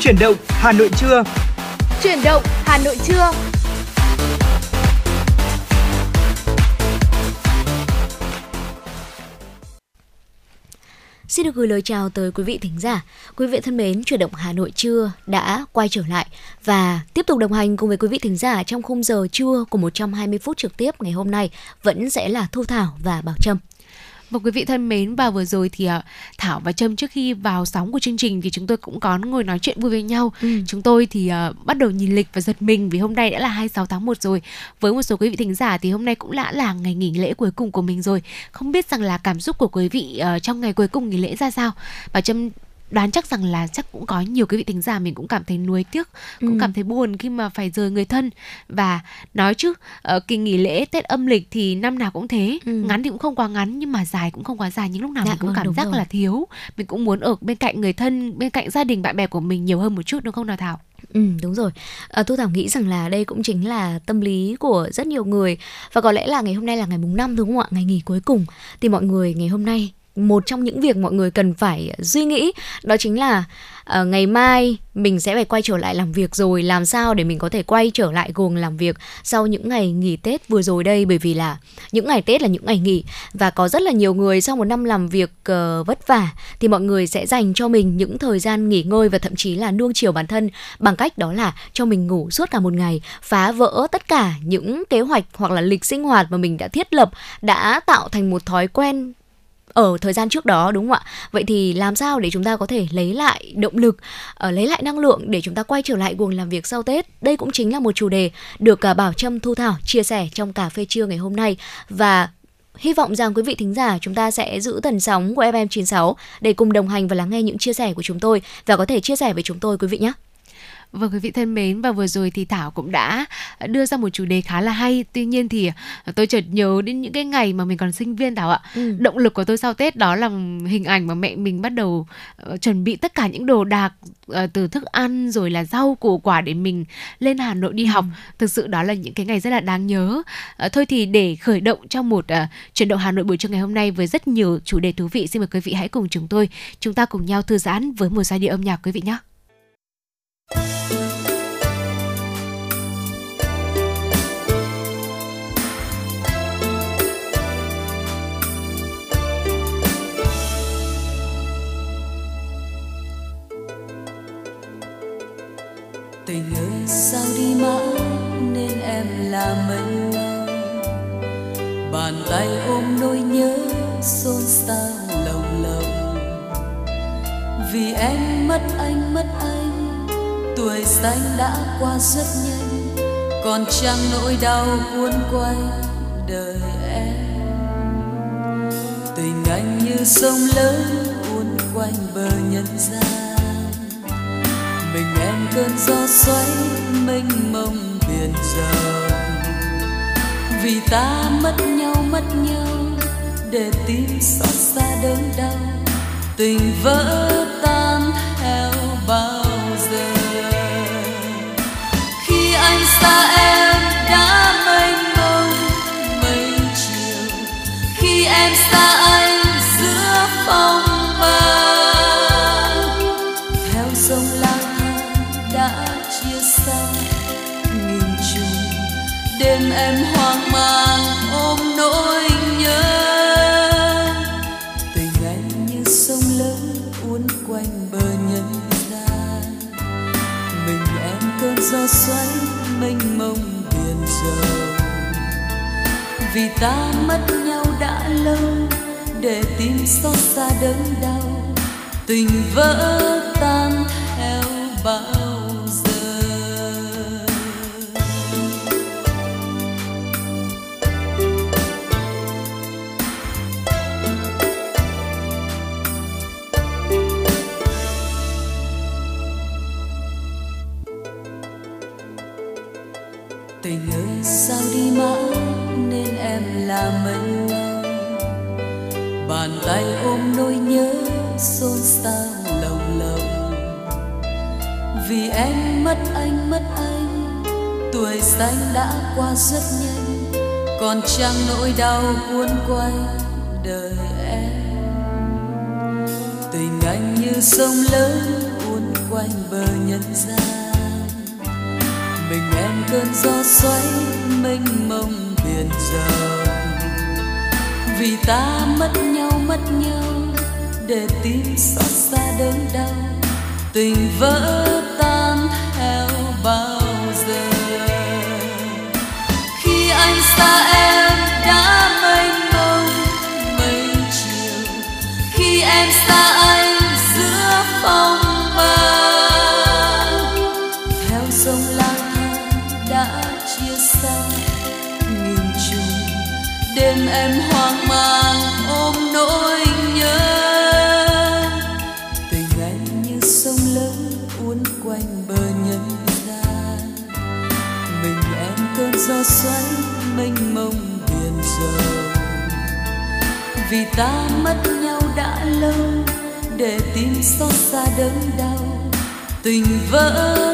Chuyển động Hà Nội trưa. Chuyển động Hà Nội trưa. Xin được gửi lời chào tới quý vị thính giả. Quý vị thân mến, chuyển động Hà Nội trưa đã quay trở lại và tiếp tục đồng hành cùng với quý vị thính giả trong khung giờ trưa của 120 phút trực tiếp ngày hôm nay vẫn sẽ là Thu Thảo và Bảo Trâm. Và quý vị thân mến, và vừa rồi thì uh, Thảo và Trâm trước khi vào sóng của chương trình thì chúng tôi cũng có ngồi nói chuyện vui với nhau. Ừ. Chúng tôi thì uh, bắt đầu nhìn lịch và giật mình vì hôm nay đã là 26 tháng 1 rồi. Với một số quý vị thính giả thì hôm nay cũng đã là ngày nghỉ lễ cuối cùng của mình rồi. Không biết rằng là cảm xúc của quý vị uh, trong ngày cuối cùng nghỉ lễ ra sao. Và Trâm đoán chắc rằng là chắc cũng có nhiều cái vị thính giả mình cũng cảm thấy nuối tiếc cũng ừ. cảm thấy buồn khi mà phải rời người thân và nói chứ uh, kỳ nghỉ lễ tết âm lịch thì năm nào cũng thế ừ. ngắn thì cũng không quá ngắn nhưng mà dài cũng không quá dài nhưng lúc nào dạ, mình cũng vâng, cảm giác rồi. là thiếu mình cũng muốn ở bên cạnh người thân bên cạnh gia đình bạn bè của mình nhiều hơn một chút đúng không nào thảo Ừ đúng rồi. À, Thu Thảo nghĩ rằng là đây cũng chính là tâm lý của rất nhiều người và có lẽ là ngày hôm nay là ngày mùng 5 đúng không ạ? Ngày nghỉ cuối cùng thì mọi người ngày hôm nay một trong những việc mọi người cần phải suy nghĩ đó chính là uh, ngày mai mình sẽ phải quay trở lại làm việc rồi làm sao để mình có thể quay trở lại guồng làm việc sau những ngày nghỉ Tết vừa rồi đây? Bởi vì là những ngày Tết là những ngày nghỉ và có rất là nhiều người sau một năm làm việc uh, vất vả thì mọi người sẽ dành cho mình những thời gian nghỉ ngơi và thậm chí là nuông chiều bản thân bằng cách đó là cho mình ngủ suốt cả một ngày phá vỡ tất cả những kế hoạch hoặc là lịch sinh hoạt mà mình đã thiết lập đã tạo thành một thói quen ở thời gian trước đó đúng không ạ? Vậy thì làm sao để chúng ta có thể lấy lại động lực uh, lấy lại năng lượng để chúng ta quay trở lại guồng làm việc sau tết? Đây cũng chính là một chủ đề được cả bảo trâm thu thảo chia sẻ trong cà phê trưa ngày hôm nay. Và Hy vọng rằng quý vị thính giả chúng ta sẽ giữ tần sóng của FM96 để cùng đồng hành và lắng nghe những chia sẻ của chúng tôi. Và có thể chia sẻ với chúng tôi quý vị nhé. Vâng quý vị thân mến và vừa rồi thì Thảo cũng đã đưa ra một chủ đề khá là hay. Tuy nhiên thì tôi chợt nhớ đến những cái ngày mà mình còn sinh viên Thảo ạ. Ừ. Động lực của tôi sau Tết đó là hình ảnh mà mẹ mình bắt đầu uh, chuẩn bị tất cả những đồ đạc uh, từ thức ăn rồi là rau củ quả để mình lên Hà Nội đi học. Ừ. Thực sự đó là những cái ngày rất là đáng nhớ. Uh, thôi thì để khởi động trong một chuyển động Hà Nội buổi trưa ngày hôm nay với rất nhiều chủ đề thú vị xin mời quý vị hãy cùng chúng tôi chúng ta cùng nhau thư giãn với một giai điệu âm nhạc quý vị nhé. Sao đi mãi nên em là mênh bàn tay ôm nỗi nhớ xôn xao lồng lộng vì em mất anh mất anh, tuổi xanh đã qua rất nhanh. Còn chẳng nỗi đau cuốn quay đời em. Tình anh như sông lớn cuốn quanh bờ nhân gian mình em cơn gió xoáy, mênh mông biển rộng. Vì ta mất nhau mất nhau, để tim xót xa đớn đau. Tình vỡ tan ta mất nhau đã lâu để tim xót xa đớn đau. Tình vỡ đau cuốn quay đời em. Tình anh như sông lớn cuốn quanh bờ nhân gian. Mình em cơn gió xoáy mênh mông biển rộng. Vì ta mất nhau mất nhau để tim xót xa đớn đau. Tình vỡ ta mất nhau đã lâu để tim xót xa đớn đau. Tình vỡ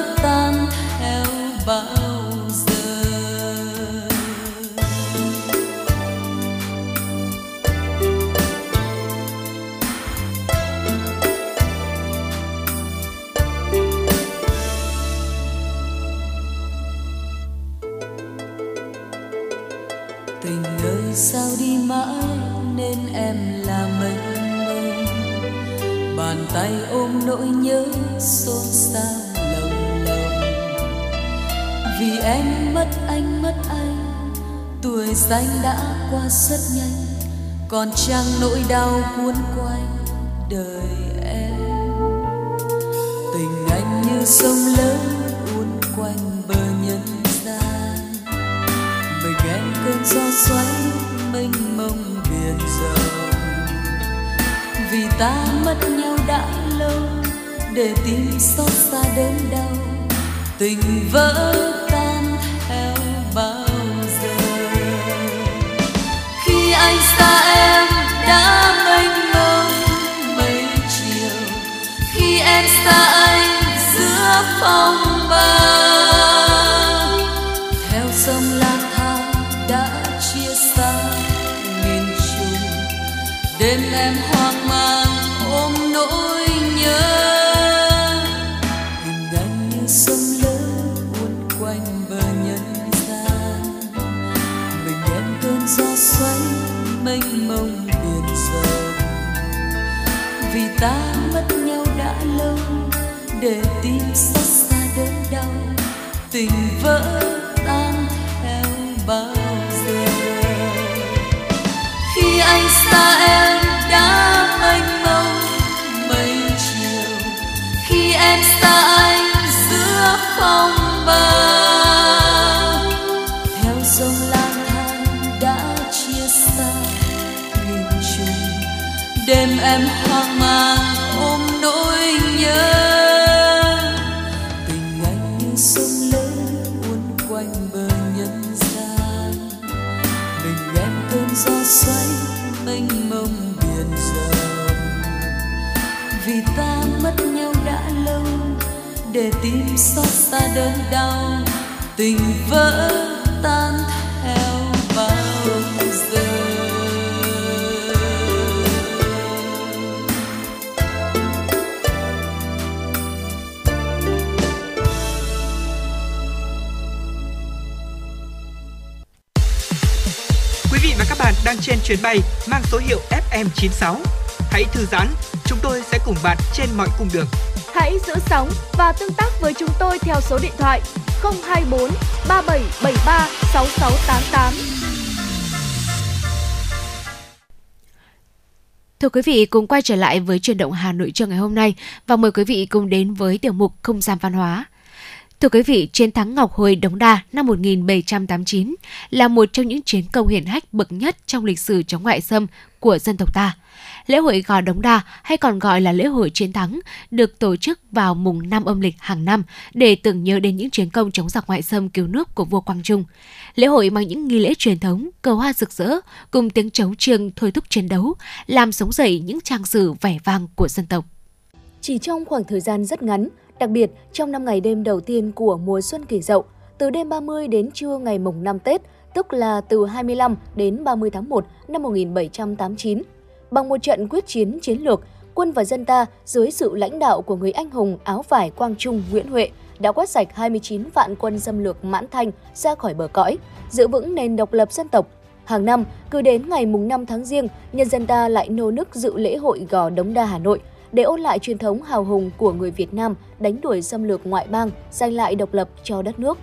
trang nỗi đau cuốn quanh FM96. Hãy thư giãn, chúng tôi sẽ cùng bạn trên mọi cung đường. Hãy giữ sóng và tương tác với chúng tôi theo số điện thoại 024 3773 6688. Thưa quý vị, cùng quay trở lại với chuyển động Hà Nội trưa ngày hôm nay và mời quý vị cùng đến với tiểu mục Không gian văn hóa. Thưa quý vị, chiến thắng Ngọc Hồi Đống Đa năm 1789 là một trong những chiến công hiển hách bậc nhất trong lịch sử chống ngoại xâm của dân tộc ta. Lễ hội Gò Đống Đa hay còn gọi là lễ hội chiến thắng được tổ chức vào mùng 5 âm lịch hàng năm để tưởng nhớ đến những chiến công chống giặc ngoại xâm cứu nước của vua Quang Trung. Lễ hội mang những nghi lễ truyền thống, cờ hoa rực rỡ cùng tiếng trống chiêng thôi thúc chiến đấu, làm sống dậy những trang sử vẻ vang của dân tộc. Chỉ trong khoảng thời gian rất ngắn, đặc biệt trong năm ngày đêm đầu tiên của mùa xuân kỷ dậu, từ đêm 30 đến trưa ngày mùng 5 Tết, tức là từ 25 đến 30 tháng 1 năm 1789, bằng một trận quyết chiến chiến lược, quân và dân ta dưới sự lãnh đạo của người anh hùng áo vải Quang Trung Nguyễn Huệ đã quét sạch 29 vạn quân xâm lược Mãn Thanh ra khỏi bờ cõi, giữ vững nền độc lập dân tộc. Hàng năm, cứ đến ngày mùng 5 tháng riêng, nhân dân ta lại nô nức dự lễ hội Gò Đống Đa Hà Nội để ôn lại truyền thống hào hùng của người Việt Nam đánh đuổi xâm lược ngoại bang, giành lại độc lập cho đất nước.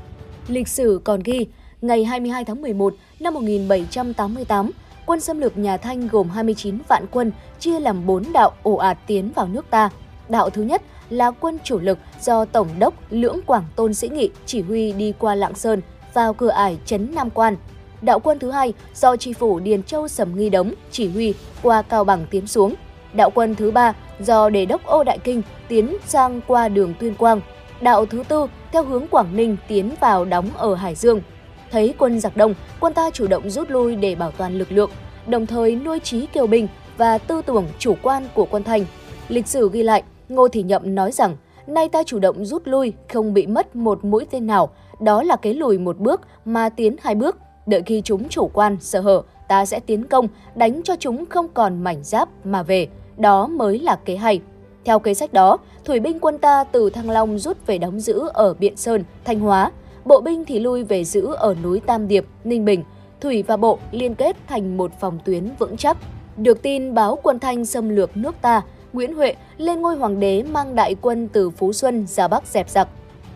Lịch sử còn ghi, ngày 22 tháng 11 năm 1788, quân xâm lược nhà Thanh gồm 29 vạn quân chia làm 4 đạo ồ ạt tiến vào nước ta. Đạo thứ nhất là quân chủ lực do Tổng đốc Lưỡng Quảng Tôn Sĩ Nghị chỉ huy đi qua Lạng Sơn vào cửa ải trấn Nam Quan. Đạo quân thứ hai do tri phủ Điền Châu Sầm Nghi Đống chỉ huy qua Cao Bằng tiến xuống. Đạo quân thứ ba do đề đốc Ô Đại Kinh tiến sang qua đường Tuyên Quang. Đạo thứ tư theo hướng Quảng Ninh tiến vào đóng ở Hải Dương. Thấy quân giặc đông, quân ta chủ động rút lui để bảo toàn lực lượng, đồng thời nuôi trí kiều binh và tư tưởng chủ quan của quân Thanh. Lịch sử ghi lại, Ngô Thị Nhậm nói rằng, nay ta chủ động rút lui, không bị mất một mũi tên nào, đó là cái lùi một bước mà tiến hai bước. Đợi khi chúng chủ quan, sợ hở, ta sẽ tiến công, đánh cho chúng không còn mảnh giáp mà về. Đó mới là kế hay. Theo kế sách đó, thủy binh quân ta từ Thăng Long rút về đóng giữ ở Biện Sơn, Thanh Hóa, bộ binh thì lui về giữ ở núi Tam Điệp, Ninh Bình. Thủy và bộ liên kết thành một phòng tuyến vững chắc. Được tin báo quân Thanh xâm lược nước ta, Nguyễn Huệ lên ngôi hoàng đế mang đại quân từ Phú Xuân ra Bắc dẹp giặc.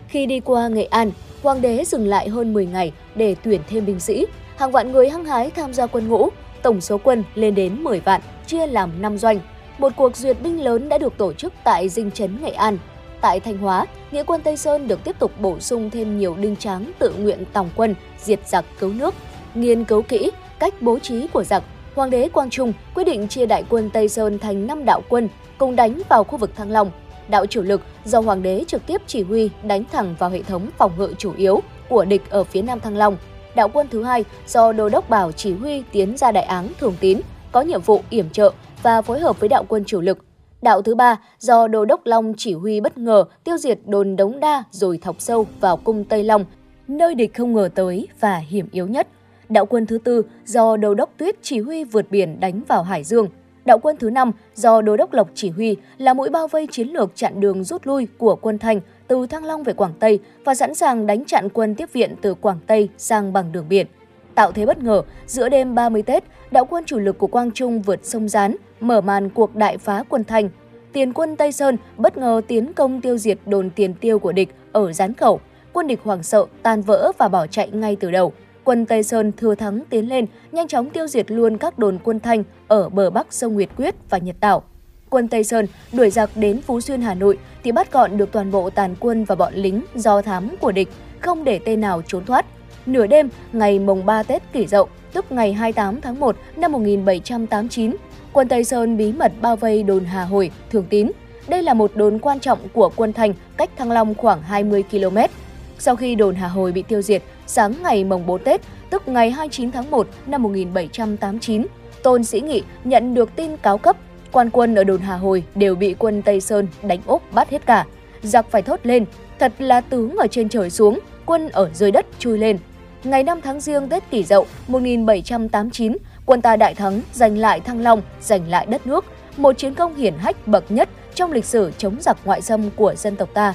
Khi đi qua Nghệ An, hoàng đế dừng lại hơn 10 ngày để tuyển thêm binh sĩ. Hàng vạn người hăng hái tham gia quân ngũ, tổng số quân lên đến 10 vạn, chia làm 5 doanh. Một cuộc duyệt binh lớn đã được tổ chức tại dinh trấn Nghệ An. Tại Thanh Hóa, nghĩa quân Tây Sơn được tiếp tục bổ sung thêm nhiều đinh tráng tự nguyện tòng quân, diệt giặc cứu nước. Nghiên cứu kỹ cách bố trí của giặc, Hoàng đế Quang Trung quyết định chia đại quân Tây Sơn thành 5 đạo quân cùng đánh vào khu vực Thăng Long. Đạo chủ lực do Hoàng đế trực tiếp chỉ huy đánh thẳng vào hệ thống phòng ngự chủ yếu của địch ở phía Nam Thăng Long. Đạo quân thứ hai do Đô đốc Bảo chỉ huy tiến ra Đại Áng Thường Tín, có nhiệm vụ yểm trợ và phối hợp với đạo quân chủ lực. Đạo thứ ba do Đô đốc Long chỉ huy bất ngờ tiêu diệt đồn Đống Đa rồi thọc sâu vào cung Tây Long, nơi địch không ngờ tới và hiểm yếu nhất. Đạo quân thứ tư do Đô đốc Tuyết chỉ huy vượt biển đánh vào Hải Dương. Đạo quân thứ năm do Đô đốc Lộc chỉ huy là mũi bao vây chiến lược chặn đường rút lui của quân Thanh từ Thăng Long về Quảng Tây và sẵn sàng đánh chặn quân tiếp viện từ Quảng Tây sang bằng đường biển. Tạo thế bất ngờ, giữa đêm 30 Tết, đạo quân chủ lực của Quang Trung vượt sông Gián, mở màn cuộc đại phá quân Thanh. Tiền quân Tây Sơn bất ngờ tiến công tiêu diệt đồn tiền tiêu của địch ở Gián Khẩu. Quân địch hoảng sợ, tan vỡ và bỏ chạy ngay từ đầu quân Tây Sơn thừa thắng tiến lên, nhanh chóng tiêu diệt luôn các đồn quân Thanh ở bờ bắc sông Nguyệt Quyết và Nhật Tảo. Quân Tây Sơn đuổi giặc đến Phú Xuyên Hà Nội thì bắt gọn được toàn bộ tàn quân và bọn lính do thám của địch, không để tên nào trốn thoát. Nửa đêm, ngày mùng 3 Tết kỷ dậu, tức ngày 28 tháng 1 năm 1789, quân Tây Sơn bí mật bao vây đồn Hà Hồi, Thường Tín. Đây là một đồn quan trọng của quân Thành cách Thăng Long khoảng 20 km. Sau khi đồn Hà Hồi bị tiêu diệt, sáng ngày mồng 4 Tết, tức ngày 29 tháng 1 năm 1789, Tôn Sĩ Nghị nhận được tin cáo cấp, quan quân ở đồn Hà Hồi đều bị quân Tây Sơn đánh úp bắt hết cả. Giặc phải thốt lên, thật là tướng ở trên trời xuống, quân ở dưới đất chui lên. Ngày 5 tháng riêng Tết kỷ dậu 1789, quân ta đại thắng giành lại Thăng Long, giành lại đất nước, một chiến công hiển hách bậc nhất trong lịch sử chống giặc ngoại xâm của dân tộc ta.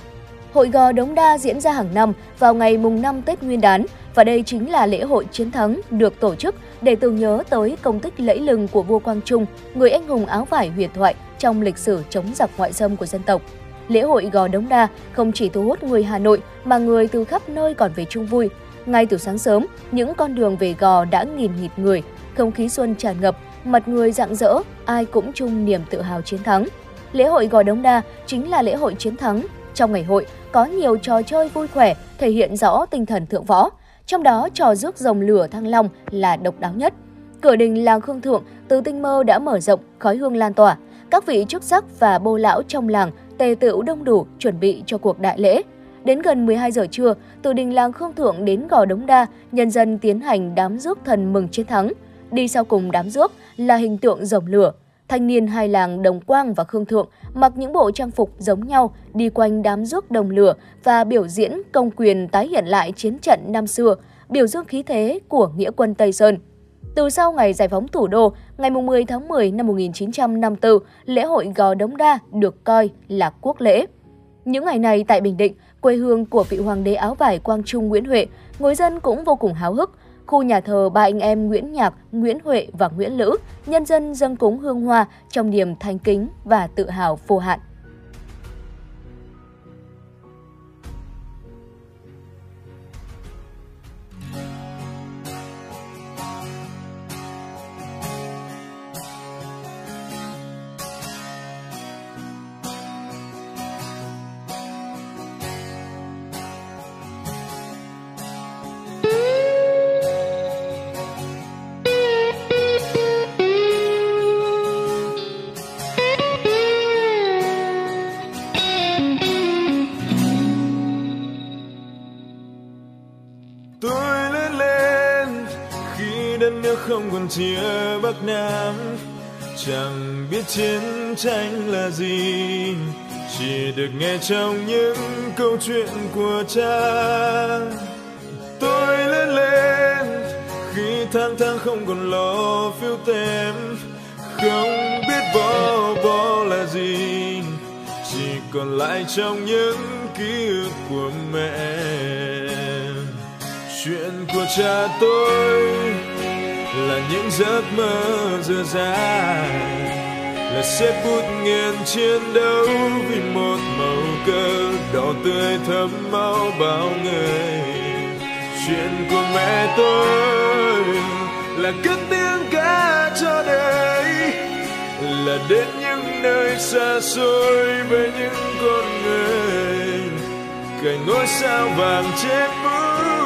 Hội gò Đống Đa diễn ra hàng năm vào ngày mùng 5 Tết Nguyên đán và đây chính là lễ hội chiến thắng được tổ chức để tưởng nhớ tới công tích lẫy lừng của vua Quang Trung, người anh hùng áo vải huyền thoại trong lịch sử chống giặc ngoại xâm của dân tộc. Lễ hội Gò Đống Đa không chỉ thu hút người Hà Nội mà người từ khắp nơi còn về chung vui. Ngay từ sáng sớm, những con đường về Gò đã nghìn nghịt người, không khí xuân tràn ngập, mặt người rạng rỡ, ai cũng chung niềm tự hào chiến thắng. Lễ hội Gò Đống Đa chính là lễ hội chiến thắng. Trong ngày hội, có nhiều trò chơi vui khỏe thể hiện rõ tinh thần thượng võ. Trong đó, trò rước rồng lửa Thăng Long là độc đáo nhất. Cửa đình làng Khương Thượng từ tinh mơ đã mở rộng, khói hương lan tỏa. Các vị chức sắc và bô lão trong làng tề tựu đông đủ chuẩn bị cho cuộc đại lễ. Đến gần 12 giờ trưa, từ đình làng Khương Thượng đến Gò Đống Đa, nhân dân tiến hành đám rước thần mừng chiến thắng. Đi sau cùng đám rước là hình tượng rồng lửa, thanh niên hai làng Đồng Quang và Khương Thượng mặc những bộ trang phục giống nhau đi quanh đám rước đồng lửa và biểu diễn công quyền tái hiện lại chiến trận năm xưa, biểu dương khí thế của nghĩa quân Tây Sơn. Từ sau ngày giải phóng thủ đô, ngày 10 tháng 10 năm 1954, lễ hội Gò Đống Đa được coi là quốc lễ. Những ngày này tại Bình Định, quê hương của vị hoàng đế áo vải Quang Trung Nguyễn Huệ, người dân cũng vô cùng háo hức. Khu nhà thờ ba anh em Nguyễn Nhạc, Nguyễn Huệ và Nguyễn Lữ, nhân dân dâng cúng hương hoa trong niềm thanh kính và tự hào vô hạn. Chia bắc nam, chẳng biết chiến tranh là gì. Chỉ được nghe trong những câu chuyện của cha. Tôi lớn lên, khi tháng tháng không còn lo phiếu tem không biết bó bó là gì. Chỉ còn lại trong những ký ức của mẹ. Chuyện của cha tôi là những giấc mơ dở dang là xếp bút nghiền chiến đấu vì một màu cờ đỏ tươi thấm máu bao người. Chuyện của mẹ tôi là cất tiếng ca cho đời, là đến những nơi xa xôi với những con người. Cạnh ngôi sao vàng trên mũ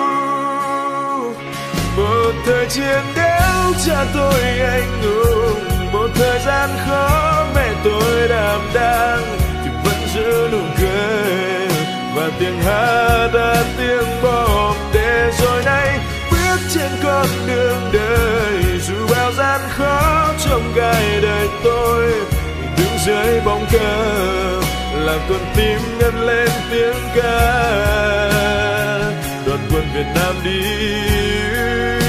một thời chiến đấu cha tôi anh hùng. Một thời gian khó mẹ tôi đảm đang. Thì vẫn giữ nụ cười và tiếng hát đã tiếng bom để rồi nay bước trên con đường đời, dù bao gian khó trong gai đời tôi, đứng dưới bóng cờ là con tim ngân lên tiếng ca. quân Việt Nam đi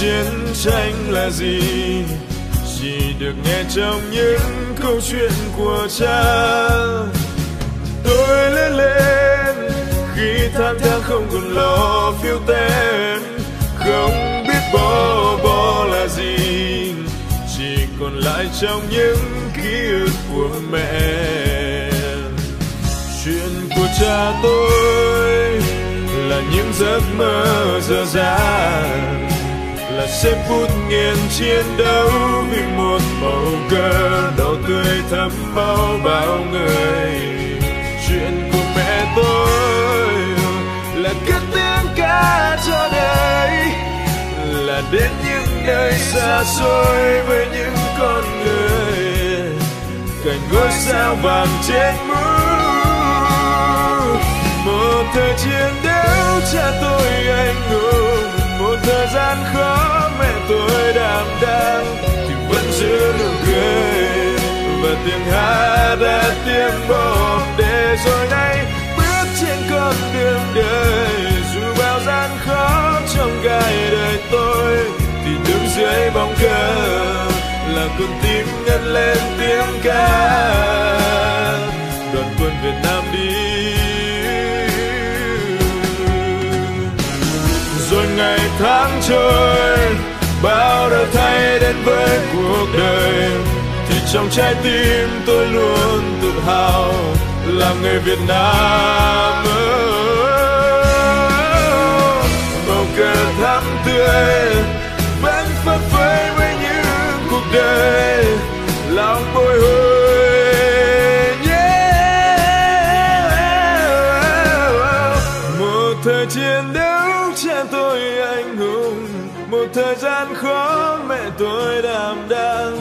chiến tranh là gì? Chỉ được nghe trong những câu chuyện của cha. Tôi lớn lên, khi tham gia không còn lo phiêu tên, không biết bó bó là gì. Chỉ còn lại trong những ký ức của mẹ. Chuyện của cha tôi là những giấc mơ dở dang là xếp phút nghiền chiến đấu vì một màu cờ đỏ tươi thắm máu bao người. Chuyện của mẹ tôi là cất tiếng ca cho đời, là đến những nơi xa xôi với những con người. Cành ngôi sao vàng trên mũ, một thời chiến đấu cha tôi anh hùng một thời gian khó, mẹ tôi đảm đang thì vẫn giữ nụ cười. Và tiếng hát đã tiếng bom để rồi nay bước trên con đường đời. Dù bao gian khó trong gai đời tôi, thì đứng dưới bóng cờ là con tim ngân lên tiếng ca. Đoàn quân Việt Nam đi. Tháng trôi bao đã thay đến với cuộc đời. Thì trong trái tim tôi luôn tự hào là người Việt Nam màu cờ thắm tươi, vẫn phất phới với những cuộc đời. Lòng bồi hồi thời gian khó, mẹ tôi đảm đang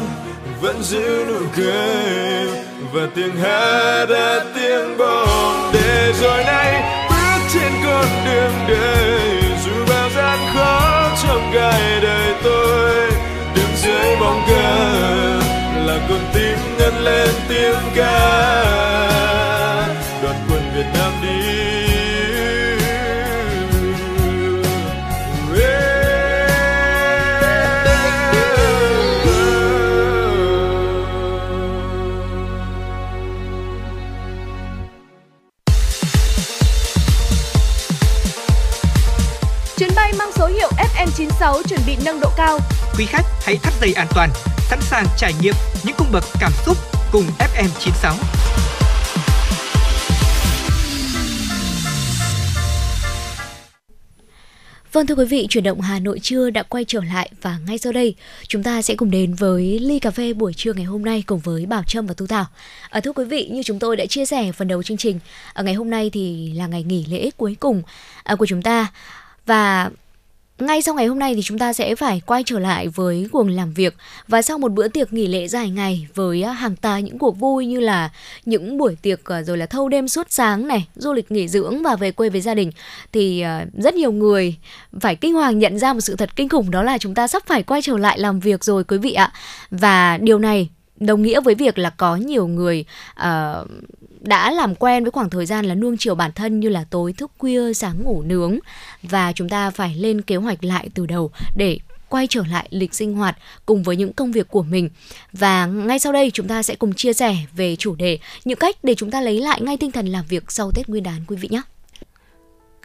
vẫn giữ nụ cười và tiếng hát đã tiếng bom để rồi nay bước trên con đường đời, dù bao gian khó trong gai đời tôi, đứng dưới bóng cờ là con tim ngân lên tiếng ca. Đoàn quân Việt Nam đi. FM96 chuẩn bị nâng độ cao. Quý khách hãy thắt dây an toàn, sẵn sàng trải nghiệm những cung bậc cảm xúc cùng FM96. Vâng thưa quý vị, chuyển động Hà Nội trưa đã quay trở lại và ngay sau đây chúng ta sẽ cùng đến với ly cà phê buổi trưa ngày hôm nay cùng với Bảo Trâm và Tu Thảo. À, thưa quý vị, như chúng tôi đã chia sẻ phần đầu chương trình, ở ngày hôm nay thì là ngày nghỉ lễ cuối cùng à, của chúng ta và ngay sau ngày hôm nay thì chúng ta sẽ phải quay trở lại với cuồng làm việc và sau một bữa tiệc nghỉ lễ dài ngày với à, hàng tá những cuộc vui như là những buổi tiệc à, rồi là thâu đêm suốt sáng này, du lịch nghỉ dưỡng và về quê với gia đình thì à, rất nhiều người phải kinh hoàng nhận ra một sự thật kinh khủng đó là chúng ta sắp phải quay trở lại làm việc rồi quý vị ạ. Và điều này đồng nghĩa với việc là có nhiều người uh, đã làm quen với khoảng thời gian là nuông chiều bản thân như là tối thức khuya sáng ngủ nướng và chúng ta phải lên kế hoạch lại từ đầu để quay trở lại lịch sinh hoạt cùng với những công việc của mình. Và ngay sau đây chúng ta sẽ cùng chia sẻ về chủ đề những cách để chúng ta lấy lại ngay tinh thần làm việc sau Tết Nguyên đán quý vị nhé.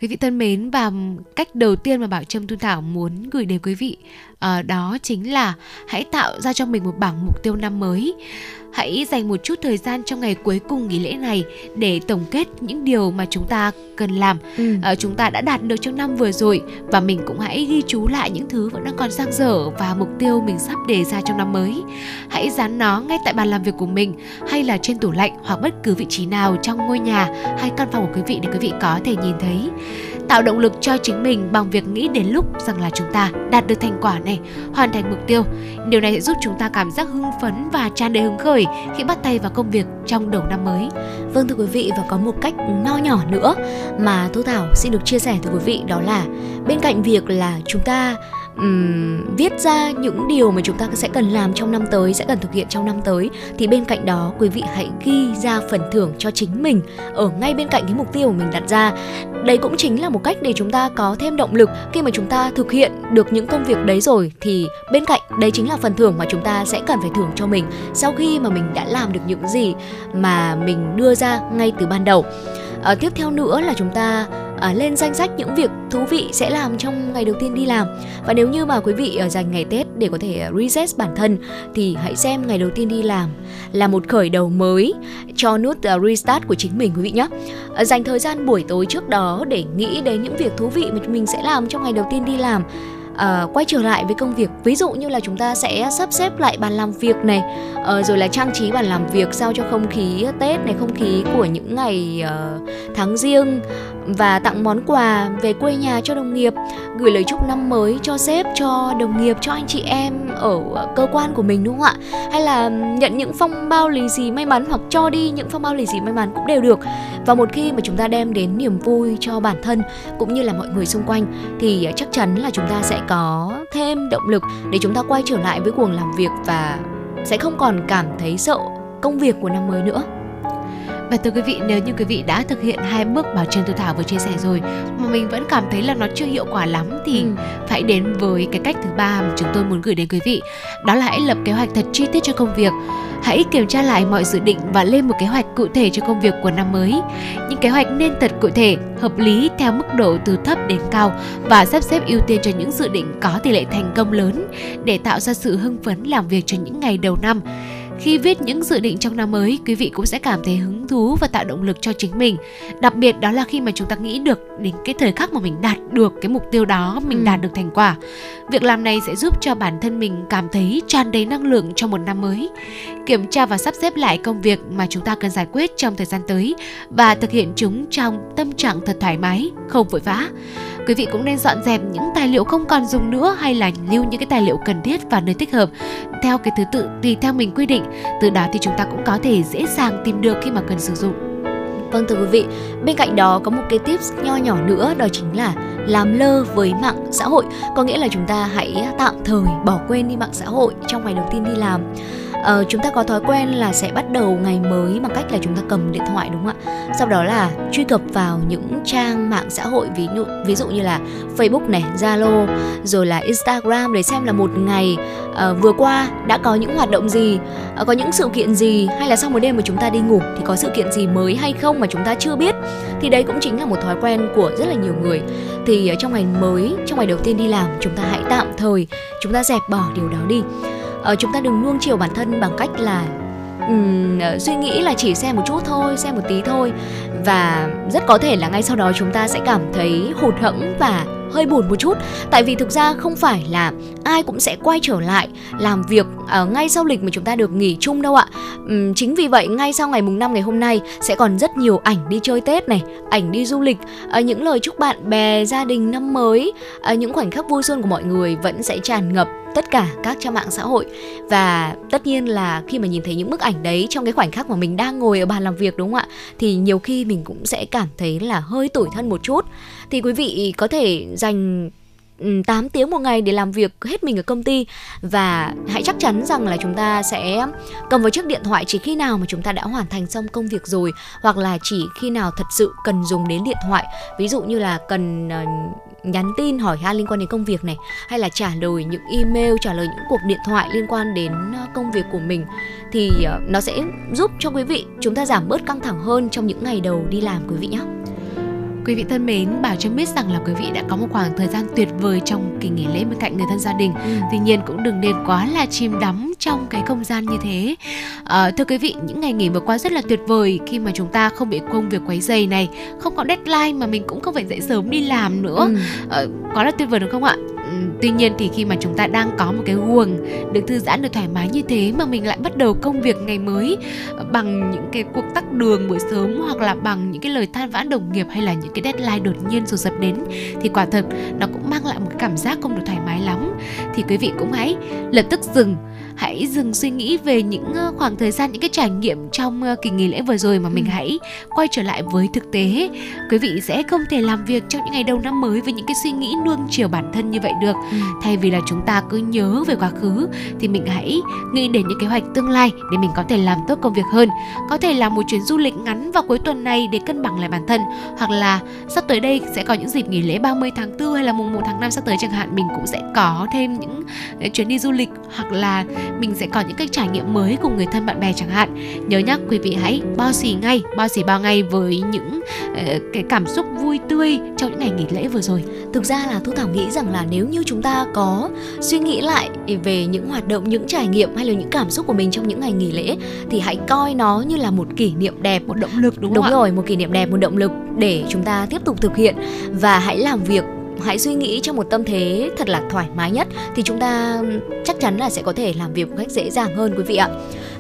Quý vị thân mến và cách đầu tiên mà Bảo Trâm Thu Thảo muốn gửi đến quý vị uh, đó chính là hãy tạo ra cho mình một bảng mục tiêu năm mới. Hãy dành một chút thời gian trong ngày cuối cùng nghỉ lễ này để tổng kết những điều mà chúng ta cần làm, ừ. uh, chúng ta đã đạt được trong năm vừa rồi và mình cũng hãy ghi chú lại những thứ vẫn đang còn dang dở và mục tiêu mình sắp đề ra trong năm mới. Hãy dán nó ngay tại bàn làm việc của mình hay là trên tủ lạnh hoặc bất cứ vị trí nào trong ngôi nhà hay căn phòng của quý vị để quý vị có thể nhìn thấy tạo động lực cho chính mình bằng việc nghĩ đến lúc rằng là chúng ta đạt được thành quả này, hoàn thành mục tiêu. Điều này sẽ giúp chúng ta cảm giác hưng phấn và tràn đầy hứng khởi khi bắt tay vào công việc trong đầu năm mới. Vâng thưa quý vị và có một cách nho nhỏ nữa mà Thu Thảo xin được chia sẻ với quý vị đó là bên cạnh việc là chúng ta um, viết ra những điều mà chúng ta sẽ cần làm trong năm tới sẽ cần thực hiện trong năm tới thì bên cạnh đó quý vị hãy ghi ra phần thưởng cho chính mình ở ngay bên cạnh cái mục tiêu của mình đặt ra. Đây cũng chính là một cách để chúng ta có thêm động lực khi mà chúng ta thực hiện được những công việc đấy rồi thì bên cạnh đấy chính là phần thưởng mà chúng ta sẽ cần phải thưởng cho mình sau khi mà mình đã làm được những gì mà mình đưa ra ngay từ ban đầu. À, tiếp theo nữa là chúng ta à, lên danh sách những việc thú vị sẽ làm trong ngày đầu tiên đi làm. Và nếu như mà quý vị à, dành ngày tết để có thể à, reset bản thân thì hãy xem ngày đầu tiên đi làm là một khởi đầu mới cho nút à, restart của chính mình quý vị nhé à, dành thời gian buổi tối trước đó để nghĩ đến những việc thú vị mà mình sẽ làm trong ngày đầu tiên đi làm. À, quay trở lại với công việc. Ví dụ như là chúng ta sẽ sắp xếp lại bàn làm việc này à, rồi là trang trí bàn làm việc sao cho không khí tết này không khí của những ngày uh, tháng riêng và tặng món quà về quê nhà cho đồng nghiệp, gửi lời chúc năm mới cho sếp, cho đồng nghiệp, cho anh chị em ở cơ quan của mình, đúng không ạ? Hay là nhận những phong bao lì xì may mắn hoặc cho đi những phong bao lì xì may mắn cũng đều được. Và một khi mà chúng ta đem đến niềm vui cho bản thân cũng như là mọi người xung quanh thì chắc chắn là chúng ta sẽ có thêm động lực để chúng ta quay trở lại với cuồng làm việc và sẽ không còn cảm thấy sợ công việc của năm mới nữa và thưa quý vị, nếu như quý vị đã thực hiện hai bước bảo Trân Thu Thảo vừa chia sẻ rồi mà mình vẫn cảm thấy là nó chưa hiệu quả lắm thì ừ. phải đến với cái cách thứ ba mà chúng tôi muốn gửi đến quý vị. Đó là hãy lập kế hoạch thật chi tiết cho công việc. Hãy kiểm tra lại mọi dự định và lên một kế hoạch cụ thể cho công việc của năm mới. Những kế hoạch nên thật cụ thể, hợp lý theo mức độ từ thấp đến cao và sắp xếp ưu tiên cho những dự định có tỷ lệ thành công lớn để tạo ra sự hưng phấn làm việc cho những ngày đầu năm. Khi viết những dự định trong năm mới, quý vị cũng sẽ cảm thấy hứng thú và tạo động lực cho chính mình. Đặc biệt đó là khi mà chúng ta nghĩ được đến cái thời khắc mà mình đạt được cái mục tiêu đó, mình ừ. đạt được thành quả. Việc làm này sẽ giúp cho bản thân mình cảm thấy tràn đầy năng lượng cho một năm mới. Kiểm tra và sắp xếp lại công việc mà chúng ta cần giải quyết trong thời gian tới và thực hiện chúng trong tâm trạng thật thoải mái, không vội vã quý vị cũng nên dọn dẹp những tài liệu không còn dùng nữa hay là lưu những cái tài liệu cần thiết vào nơi thích hợp. Theo cái thứ tự tùy theo mình quy định, từ đó thì chúng ta cũng có thể dễ dàng tìm được khi mà cần sử dụng. Vâng thưa quý vị, bên cạnh đó có một cái tips nho nhỏ nữa đó chính là làm lơ với mạng xã hội, có nghĩa là chúng ta hãy tạm thời bỏ quên đi mạng xã hội trong ngày đầu tiên đi làm. Ờ, chúng ta có thói quen là sẽ bắt đầu ngày mới bằng cách là chúng ta cầm điện thoại đúng không ạ? Sau đó là truy cập vào những trang mạng xã hội ví dụ ví dụ như là Facebook này Zalo rồi là Instagram để xem là một ngày à, vừa qua đã có những hoạt động gì? À, có những sự kiện gì? Hay là sau một đêm mà chúng ta đi ngủ thì có sự kiện gì mới hay không mà chúng ta chưa biết? Thì đấy cũng chính là một thói quen của rất là nhiều người. Thì ờ, trong ngày mới trong ngày đầu tiên đi làm chúng ta hãy tạm thời chúng ta dẹp bỏ điều đó đi. À, chúng ta đừng nuông chiều bản thân bằng cách là um, suy nghĩ là chỉ xem một chút thôi xem một tí thôi. Và rất có thể là ngay sau đó chúng ta sẽ cảm thấy hụt hẫng và hơi buồn một chút. Tại vì thực ra không phải là ai cũng sẽ quay trở lại làm việc uh, ngay sau lịch mà chúng ta được nghỉ chung đâu ạ. Chính vì vậy ngay sau ngày mùng 5 ngày hôm nay sẽ còn rất nhiều ảnh đi chơi tết này ảnh đi du lịch. Uh, những lời chúc bạn bè gia đình năm mới uh, những khoảnh khắc vui xuân của mọi người vẫn sẽ tràn ngập tất cả các trang mạng xã hội. Và tất nhiên là khi mà nhìn thấy những bức ảnh đấy trong cái khoảnh khắc mà mình đang ngồi ở bàn làm việc đúng không ạ? Thì nhiều khi mình cũng sẽ cảm thấy là hơi tủi thân một chút. Thì quý vị có thể dành ừ, 8 tiếng một ngày để làm việc hết mình ở công ty. Và hãy chắc chắn rằng là chúng ta sẽ cầm vào chiếc điện thoại chỉ khi nào mà chúng ta đã hoàn thành xong công việc rồi, hoặc là chỉ khi nào thật sự cần dùng đến điện thoại. Ví dụ như là cần ờ, nhắn tin, hỏi han liên quan đến công việc này, hay là trả lời những email, trả lời những cuộc điện thoại liên quan đến ờ, công việc của mình, thì ờ, nó sẽ giúp cho quý vị, chúng ta giảm bớt căng thẳng hơn trong những ngày đầu đi làm, quý vị nhé Quý vị thân mến, Bảo cho biết rằng là quý vị đã có một khoảng thời gian tuyệt vời trong kỳ nghỉ lễ bên cạnh người thân gia đình. Ừ. Tuy nhiên cũng đừng nên quá là chìm đắm trong cái không gian như thế. À, thưa quý vị, những ngày nghỉ vừa qua rất là tuyệt vời khi mà chúng ta không bị công việc quấy dày này, không có deadline mà mình cũng không phải dậy sớm đi làm nữa. Ừ. À, quá là tuyệt vời đúng không ạ? tuy nhiên thì khi mà chúng ta đang có một cái guồng được thư giãn được thoải mái như thế mà mình lại bắt đầu công việc ngày mới bằng những cái cuộc tắc đường buổi sớm hoặc là bằng những cái lời than vãn đồng nghiệp hay là những cái deadline đột nhiên rồi dập đến, thì quả thật nó cũng mang lại một cái cảm giác không được thoải mái lắm. Thì quý vị cũng hãy lập tức dừng hãy dừng suy nghĩ về những ờ, khoảng thời gian những cái trải nghiệm trong ờ, kỳ nghỉ lễ vừa rồi mà mình ừ. hãy quay trở lại với thực tế quý vị sẽ không thể làm việc trong những ngày đầu năm mới với những cái suy nghĩ nuông chiều bản thân như vậy được ừ. thay vì là chúng ta cứ nhớ về quá khứ thì mình hãy nghĩ đến những kế hoạch tương lai để mình có thể làm tốt công việc hơn có thể là một chuyến du lịch ngắn vào cuối tuần này để cân bằng lại bản thân hoặc là sắp tới đây sẽ có những dịp nghỉ lễ 30 tháng 4 hay là mùng 1 tháng 5 sắp tới chẳng hạn mình cũng sẽ có thêm những ờ, chuyến đi du lịch hoặc là mình sẽ có những cái trải nghiệm mới cùng người thân bạn bè chẳng hạn. Nhớ nhắc quý vị hãy bao xì ngay bao xì bao ngay với những uh, cái cảm xúc vui tươi trong những ngày nghỉ lễ vừa rồi. Thực ra là thu thảo nghĩ rằng là nếu như chúng ta có suy nghĩ lại về những hoạt động những trải nghiệm hay là những cảm xúc của mình trong những ngày nghỉ lễ thì hãy coi nó như là một kỷ niệm đẹp một động lực đúng, đúng không rồi một kỷ niệm đẹp một động lực để chúng ta tiếp tục thực hiện. Và hãy làm việc hãy suy nghĩ trong một tâm thế thật là thoải mái nhất thì chúng ta chắc chắn là sẽ có thể làm việc một cách dễ dàng hơn, quý vị ạ.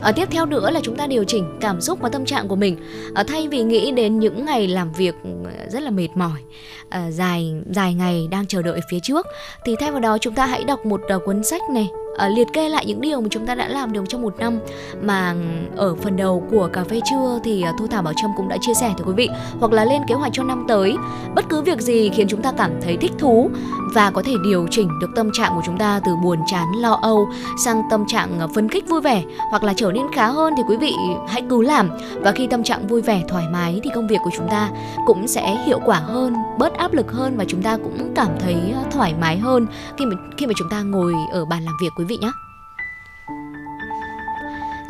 À, tiếp theo nữa là chúng ta điều chỉnh cảm xúc và tâm trạng của mình. À, thay vì nghĩ đến những ngày làm việc ừ, rất là mệt mỏi à, dài dài ngày đang chờ đợi phía trước thì thay vào đó chúng ta hãy đọc một uh, cuốn sách này. Uh, liệt kê lại những điều mà chúng ta đã làm được trong một năm. Mà ừ, ở phần đầu của cà phê trưa thì uh, thu thảo bảo trâm cũng đã chia sẻ thưa quý vị hoặc là lên kế hoạch cho năm tới. Bất cứ việc gì khiến chúng ta cảm thấy thích thú và có thể điều chỉnh được tâm trạng của chúng ta từ buồn chán lo âu sang tâm trạng phấn khích vui vẻ hoặc là trở nên khá hơn thì quý vị hãy cứ làm. Và khi tâm trạng vui vẻ thoải mái thì công việc của chúng ta cũng sẽ hiệu quả hơn bớt áp lực hơn và chúng ta cũng cảm thấy ờ, thoải mái hơn khi mà khi mà chúng ta ngồi ở bàn làm việc quý vị nhé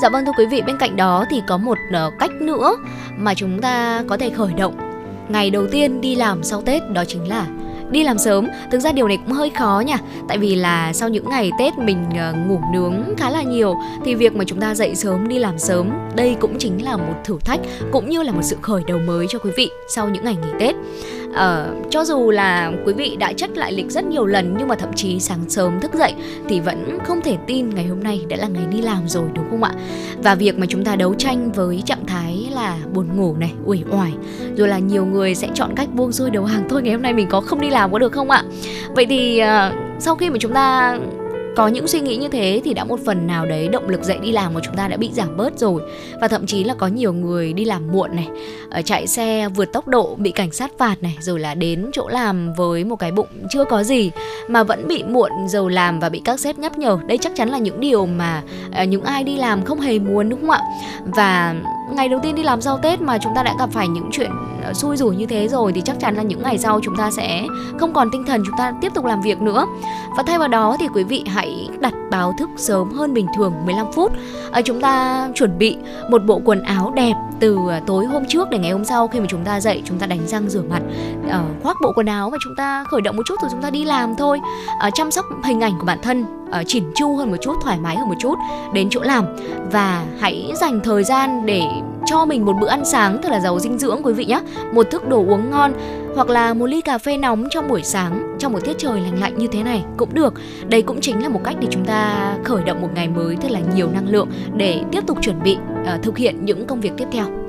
Dạ vâng thưa quý vị, bên cạnh đó thì có một ờ, cách nữa mà chúng ta có thể khởi động. Ngày đầu tiên đi làm sau Tết đó chính là đi làm sớm. Thực ra điều này cũng hơi khó nha. Tại vì là sau những ngày tết mình ờ, ngủ nướng khá là nhiều, thì việc mà chúng ta dậy sớm, đi làm sớm, đây cũng chính là một thử thách, cũng như là một sự khởi đầu mới cho quý vị sau những ngày nghỉ tết uh, cho dù là quý vị đã chất lại lịch rất nhiều lần nhưng mà thậm chí sáng sớm thức dậy thì vẫn không thể tin ngày hôm nay đã là ngày đi làm rồi đúng không ạ? Và việc mà chúng ta đấu tranh với trạng thái là buồn ngủ này uể oải rồi là nhiều người sẽ chọn cách buông xuôi đầu hàng thôi ngày hôm nay mình có không đi làm có được không ạ? Vậy thì uh, sau khi mà chúng ta có những suy nghĩ như thế thì đã một phần nào đấy động lực dậy đi làm của chúng ta đã bị giảm bớt rồi. Và thậm chí là có nhiều người đi làm muộn này ở chạy xe vượt tốc độ, bị cảnh sát phạt này, rồi là đến chỗ làm với một cái bụng chưa có gì mà vẫn bị muộn dầu làm và bị các sếp nhắc nhở. Đây chắc chắn là những điều mà ờ, những ai đi làm không hề muốn, đúng không ạ? Và ngày đầu tiên đi làm sau Tết mà chúng ta đã gặp phải những chuyện ờ, xui rủi như thế rồi thì chắc chắn là những ngày sau chúng ta sẽ không còn tinh thần chúng ta tiếp tục làm việc nữa. Và thay vào đó thì quý vị hãy đặt báo thức sớm hơn bình thường 15 phút. À, chúng ta chuẩn bị một bộ quần áo đẹp từ ờ, tối hôm trước để ngày hôm sau khi mà chúng ta dậy chúng ta đánh răng rửa mặt à, khoác bộ quần áo và chúng ta khởi động một chút rồi chúng ta đi làm thôi À, chăm sóc hình ảnh của bản thân uh, chỉn chu hơn một chút thoải mái hơn một chút đến chỗ làm. Và hãy dành thời gian để cho mình một bữa ăn sáng thật là giàu dinh dưỡng quý vị nhé một thức đồ uống ngon hoặc là một ly cà phê nóng trong buổi sáng trong một tiết trời lành lạnh như thế này cũng được. Đây cũng chính là một cách để chúng ta khởi động một ngày mới thật là nhiều năng lượng để tiếp tục chuẩn bị uh, thực hiện những công việc tiếp theo.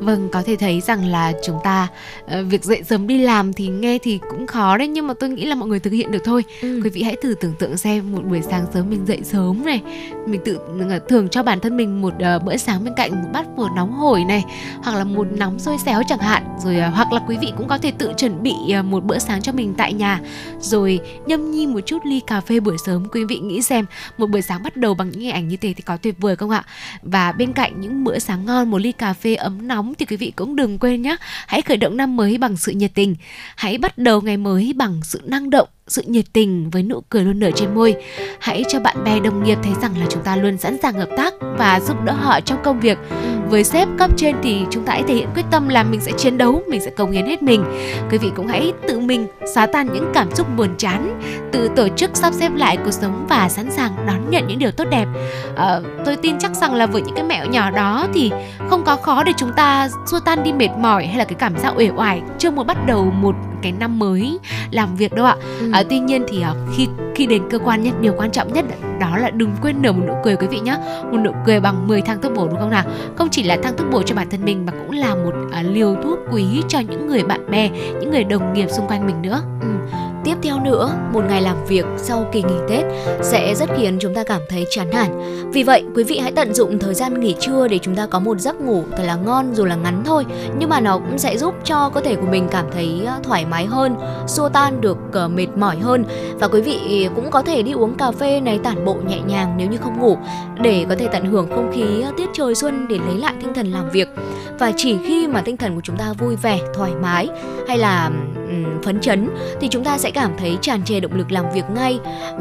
Vâng, có thể thấy rằng là chúng ta uh, việc dậy sớm đi làm thì nghe thì cũng khó đấy nhưng mà tôi nghĩ là mọi người thực hiện được thôi. Ừ. Quý vị hãy thử tưởng tượng xem một buổi sáng sớm mình dậy sớm này, mình tự uh, thường cho bản thân mình một uh, bữa sáng bên cạnh một bát phở nóng hổi này, hoặc là một nóng xôi xéo chẳng hạn, rồi hoặc là quý vị cũng có thể tự chuẩn bị một bữa sáng cho mình tại nhà, rồi nhâm nhi một chút ly cà phê buổi sớm. Quý vị nghĩ xem một buổi sáng bắt đầu bằng những hình ảnh như thế thì có tuyệt vời không ạ? Và bên cạnh những bữa sáng ngon, một ly cà phê ấm nóng thì quý vị cũng đừng quên nhé hãy khởi động năm mới bằng sự nhiệt tình. Hãy bắt đầu ngày mới bằng sự năng động sự nhiệt tình với nụ cười luôn nở trên môi. Hãy cho bạn bè đồng nghiệp thấy rằng là chúng ta luôn sẵn sàng hợp tác và giúp đỡ họ trong công việc. Với sếp cấp trên thì chúng ta hãy thể hiện quyết tâm là mình sẽ chiến đấu mình sẽ cống hiến hết mình. Quý vị cũng hãy tự mình xóa tan những cảm xúc buồn chán tự tổ chức sắp xếp lại cuộc sống và sẵn sàng đón nhận những điều tốt đẹp. À, tôi tin chắc rằng là với những cái mẹo nhỏ đó thì không có khó để chúng ta xua tan đi mệt mỏi hay là cái cảm giác uể oải. Chưa muốn bắt đầu một cái năm mới làm việc đâu ạ. Ừ. à, tuy nhiên thì à, khi khi đến cơ quan nhất điều quan trọng nhất đó là đừng quên nở một nụ cười quý vị nhé một nụ cười bằng 10 thang thuốc bổ đúng không nào? Không chỉ là thang thuốc bổ cho bản thân mình mà cũng là một à, liều thuốc quý cho những người bạn bè những người đồng nghiệp xung quanh mình nữa. Ừ. Tiếp theo nữa, một ngày làm việc sau kỳ nghỉ Tết sẽ rất khiến chúng ta cảm thấy chán nản. Vì vậy, quý vị hãy tận dụng thời gian nghỉ trưa để chúng ta có một giấc ngủ thật là ngon dù là ngắn thôi, nhưng mà nó cũng sẽ giúp cho cơ thể của mình cảm thấy à, thoải mái hơn, xua tan được ờ, mệt mỏi hơn. Và quý vị cũng có thể đi uống cà phê này tản bộ nhẹ nhàng nếu như không ngủ để có thể tận hưởng không khí ờ, tiết trời xuân để lấy lại tinh thần làm việc. Và chỉ khi mà tinh thần của chúng ta vui vẻ, thoải mái hay là um, phấn chấn thì chúng ta sẽ cảm thấy tràn trề động lực làm việc ngay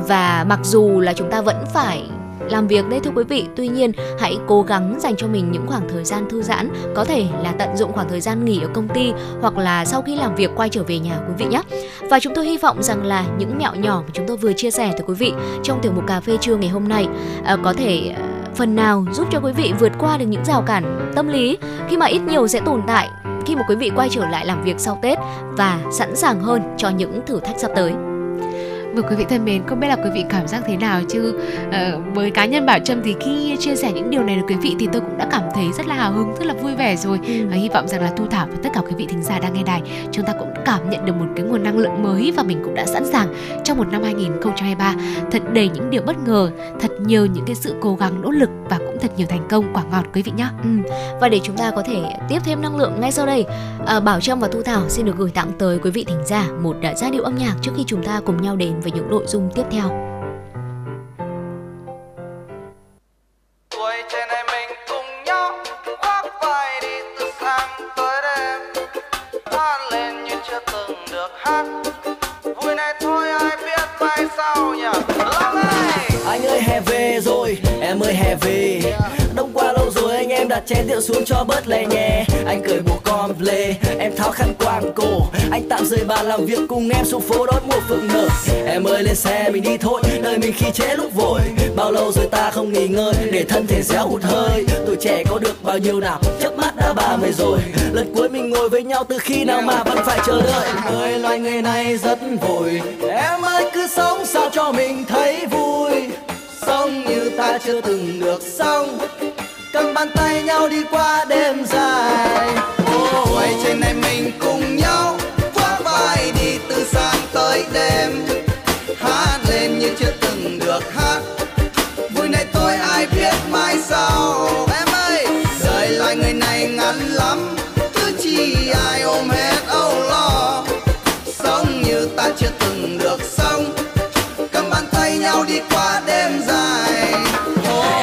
và mặc dù là chúng ta vẫn phải làm việc đấy thưa quý vị, tuy nhiên, hãy cố gắng dành cho mình những khoảng thời gian thư giãn, có thể là tận dụng khoảng thời gian nghỉ ở công ty hoặc là sau khi làm việc quay trở về nhà quý vị nhé và chúng tôi hy vọng rằng là những mẹo nhỏ mà chúng tôi vừa chia sẻ tới quý vị trong tiểu mục cà phê trưa ngày hôm nay ờ, có thể ờ, phần nào giúp cho quý vị vượt qua được những rào cản tâm lý khi mà ít nhiều sẽ tồn tại khi mà quý vị quay trở lại làm việc sau Tết và sẵn sàng hơn cho những thử thách sắp tới. Vâng quý vị thân mến, không biết là quý vị cảm giác thế nào chứ uh, với cá nhân Bảo Trâm thì khi chia sẻ những điều này với quý vị thì tôi cũng đã cảm thấy rất là hào hứng, rất là vui vẻ rồi. Ừ. Và hy vọng rằng là Thu Thảo và tất cả quý vị thính giả đang nghe đài, chúng ta cũng cảm nhận được một cái nguồn năng lượng mới và mình cũng đã sẵn sàng trong một năm 2023 thật đầy những điều bất ngờ, thật nhiều những cái sự cố gắng nỗ lực và cũng thật nhiều thành công quả ngọt quý vị nhé. Ừ. Và để chúng ta có thể tiếp thêm năng lượng ngay sau đây, uh, Bảo Trâm và Thu Thảo xin được gửi tặng tới quý vị thính giả một uh, giai điệu âm nhạc trước khi chúng ta cùng nhau đến với những nội dung tiếp theo. Anh ơi hè về rồi, em ơi hè về. Đông qua lâu rồi anh em đặt chén rượu xuống cho bớt lè nhẹ Anh cười bộ con play em tháo khăn quàng cổ. Anh tạm rời bàn làm việc cùng em xuống phố đón mùa phượng nở. Em ơi, lên xe mình đi thôi. Đời mình khi chế lúc vội. Bao lâu rồi ta không nghỉ ngơi để thân thể réo hụt hơi. Tuổi trẻ có được bao nhiêu nào? Chớp mắt đã ba mươi rồi. Lần cuối mình ngồi với nhau từ khi nào mà vẫn phải chờ đợi. Ơi, loài người này rất vội. Em ơi, cứ sống sao cho mình thấy vui. Sống như ta chưa từng được sống. Cầm bàn tay nhau đi qua đêm dài quay trên này mình cùng nhau khoác vai đi từ sáng tới đêm. Hát lên như chưa từng được hát. Vui này tôi ai biết mai sau. Em ơi, đời loài người này ngắn lắm. Cứ chi ai ôm hết âu lo. Sống như ta chưa từng được sống. Cầm bàn tay nhau đi qua đêm dài.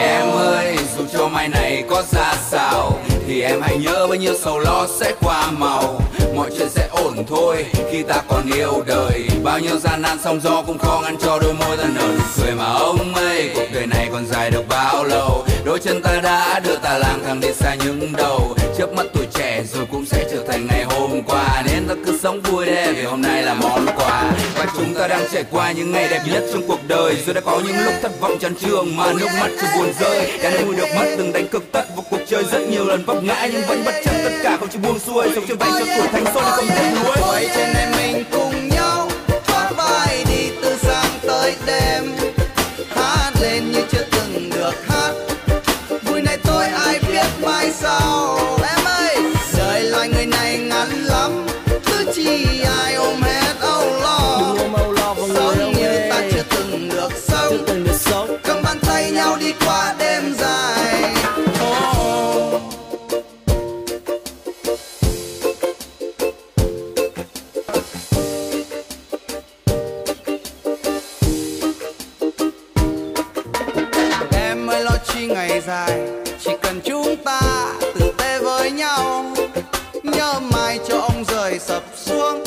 Em ơi, dù cho mai này có ra sao thì em hãy nhớ bao nhiêu sầu lo sẽ qua màu. Mọi chuyện sẽ ổn thôi, khi ta còn yêu đời. Bao nhiêu gian nan sóng gió cũng khó ngăn cho đôi môi ta nở nụ cười mà ông ơi, Cuộc đời này còn dài được bao lâu? Đôi chân ta đã đưa ta lang thang đi xa những đầu. Chớp mắt tuổi trẻ rồi cũng sẽ trở thành ngày hôm qua. Nên ta cứ sống vui đi vì hôm nay là một ta đang trải qua những ngày đẹp nhất trong cuộc đời. Rồi đã có những lúc thất vọng chán trường mà nước mắt chưa buồn rơi. Đã nuôi được mất từng đánh cực tất vào cuộc chơi rất nhiều lần vấp ngã, Nhưng vẫn bất chấp tất cả không chịu buông xuôi. Sống trên vai cho tuổi thanh xuân không tiếc nuối. Quay trên này mình cũng dài. Chỉ cần chúng ta tử tế với nhau nhớ mai cho ông rời sập xuống.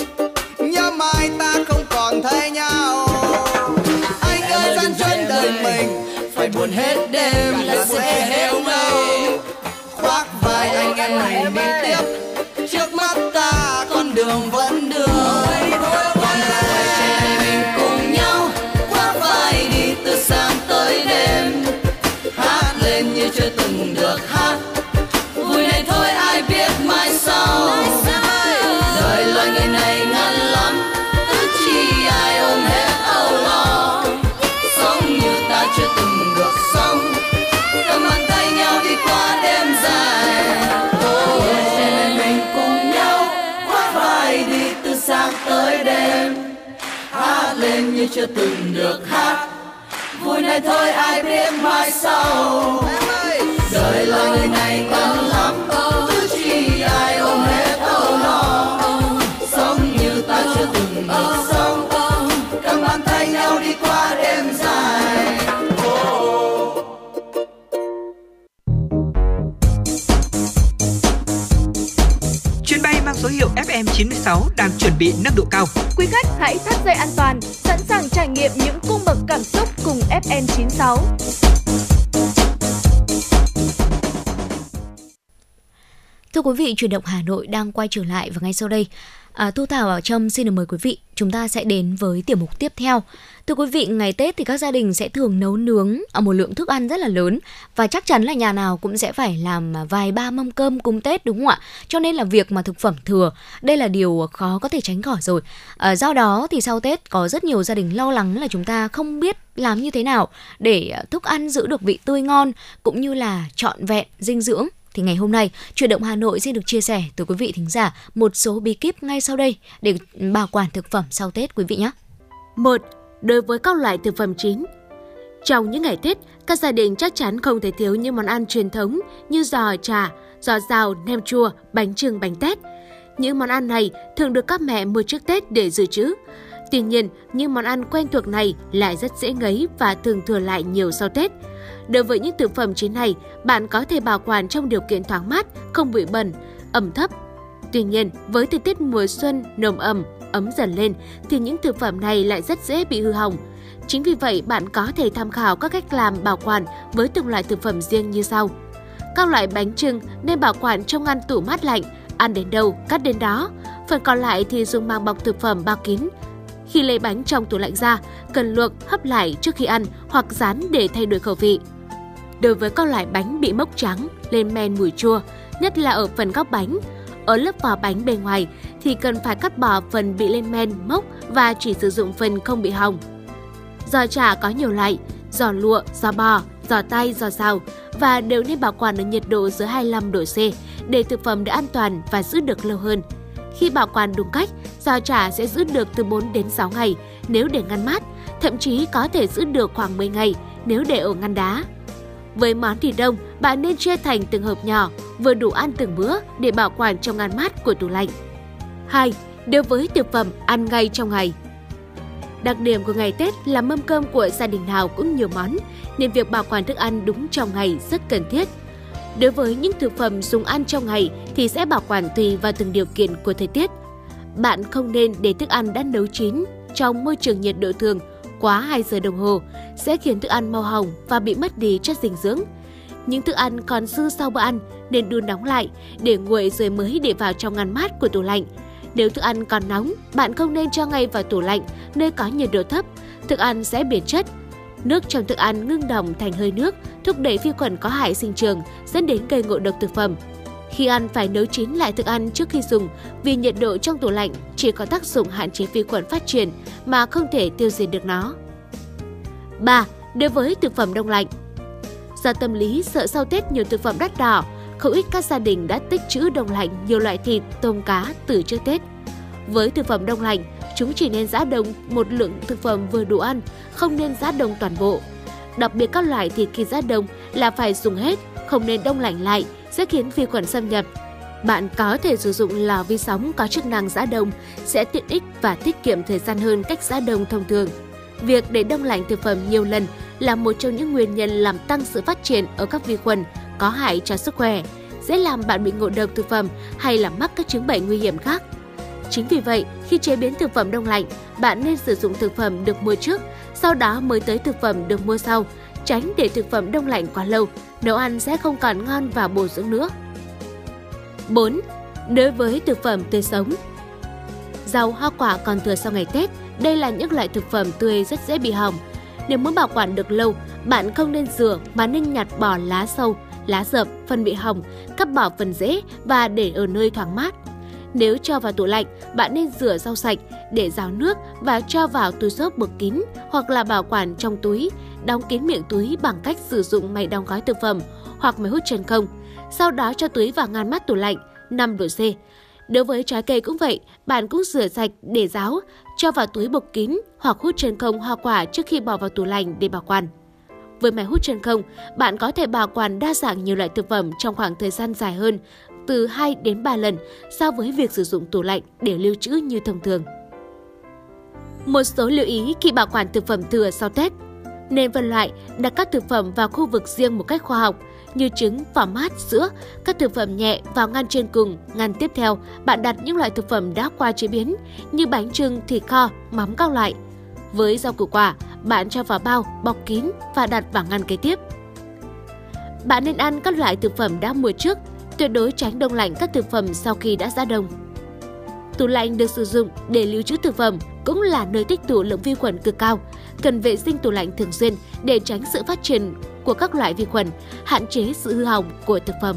Nhớ mai ta không còn thấy nhau. Anh ơi gian truân đời mình phải buồn hết đêm là sẽ héo ngây khoác vai anh em mình đi tiếp. Trước mắt ta con đường vẫn chưa từng được hát. Vui này thôi ai biết mai sau. FM96 đang chuẩn bị nâng độ cao. Quý khách hãy thắt dây an toàn, sẵn sàng trải nghiệm những cung bậc cảm xúc cùng FN96. Thưa quý vị, chuyển động Hà Nội đang quay trở lại và ngay sau đây, à, Thu Thảo Bảo Trâm xin được mời quý vị, chúng ta sẽ đến với tiểu mục tiếp theo. Thưa quý vị, ngày Tết thì các gia đình sẽ thường nấu nướng ở một lượng thức ăn rất là lớn và chắc chắn là nhà nào cũng sẽ phải làm vài ba mâm cơm cúng Tết đúng không ạ? Cho nên là việc mà thực phẩm thừa, đây là điều khó có thể tránh khỏi rồi. À, do đó thì sau Tết có rất nhiều gia đình lo lắng là chúng ta không biết làm như thế nào để thức ăn giữ được vị tươi ngon cũng như là trọn vẹn dinh dưỡng thì ngày hôm nay, Chuyển động Hà Nội xin được chia sẻ tới quý vị thính giả một số bí kíp ngay sau đây để bảo quản thực phẩm sau Tết quý vị nhé. Một, đối với các loại thực phẩm chín. Trong những ngày Tết, các gia đình chắc chắn không thể thiếu những món ăn truyền thống như giò chả, giò rào, nem chua, bánh trưng, bánh tét. Những món ăn này thường được các mẹ mua trước Tết để dự trữ. Tuy nhiên, những món ăn quen thuộc này lại rất dễ ngấy và thường thừa lại nhiều sau Tết. Đối với những thực phẩm trên này, bạn có thể bảo quản trong điều kiện thoáng mát, không bị bẩn, ẩm thấp. Tuy nhiên, với thời tiết mùa xuân nồm ẩm, ấm dần lên thì những thực phẩm này lại rất dễ bị hư hỏng. Chính vì vậy, bạn có thể tham khảo các cách làm bảo quản với từng loại thực phẩm riêng như sau. Các loại bánh trưng nên bảo quản trong ngăn tủ mát lạnh, ăn đến đâu, cắt đến đó. Phần còn lại thì dùng màng bọc thực phẩm bao kín. Khi lấy bánh trong tủ lạnh ra, cần luộc, hấp lại trước khi ăn hoặc rán để thay đổi khẩu vị. Đối với các loại bánh bị mốc trắng, lên men mùi chua, nhất là ở phần góc bánh, ở lớp vỏ bánh bên ngoài thì cần phải cắt bỏ phần bị lên men, mốc và chỉ sử dụng phần không bị hỏng. Giò chả có nhiều loại, giò lụa, giò bò, giò tay, giò xào và đều nên bảo quản ở nhiệt độ dưới 25 độ C để thực phẩm được an toàn và giữ được lâu hơn. Khi bảo quản đúng cách, giò chả sẽ giữ được từ 4 đến 6 ngày nếu để ngăn mát, thậm chí có thể giữ được khoảng 10 ngày nếu để ở ngăn đá. Với món thịt đông, bạn nên chia thành từng hộp nhỏ, vừa đủ ăn từng bữa để bảo quản trong ngăn mát của tủ lạnh. 2. Đối với thực phẩm ăn ngay trong ngày Đặc điểm của ngày Tết là mâm cơm của gia đình nào cũng nhiều món, nên việc bảo quản thức ăn đúng trong ngày rất cần thiết. Đối với những thực phẩm dùng ăn trong ngày thì sẽ bảo quản tùy vào từng điều kiện của thời tiết. Bạn không nên để thức ăn đã nấu chín trong môi trường nhiệt độ thường quá 2 giờ đồng hồ sẽ khiến thức ăn mau hỏng và bị mất đi chất dinh dưỡng. Những thức ăn còn dư sau bữa ăn nên đun nóng lại để nguội rồi mới để vào trong ngăn mát của tủ lạnh. Nếu thức ăn còn nóng, bạn không nên cho ngay vào tủ lạnh nơi có nhiệt độ thấp, thức ăn sẽ biến chất. Nước trong thức ăn ngưng đồng thành hơi nước, thúc đẩy vi khuẩn có hại sinh trường, dẫn đến gây ngộ độc thực phẩm. Khi ăn phải nấu chín lại thức ăn trước khi dùng vì nhiệt độ trong tủ lạnh chỉ có tác dụng hạn chế vi khuẩn phát triển mà không thể tiêu diệt được nó. 3. Đối với thực phẩm đông lạnh Do tâm lý sợ sau Tết nhiều thực phẩm đắt đỏ, không ít các gia đình đã tích trữ đông lạnh nhiều loại thịt, tôm cá từ trước Tết. Với thực phẩm đông lạnh, chúng chỉ nên giã đông một lượng thực phẩm vừa đủ ăn, không nên giã đông toàn bộ. Đặc biệt các loại thịt khi giã đông là phải dùng hết, không nên đông lạnh lại sẽ khiến vi khuẩn xâm nhập. Bạn có thể sử dụng lò vi sóng có chức năng giã đông sẽ tiện ích và tiết kiệm thời gian hơn cách giã đông thông thường. Việc để đông lạnh thực phẩm nhiều lần là một trong những nguyên nhân làm tăng sự phát triển ở các vi khuẩn có hại cho sức khỏe, dễ làm bạn bị ngộ độc thực phẩm hay là mắc các chứng bệnh nguy hiểm khác. Chính vì vậy, khi chế biến thực phẩm đông lạnh, bạn nên sử dụng thực phẩm được mua trước, sau đó mới tới thực phẩm được mua sau, tránh để thực phẩm đông lạnh quá lâu, nấu ăn sẽ không còn ngon và bổ dưỡng nữa. 4. Đối với thực phẩm tươi sống Rau, hoa quả còn thừa sau ngày Tết, đây là những loại thực phẩm tươi rất dễ bị hỏng. Nếu muốn bảo quản được lâu, bạn không nên rửa mà nên nhặt bỏ lá sâu, lá dập, phần bị hỏng, cắt bỏ phần rễ và để ở nơi thoáng mát. Nếu cho vào tủ lạnh, bạn nên rửa rau sạch để ráo nước và cho vào túi xốp bực kín hoặc là bảo quản trong túi, đóng kín miệng túi bằng cách sử dụng máy đóng gói thực phẩm hoặc máy hút chân không. Sau đó cho túi vào ngăn mát tủ lạnh 5 độ C. Đối với trái cây cũng vậy, bạn cũng rửa sạch để ráo, cho vào túi bọc kín hoặc hút chân không hoa quả trước khi bỏ vào tủ lạnh để bảo quản. Với máy hút chân không, bạn có thể bảo quản đa dạng nhiều loại thực phẩm trong khoảng thời gian dài hơn, từ 2 đến 3 lần so với việc sử dụng tủ lạnh để lưu trữ như thông thường. Một số lưu ý khi bảo quản thực phẩm thừa sau Tết nên phân loại, đặt các thực phẩm vào khu vực riêng một cách khoa học, như trứng, vỏ mát, sữa, các thực phẩm nhẹ vào ngăn trên cùng. Ngăn tiếp theo, bạn đặt những loại thực phẩm đã qua chế biến như bánh trưng, thịt kho, mắm các loại. Với rau củ quả, bạn cho vào bao, bọc kín và đặt vào ngăn kế tiếp. Bạn nên ăn các loại thực phẩm đã mua trước, tuyệt đối tránh đông lạnh các thực phẩm sau khi đã ra đông. Tủ lạnh được sử dụng để lưu trữ thực phẩm cũng là nơi tích tụ lượng vi khuẩn cực cao. Cần vệ sinh tủ lạnh thường xuyên để tránh sự phát triển của các loại vi khuẩn, hạn chế sự hư hỏng của thực phẩm.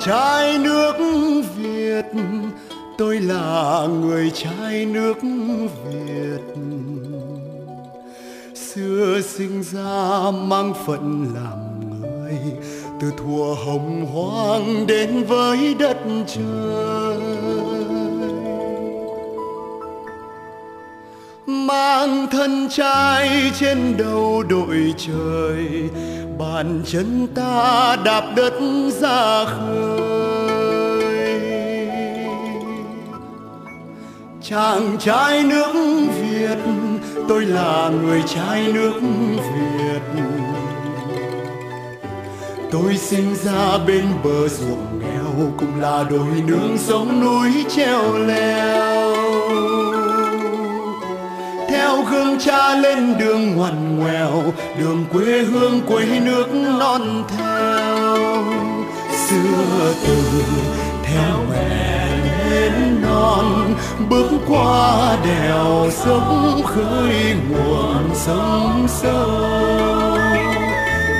Trai nước Việt. Tôi là người trai nước Việt. Xưa sinh ra mang phận làm người, từ thuở hồng hoang đến với đất trời. Mang thân trai trên đầu đội trời bàn chân ta đạp đất ra khơi. Chàng trai nước việt, tôi là người trai nước việt. Tôi sinh ra bên bờ ruộng nghèo, cũng là đồi nương sống núi treo leo. Hương gương cha lên đường ngoằn ngoèo, đường quê hương quê nước non theo. Xưa từ theo mẹ lên non, bước qua đèo sông khơi nguồn sông sâu.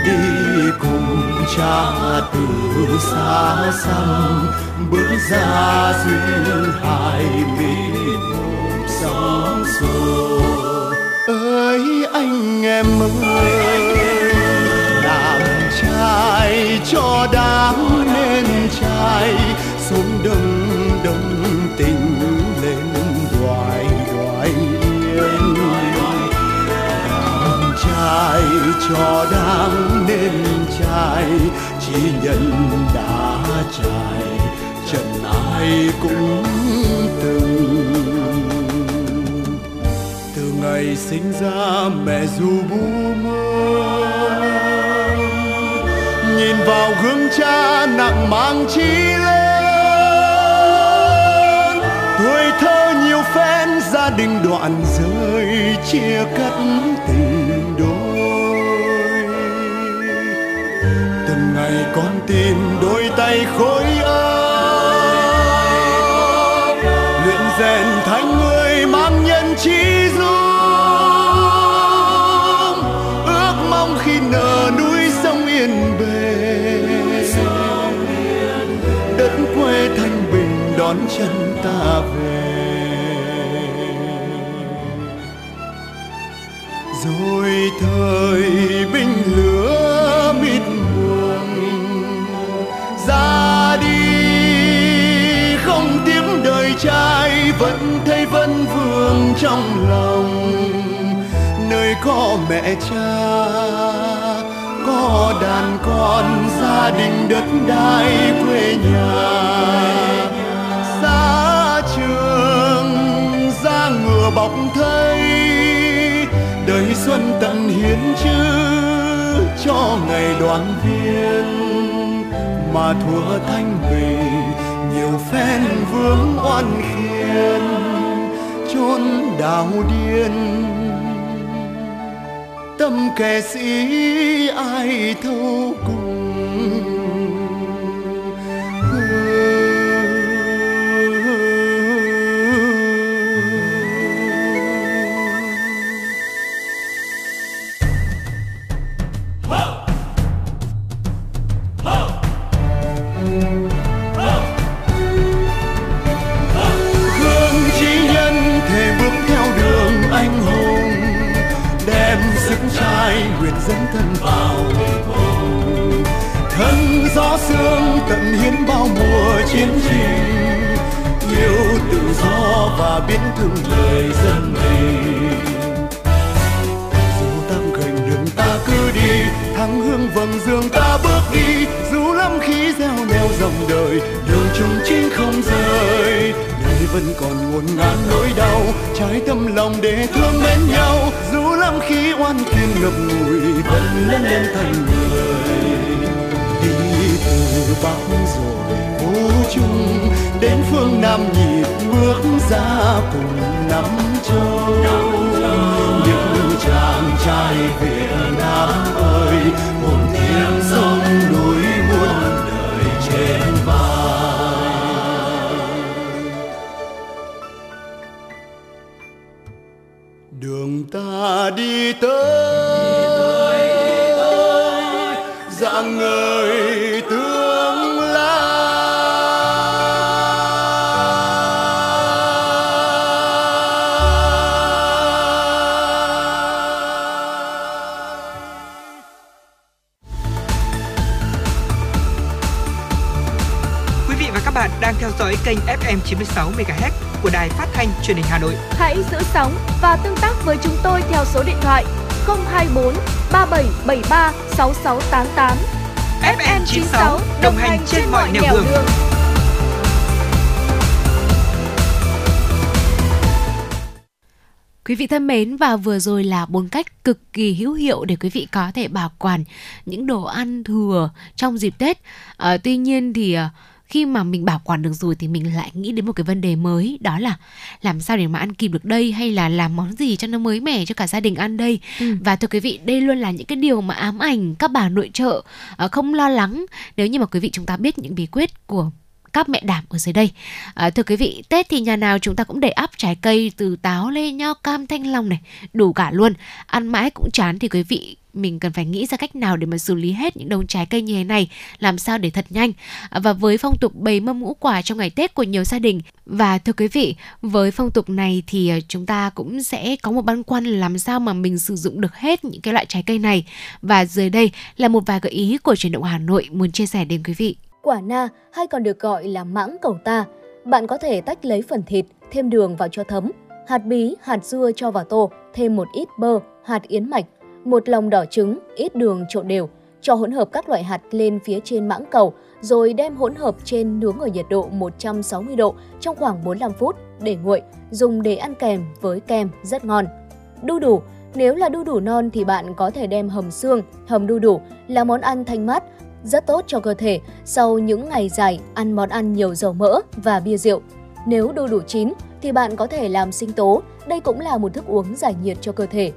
Đi cùng cha từ xa xăm, bước ra duyên hai miền sóng sôi với anh em ơi làm trai cho đáng nên trai, xuống đông đông tình lên đoài đoài yên. Làm trai cho đáng nên trai, chỉ nhận đã trải trần ai cũng từng ngày sinh ra mẹ dù bu mơ. Nhìn vào gương cha nặng mang chi lớn tuổi thơ nhiều phen gia đình đoạn rơi, chia cắt tình đôi. Từng ngày con tìm đôi tay khối đón chân ta về. Rồi thời binh lửa mịt mùng, ra đi không tiếng đời trai, vẫn thấy vẫn vương trong lòng. Nơi có mẹ cha, có đàn con, gia đình đất đai quê nhà. Ra bọc thây đời xuân tận hiến chữ cho ngày đoàn viên. Mà thua thanh bình nhiều phen vướng oan khiên, chốn đào điên. Tâm kẻ sĩ ai thâu cùng? Thắng dương ta bước đi, dù lắm khí gieo neo dòng đời đường chung chính không rời. Đời vẫn còn ngổn ngàn nỗi đau, trái tâm lòng để thương mến nhau. Dù lắm khí oan kiên ngập ngùi, vẫn lớn lên thành người. Đi từ bắc rồi, vô chung, đến phương nam nhịp bước ra cùng nắm châu trai Việt Nam ơi hồn thiêng sông núi muôn đời trên vai. Đường ta đi tới dõi kênh FM 96 MHz của đài phát thanh truyền hình Hà Nội. Hãy giữ sóng và tương tác với chúng tôi theo số điện thoại 024 3773 6688. FM 96 đồng hành trên mọi nẻo đường. đường. Quý vị thân mến và vừa rồi là bốn cách cực kỳ hữu hiệu để quý vị có thể bảo quản những đồ ăn thừa trong dịp Tết. À, tuy nhiên thì uh, khi mà mình bảo quản được rồi thì mình lại nghĩ đến một cái vấn đề mới đó là làm sao để mà ăn kịp được đây hay là làm món gì cho nó mới mẻ cho cả gia đình ăn đây ừ. và thưa quý vị đây luôn là những cái điều mà ám ảnh các bà nội trợ uh, không lo lắng nếu như mà quý vị chúng ta biết những bí quyết của các mẹ đảm ở dưới đây. À, thưa quý vị, Tết thì nhà nào chúng ta cũng để ắp trái cây từ táo, lê, nho, cam, thanh long này, đủ cả luôn. Ăn mãi cũng chán thì quý vị mình cần phải nghĩ ra cách nào để mà xử lý hết những đống trái cây như thế này làm sao để thật nhanh. Và với phong tục bày mâm ngũ quả trong ngày Tết của nhiều gia đình. Và thưa quý vị với phong tục này thì ờ, chúng ta cũng sẽ có một băn khoăn làm sao mà mình sử dụng được hết những cái loại trái cây này. Và dưới đây là một vài gợi ý của truyền động Hà Nội muốn chia sẻ đến quý vị. Quả na hay còn được gọi là mãng cầu ta. Bạn có thể tách lấy phần thịt, thêm đường vào cho thấm, hạt bí, hạt dưa cho vào tô, thêm một ít bơ, hạt yến mạch, một lòng đỏ trứng, ít đường trộn đều, cho hỗn hợp các loại hạt lên phía trên mãng cầu, rồi đem hỗn hợp trên nướng ở nhiệt độ 160 độ trong khoảng 45 phút để nguội, dùng để ăn kèm với kem rất ngon. Đu đủ nếu là đu đủ non thì bạn có thể đem hầm xương, hầm đu đủ là món ăn thanh mát rất tốt cho cơ thể sau những ngày dài ăn món ăn nhiều dầu mỡ và bia rượu. Nếu đu đủ chín thì bạn có thể làm sinh tố, đây cũng là một thức uống giải nhiệt cho cơ thể.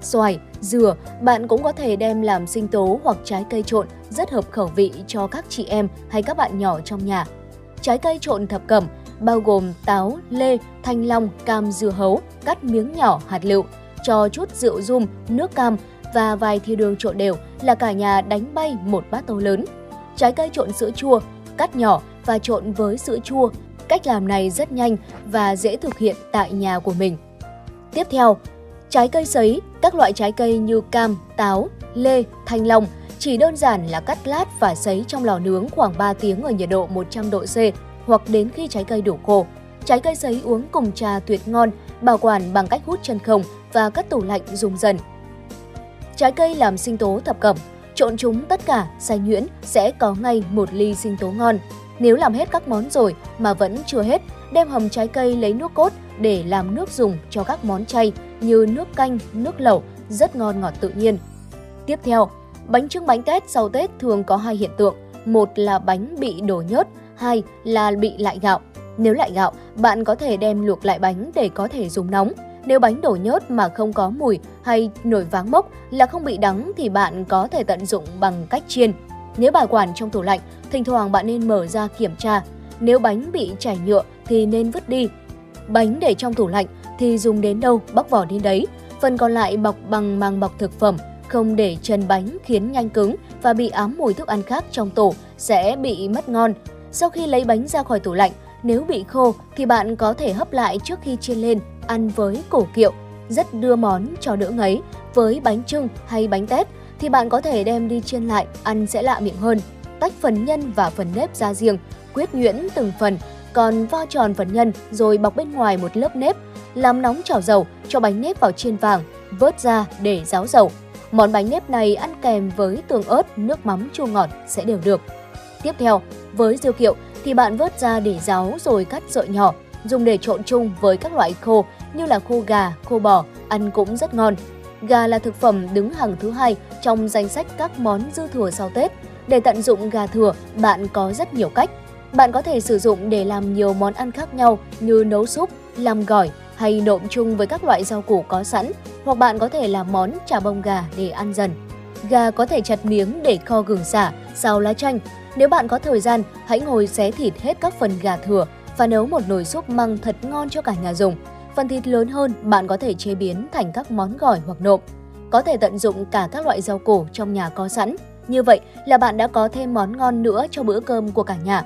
Xoài, dừa, bạn cũng có thể đem làm sinh tố hoặc trái cây trộn rất hợp khẩu vị cho các chị em hay các bạn nhỏ trong nhà. Trái cây trộn thập cẩm bao gồm táo, lê, thanh long, cam, dưa hấu, cắt miếng nhỏ hạt lựu, cho chút rượu rum, nước cam và vài thìa đường trộn đều là cả nhà đánh bay một bát tô lớn. Trái cây trộn sữa chua, cắt nhỏ và trộn với sữa chua. Cách làm này rất nhanh và dễ thực hiện tại nhà của mình. Tiếp theo, trái cây sấy, các loại trái cây như cam, táo, lê, thanh long chỉ đơn giản là cắt lát và sấy trong lò nướng khoảng 3 tiếng ở nhiệt độ 100 độ C hoặc đến khi trái cây đủ khô. Trái cây sấy uống cùng trà tuyệt ngon, bảo quản bằng cách hút chân không và cất tủ lạnh dùng dần Trái cây làm sinh tố thập cẩm, trộn chúng tất cả xay nhuyễn sẽ có ngay một ly sinh tố ngon. Nếu làm hết các món rồi mà vẫn chưa hết, đem hầm trái cây lấy nước cốt để làm nước dùng cho các món chay như nước canh, nước lẩu, rất ngon ngọt tự nhiên. Tiếp theo, bánh trưng bánh tét sau Tết thường có hai hiện tượng. Một là bánh bị đổ nhớt, hai là bị lại gạo. Nếu lại gạo, bạn có thể đem luộc lại bánh để có thể dùng nóng. Nếu bánh đổ nhớt mà không có mùi hay nổi váng mốc là không bị đắng thì bạn có thể tận dụng bằng cách chiên. Nếu bảo quản trong tủ lạnh, thỉnh thoảng bạn nên mở ra kiểm tra. Nếu bánh bị chảy nhựa thì nên vứt đi. Bánh để trong tủ lạnh thì dùng đến đâu bóc vỏ đến đấy. Phần còn lại bọc bằng màng bọc thực phẩm, không để chân bánh khiến nhanh cứng và bị ám mùi thức ăn khác trong tủ sẽ bị mất ngon. Sau khi lấy bánh ra khỏi tủ lạnh, nếu bị khô thì bạn có thể hấp lại trước khi chiên lên ăn với cổ kiệu, rất đưa món cho đỡ ngấy. Với bánh trưng hay bánh tét thì bạn có thể đem đi chiên lại, ăn sẽ lạ miệng hơn. Tách phần nhân và phần nếp ra riêng, quyết nhuyễn từng phần, còn vo tròn phần nhân rồi bọc bên ngoài một lớp nếp, làm nóng chảo dầu cho bánh nếp vào chiên vàng, vớt ra để ráo dầu. Món bánh nếp này ăn kèm với tương ớt, nước mắm chua ngọt sẽ đều được. Tiếp theo, với dưa kiệu thì bạn vớt ra để ráo rồi cắt sợi nhỏ, dùng để trộn chung với các loại khô như là khô gà, khô bò, ăn cũng rất ngon. Gà là thực phẩm đứng hàng thứ hai trong danh sách các món dư thừa sau Tết. Để tận dụng gà thừa, bạn có rất nhiều cách. Bạn có thể sử dụng để làm nhiều món ăn khác nhau như nấu súp, làm gỏi hay nộm chung với các loại rau củ có sẵn, hoặc bạn có thể làm món chả bông gà để ăn dần. Gà có thể chặt miếng để kho gừng xả, xào lá chanh. Nếu bạn có thời gian, hãy ngồi xé thịt hết các phần gà thừa và nấu một nồi súp măng thật ngon cho cả nhà dùng. Phần thịt lớn hơn, bạn có thể chế biến thành các món gỏi hoặc nộm. Có thể tận dụng cả các loại rau củ trong nhà có sẵn. Như vậy là bạn đã có thêm món ngon nữa cho bữa cơm của cả nhà.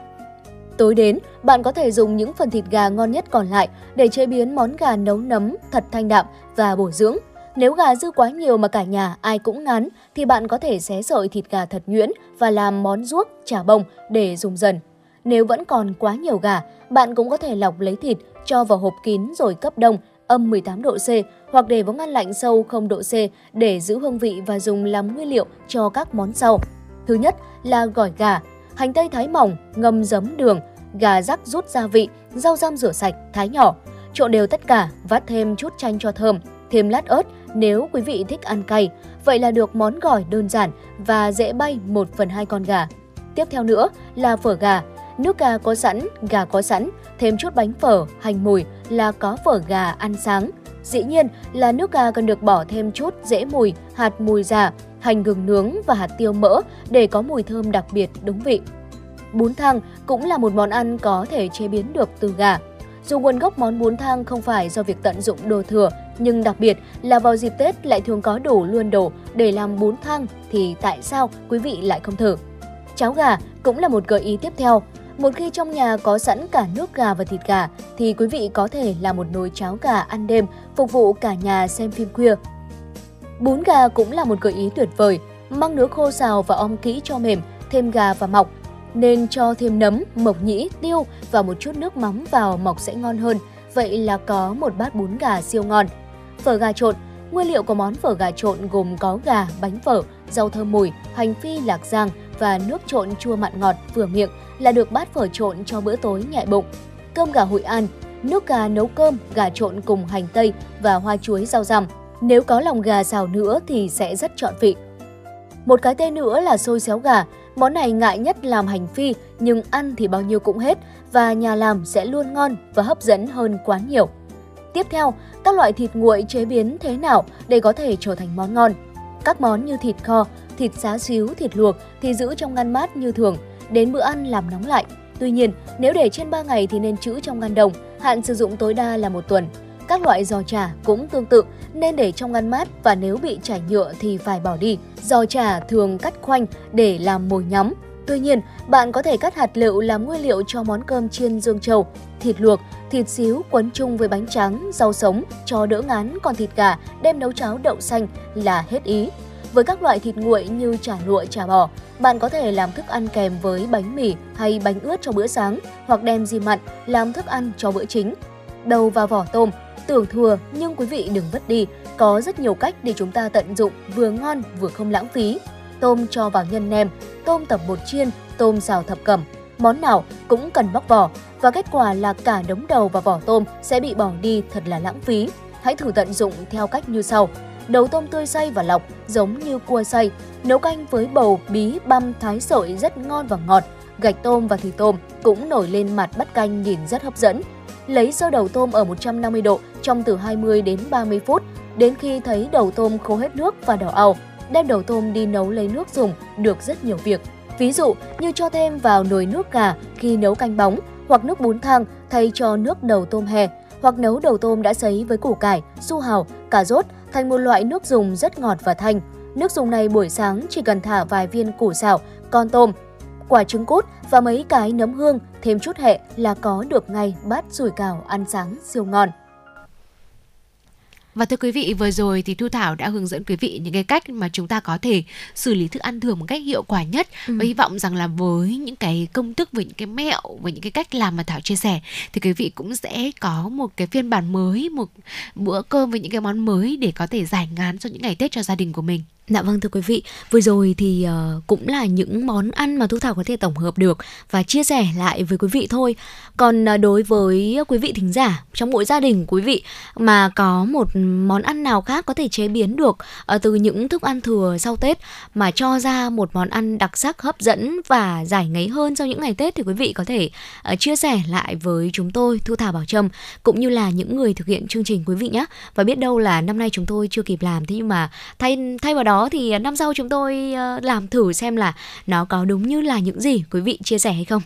Tối đến, bạn có thể dùng những phần thịt gà ngon nhất còn lại để chế biến món gà nấu nấm thật thanh đạm và bổ dưỡng. Nếu gà dư quá nhiều mà cả nhà ai cũng ngán thì bạn có thể xé sợi thịt gà thật nhuyễn và làm món ruốc, chả bông để dùng dần. Nếu vẫn còn quá nhiều gà, bạn cũng có thể lọc lấy thịt, cho vào hộp kín rồi cấp đông, âm 18 độ C hoặc để vào ngăn lạnh sâu 0 độ C để giữ hương vị và dùng làm nguyên liệu cho các món sau. Thứ nhất là gỏi gà, hành tây thái mỏng, ngâm giấm đường, gà rắc rút gia vị, rau răm rửa sạch, thái nhỏ. Trộn đều tất cả, vắt thêm chút chanh cho thơm, thêm lát ớt nếu quý vị thích ăn cay. Vậy là được món gỏi đơn giản và dễ bay 1 phần 2 con gà. Tiếp theo nữa là phở gà. Nước gà có sẵn, gà có sẵn, thêm chút bánh phở, hành mùi là có phở gà ăn sáng. Dĩ nhiên là nước gà cần được bỏ thêm chút dễ mùi, hạt mùi già, hành gừng nướng và hạt tiêu mỡ để có mùi thơm đặc biệt đúng vị. Bún thang cũng là một món ăn có thể chế biến được từ gà. Dù nguồn gốc món bún thang không phải do việc tận dụng đồ thừa, nhưng đặc biệt là vào dịp Tết lại thường có đủ luôn đồ để làm bún thang thì tại sao quý vị lại không thử? Cháo gà cũng là một gợi ý tiếp theo. Một khi trong nhà có sẵn cả nước gà và thịt gà thì quý vị có thể làm một nồi cháo gà ăn đêm phục vụ cả nhà xem phim khuya. Bún gà cũng là một gợi ý tuyệt vời. Măng nứa khô xào và om kỹ cho mềm, thêm gà và mọc. Nên cho thêm nấm, mộc nhĩ, tiêu và một chút nước mắm vào mọc sẽ ngon hơn. Vậy là có một bát bún gà siêu ngon. Phở gà trộn Nguyên liệu của món phở gà trộn gồm có gà, bánh phở, rau thơm mùi, hành phi lạc giang và nước trộn chua mặn ngọt vừa miệng là được bát phở trộn cho bữa tối nhẹ bụng. Cơm gà Hội An, nước gà nấu cơm, gà trộn cùng hành tây và hoa chuối rau răm. Nếu có lòng gà xào nữa thì sẽ rất trọn vị. Một cái tên nữa là xôi xéo gà. Món này ngại nhất làm hành phi nhưng ăn thì bao nhiêu cũng hết và nhà làm sẽ luôn ngon và hấp dẫn hơn quá nhiều. Tiếp theo, các loại thịt nguội chế biến thế nào để có thể trở thành món ngon. Các món như thịt kho, thịt xá xíu, thịt luộc thì giữ trong ngăn mát như thường, đến bữa ăn làm nóng lại. Tuy nhiên, nếu để trên 3 ngày thì nên trữ trong ngăn đồng, hạn sử dụng tối đa là một tuần. Các loại giò chả cũng tương tự, nên để trong ngăn mát và nếu bị chảy nhựa thì phải bỏ đi. Giò chả thường cắt khoanh để làm mồi nhắm. Tuy nhiên, bạn có thể cắt hạt lựu làm nguyên liệu cho món cơm chiên dương châu, thịt luộc, thịt xíu quấn chung với bánh trắng, rau sống cho đỡ ngán, còn thịt gà đem nấu cháo đậu xanh là hết ý. Với các loại thịt nguội như chả lụa, chả bò, bạn có thể làm thức ăn kèm với bánh mì hay bánh ướt cho bữa sáng hoặc đem di mặn làm thức ăn cho bữa chính. Đầu và vỏ tôm, tưởng thừa nhưng quý vị đừng vứt đi, có rất nhiều cách để chúng ta tận dụng vừa ngon vừa không lãng phí. Tôm cho vào nhân nem, tôm tẩm bột chiên, tôm xào thập cẩm, món nào cũng cần bóc vỏ và kết quả là cả đống đầu và vỏ tôm sẽ bị bỏ đi thật là lãng phí. Hãy thử tận dụng theo cách như sau. Đầu tôm tươi xay và lọc giống như cua xay, nấu canh với bầu, bí, băm, thái sợi rất ngon và ngọt. Gạch tôm và thịt tôm cũng nổi lên mặt bắt canh nhìn rất hấp dẫn. Lấy sơ đầu tôm ở 150 độ trong từ 20 đến 30 phút, đến khi thấy đầu tôm khô hết nước và đỏ ao. Đem đầu tôm đi nấu lấy nước dùng được rất nhiều việc. Ví dụ như cho thêm vào nồi nước gà khi nấu canh bóng hoặc nước bún thang thay cho nước đầu tôm hè hoặc nấu đầu tôm đã sấy với củ cải, su hào, cà rốt thành một loại nước dùng rất ngọt và thanh. Nước dùng này buổi sáng chỉ cần thả vài viên củ xào, con tôm, quả trứng cút và mấy cái nấm hương, thêm chút hệ là có được ngay bát sủi cảo ăn sáng siêu ngon. Và thưa quý vị, vừa rồi thì Thu Thảo đã hướng dẫn quý vị những cái cách mà chúng ta có thể xử lý thức ăn thừa một cách hiệu quả nhất ừ. và hy vọng rằng là với những cái công thức với những cái mẹo với những cái cách làm mà Thảo chia sẻ thì quý vị cũng sẽ có một cái phiên bản mới, một bữa cơm với những cái món mới để có thể giải ngán cho những ngày Tết cho gia đình của mình. Dạ vâng thưa quý vị, vừa rồi thì uh, cũng là những món ăn mà Thu Thảo có thể tổng hợp được và chia sẻ lại với quý vị thôi. Còn uh, đối với quý vị thính giả trong mỗi gia đình quý vị mà có một món ăn nào khác có thể chế biến được uh, từ những thức ăn thừa sau Tết mà cho ra một món ăn đặc sắc hấp dẫn và giải ngấy hơn sau những ngày Tết thì quý vị có thể uh, chia sẻ lại với chúng tôi Thu Thảo Bảo Trâm cũng như là những người thực hiện chương trình quý vị nhé. Và biết đâu là năm nay chúng tôi chưa kịp làm thế nhưng mà thay thay vào đó thì à, năm sau chúng tôi ờ, làm thử xem là nó có đúng như là những gì quý vị chia sẻ hay không.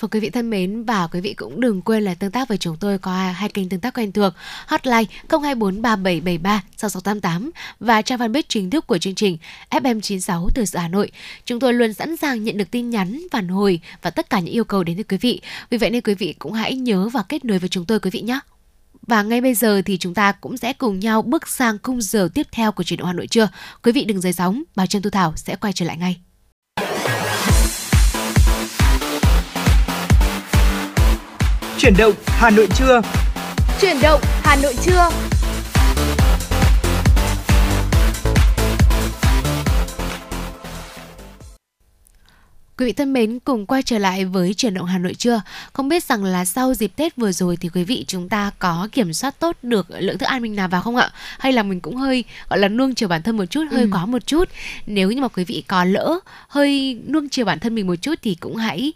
Và quý vị thân mến và quý vị cũng đừng quên là tương tác với chúng tôi qua hai kênh tương tác quen thuộc hotline 0243773 6688 và trang fanpage chính thức của chương trình FM96 từ Hà Nội. Chúng tôi luôn sẵn sàng nhận được tin nhắn, phản hồi và tất cả những yêu cầu đến từ quý vị. Vì vậy nên quý vị cũng hãy nhớ và kết nối với chúng tôi quý vị nhé. Và ngay bây giờ thì chúng ta cũng sẽ cùng nhau bước sang khung giờ tiếp theo của chuyển động Hà Nội trưa. Quý vị đừng rời sóng, bà Trương Thu Thảo sẽ quay trở lại ngay. Chuyển động Hà Nội trưa. Chuyển động Hà Nội trưa. Quý vị thân mến, cùng quay trở lại với chuyển động Hà Nội chưa? Không biết rằng là sau dịp Tết vừa rồi thì quý vị chúng ta có kiểm soát tốt được lượng thức ăn mình nào vào không ạ? Hay là mình cũng hơi gọi là nuông chiều bản thân một chút, hơi ừ. quá một chút. Nếu như mà quý vị có lỡ hơi nuông chiều bản thân mình một chút thì cũng hãy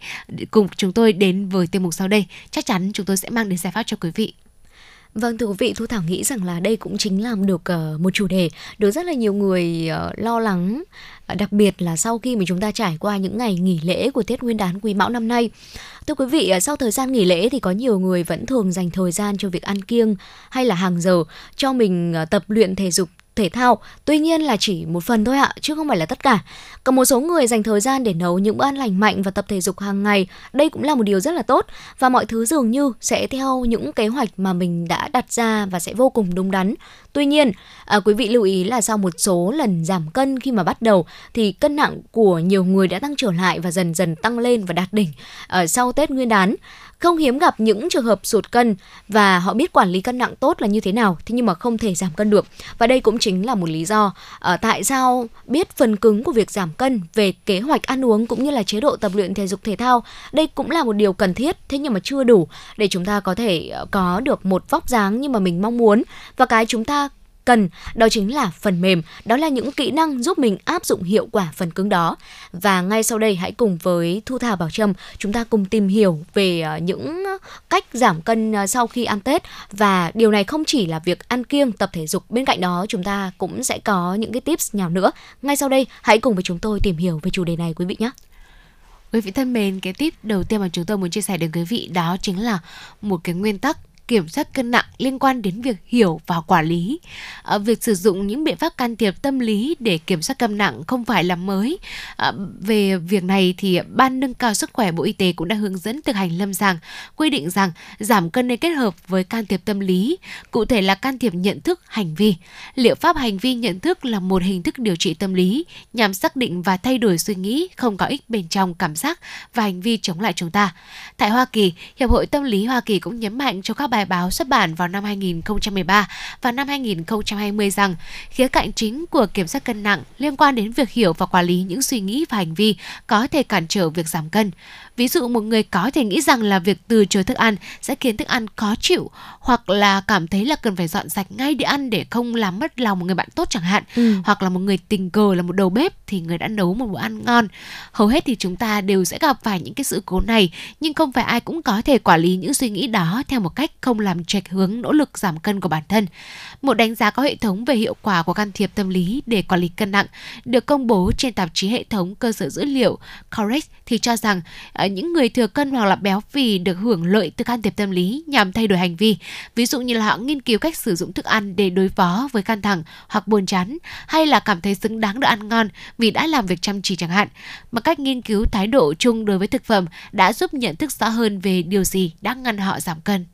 cùng chúng tôi đến với tiêu mục sau đây. Chắc chắn chúng tôi sẽ mang đến giải pháp cho quý vị. Vâng thưa quý vị, Thu Thảo nghĩ rằng là đây cũng chính là được ờ, một chủ đề được rất là nhiều người ờ, lo lắng, ờ, đặc biệt là sau khi mà chúng ta trải qua những ngày nghỉ lễ của Tết Nguyên đán Quý Mão năm nay. Thưa quý vị, sau thời gian nghỉ lễ thì có nhiều người vẫn thường dành thời gian cho việc ăn kiêng hay là hàng giờ cho mình tập luyện thể dục thể thao, tuy nhiên là chỉ một phần thôi ạ, chứ không phải là tất cả. Còn một số người dành thời gian để nấu những bữa ăn lành mạnh và tập thể dục hàng ngày, đây cũng là một điều rất là tốt và mọi thứ dường như sẽ theo những kế hoạch mà mình đã đặt ra và sẽ vô cùng đúng đắn. Tuy nhiên, à, quý vị lưu ý là sau một số lần giảm cân khi mà bắt đầu thì cân nặng của nhiều người đã tăng trở lại và dần dần tăng lên và đạt đỉnh ở sau Tết Nguyên đán. Không hiếm gặp những trường hợp sụt cân và họ biết quản lý cân nặng tốt là như thế nào, thế nhưng mà không thể giảm cân được. Và đây cũng chính là một lý do uh, tại sao biết phần cứng của việc giảm cân về kế hoạch ăn uống cũng như là chế độ tập luyện thể dục thể thao. Đây cũng là một điều cần thiết, thế nhưng mà chưa đủ để chúng ta có thể ờ, có được một vóc dáng như mà mình mong muốn và cái chúng ta cần đó chính là phần mềm, đó là những kỹ năng giúp mình áp dụng hiệu quả phần cứng đó. Và ngay sau đây hãy cùng với Thu Thảo Bảo Trâm chúng ta cùng tìm hiểu về ờ, những cách giảm cân ờ, sau khi ăn Tết và điều này không chỉ là việc ăn kiêng tập thể dục, bên cạnh đó chúng ta cũng sẽ có những cái tips nào nữa. Ngay sau đây hãy cùng với chúng tôi tìm hiểu về chủ đề này quý vị nhé. Quý vị thân mến, cái tip đầu tiên mà chúng tôi muốn chia sẻ đến quý vị đó chính là một cái nguyên tắc kiểm soát cân nặng liên quan đến việc hiểu và quản lý. À, việc sử dụng những biện pháp can thiệp tâm lý để kiểm soát cân nặng không phải là mới. À, về việc này thì Ban nâng cao sức khỏe Bộ Y tế cũng đã hướng dẫn thực hành lâm sàng quy định rằng giảm cân nên kết hợp với can thiệp tâm lý, cụ thể là can thiệp nhận thức hành vi. Liệu pháp hành vi nhận thức là một hình thức điều trị tâm lý nhằm xác định và thay đổi suy nghĩ không có ích bên trong cảm giác và hành vi chống lại chúng ta. Tại Hoa Kỳ, Hiệp hội Tâm lý Hoa Kỳ cũng nhấn mạnh cho các bài báo xuất bản vào năm 2013 và năm 2020 rằng, khía cạnh chính của kiểm soát cân nặng liên quan đến việc hiểu và quản lý những suy nghĩ và hành vi có thể cản trở việc giảm cân. Ví dụ một người có thể nghĩ rằng là việc từ chối thức ăn sẽ khiến thức ăn khó chịu hoặc là cảm thấy là cần phải dọn sạch ngay để ăn để không làm mất lòng một người bạn tốt chẳng hạn. Ừ. Hoặc là một người tình cờ là một đầu bếp thì người đã nấu một bữa ăn ngon. Hầu hết thì chúng ta đều sẽ gặp phải những cái sự cố này nhưng không phải ai cũng có thể quản lý những suy nghĩ đó theo một cách không làm trạch hướng nỗ lực giảm cân của bản thân. Một đánh giá có hệ thống về hiệu quả của can thiệp tâm lý để quản lý cân nặng được công bố trên tạp chí hệ thống cơ sở dữ liệu Correct thì cho rằng Ờ, những người thừa cân hoặc là béo phì được hưởng lợi từ can thiệp tâm lý nhằm thay đổi hành vi. Ví dụ như là họ nghiên cứu cách sử dụng thức ăn để đối phó với căng thẳng hoặc buồn chán, hay là cảm thấy xứng đáng được ăn ngon vì đã làm việc chăm chỉ chẳng hạn. Mà cách nghiên cứu thái độ chung đối với thực phẩm đã giúp nhận thức rõ hơn về điều gì đang ngăn họ giảm cân.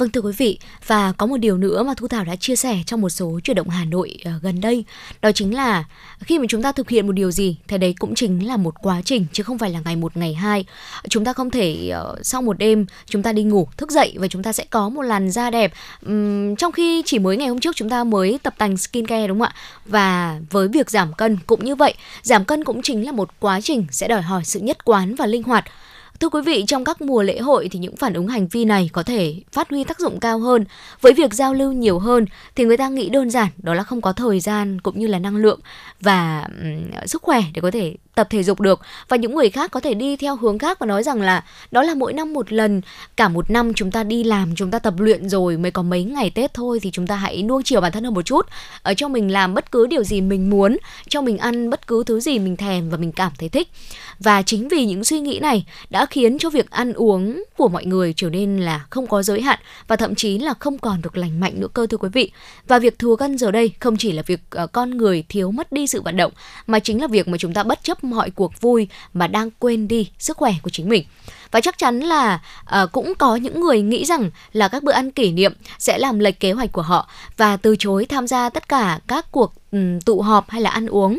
Vâng thưa quý vị, và có một điều nữa mà Thu Thảo đã chia sẻ trong một số chuyển động Hà Nội uh, gần đây, đó chính là khi mà chúng ta thực hiện một điều gì thì đấy cũng chính là một quá trình chứ không phải là ngày một ngày hai. Chúng ta không thể uh, sau một đêm chúng ta đi ngủ, thức dậy và chúng ta sẽ có một làn da đẹp. Um, trong khi chỉ mới ngày hôm trước chúng ta mới tập tành skincare đúng không ạ? Và với việc giảm cân cũng như vậy, giảm cân cũng chính là một quá trình sẽ đòi hỏi sự nhất quán và linh hoạt Thưa quý vị, trong các mùa lễ hội thì những phản ứng hành vi này có thể phát huy tác dụng cao hơn. Với việc giao lưu nhiều hơn thì người ta nghĩ đơn giản đó là không có thời gian cũng như là năng lượng và um, sức khỏe để có thể tập thể dục được. Và những người khác có thể đi theo hướng khác và nói rằng là đó là mỗi năm một lần, cả một năm chúng ta đi làm, chúng ta tập luyện rồi mới có mấy ngày tết thôi thì chúng ta hãy nuông chiều bản thân hơn một chút. Ở cho mình làm bất cứ điều gì mình muốn, cho mình ăn bất cứ thứ gì mình thèm và mình cảm thấy thích. Và chính vì những suy nghĩ này đã khiến cho việc ăn uống của mọi người trở nên là không có giới hạn và thậm chí là không còn được lành mạnh nữa cơ thưa quý vị. Và việc thừa cân giờ đây không chỉ là việc ờ, con người thiếu mất đi sự vận động, mà chính là việc mà chúng ta bất chấp mọi cuộc vui mà đang quên đi sức khỏe của chính mình. Và chắc chắn là uh, cũng có những người nghĩ rằng là các bữa ăn kỷ niệm sẽ làm lệch kế hoạch của họ và từ chối tham gia tất cả các cuộc um, tụ họp hay là ăn uống.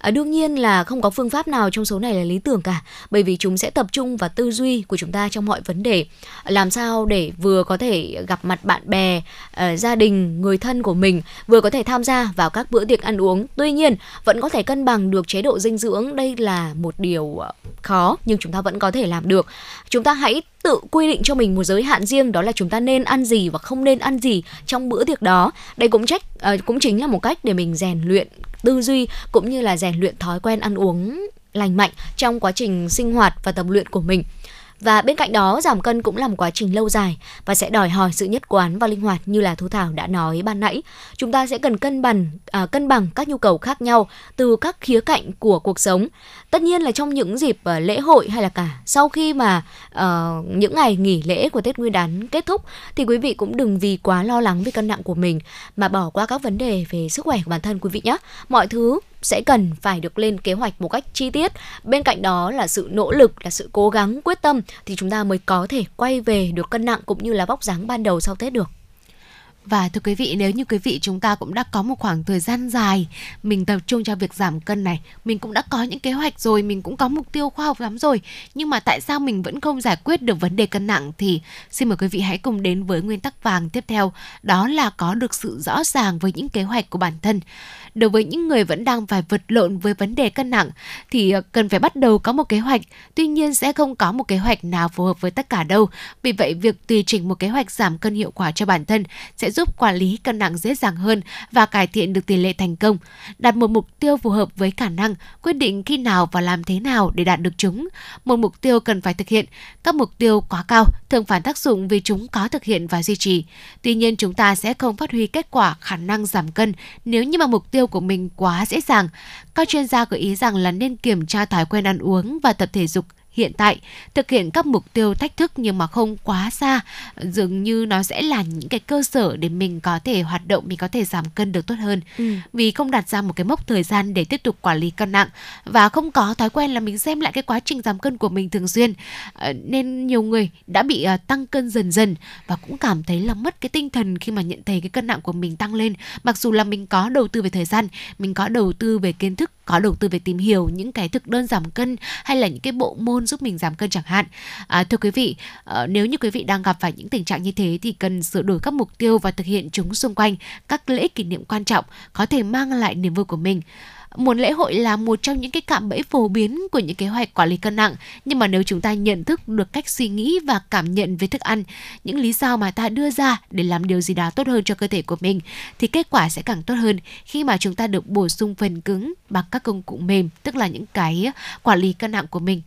À, đương nhiên là không có phương pháp nào trong số này là lý tưởng cả, bởi vì chúng sẽ tập trung vào tư duy của chúng ta trong mọi vấn đề. Làm sao để vừa có thể gặp mặt bạn bè, uh, gia đình, người thân của mình, vừa có thể tham gia vào các bữa tiệc ăn uống. Tuy nhiên, vẫn có thể cân bằng được chế độ dinh dưỡng. Đây là một điều ờ, khó nhưng chúng ta vẫn có thể làm được. Chúng ta hãy tự quy định cho mình một giới hạn riêng đó là chúng ta nên ăn gì và không nên ăn gì trong bữa tiệc đó. Đây cũng trách uh, cũng chính là một cách để mình rèn luyện tư duy cũng như là rèn luyện thói quen ăn uống lành mạnh trong quá trình sinh hoạt và tập luyện của mình. Và bên cạnh đó, giảm cân cũng là một quá trình lâu dài và sẽ đòi hỏi sự nhất quán và linh hoạt như là Thu Thảo đã nói ban nãy. Chúng ta sẽ cần cân bằng à, cân bằng các nhu cầu khác nhau từ các khía cạnh của cuộc sống. Tất nhiên là trong những dịp uh, lễ hội hay là cả sau khi mà uh, những ngày nghỉ lễ của Tết Nguyên đán kết thúc thì quý vị cũng đừng vì quá lo lắng về cân nặng của mình mà bỏ qua các vấn đề về sức khỏe của bản thân quý vị nhé. Mọi thứ sẽ cần phải được lên kế hoạch một cách chi tiết. Bên cạnh đó là sự nỗ lực, là sự cố gắng, quyết tâm thì chúng ta mới có thể quay về được cân nặng cũng như là vóc dáng ban đầu sau Tết được. Và thưa quý vị, nếu như quý vị chúng ta cũng đã có một khoảng thời gian dài mình tập trung cho việc giảm cân này, mình cũng đã có những kế hoạch rồi, mình cũng có mục tiêu khoa học lắm rồi, nhưng mà tại sao mình vẫn không giải quyết được vấn đề cân nặng thì xin mời quý vị hãy cùng đến với nguyên tắc vàng tiếp theo, đó là có được sự rõ ràng với những kế hoạch của bản thân đối với những người vẫn đang phải vật lộn với vấn đề cân nặng thì ờ, cần phải bắt đầu có một kế hoạch. Tuy nhiên sẽ không có một kế hoạch nào phù hợp với tất cả đâu. Vì vậy việc tùy chỉnh một kế hoạch giảm cân hiệu quả cho bản thân sẽ giúp quản lý cân nặng dễ dàng hơn và cải thiện được tỷ lệ thành công. Đặt một mục tiêu phù hợp với khả năng, quyết định khi nào và làm thế nào để đạt được chúng. Một mục tiêu cần phải thực hiện. Các mục tiêu quá cao thường phản tác dụng vì chúng có thực hiện và duy trì. Tuy nhiên chúng ta sẽ không phát huy kết quả khả năng giảm cân nếu như mà mục tiêu tiêu của mình quá dễ dàng. Các chuyên gia gợi ý rằng là nên kiểm tra thói quen ăn uống và tập thể dục hiện tại thực hiện các mục tiêu thách thức nhưng mà không quá xa. Dường như nó sẽ là những cái cơ sở để mình có thể hoạt động mình có thể giảm cân được tốt hơn. Ừ. vì không đặt ra một cái mốc thời gian để tiếp tục quản lý cân nặng và không có thói quen là mình xem lại cái quá trình giảm cân của mình thường xuyên. Ờ, nên nhiều người đã bị ờ, tăng cân dần dần và cũng cảm thấy là mất cái tinh thần khi mà nhận thấy cái cân nặng của mình tăng lên. Mặc dù là mình có đầu tư về thời gian mình có đầu tư về kiến thức có đầu tư về tìm hiểu những cái thực đơn giảm cân hay là những cái bộ môn giúp mình giảm cân chẳng hạn. À, thưa quý vị, à, nếu như quý vị đang gặp phải những tình trạng như thế thì cần sửa đổi các mục tiêu và thực hiện chúng xung quanh các lễ kỷ niệm quan trọng có thể mang lại niềm vui của mình một lễ hội là một trong những cái cạm bẫy phổ biến của những kế hoạch quản lý cân nặng. Nhưng mà nếu chúng ta nhận thức được cách suy nghĩ và cảm nhận về thức ăn, những lý do mà ta đưa ra để làm điều gì đó tốt hơn cho cơ thể của mình, thì kết quả sẽ càng tốt hơn khi mà chúng ta được bổ sung phần cứng bằng các công cụ mềm, tức là những cái quản lý cân nặng của mình.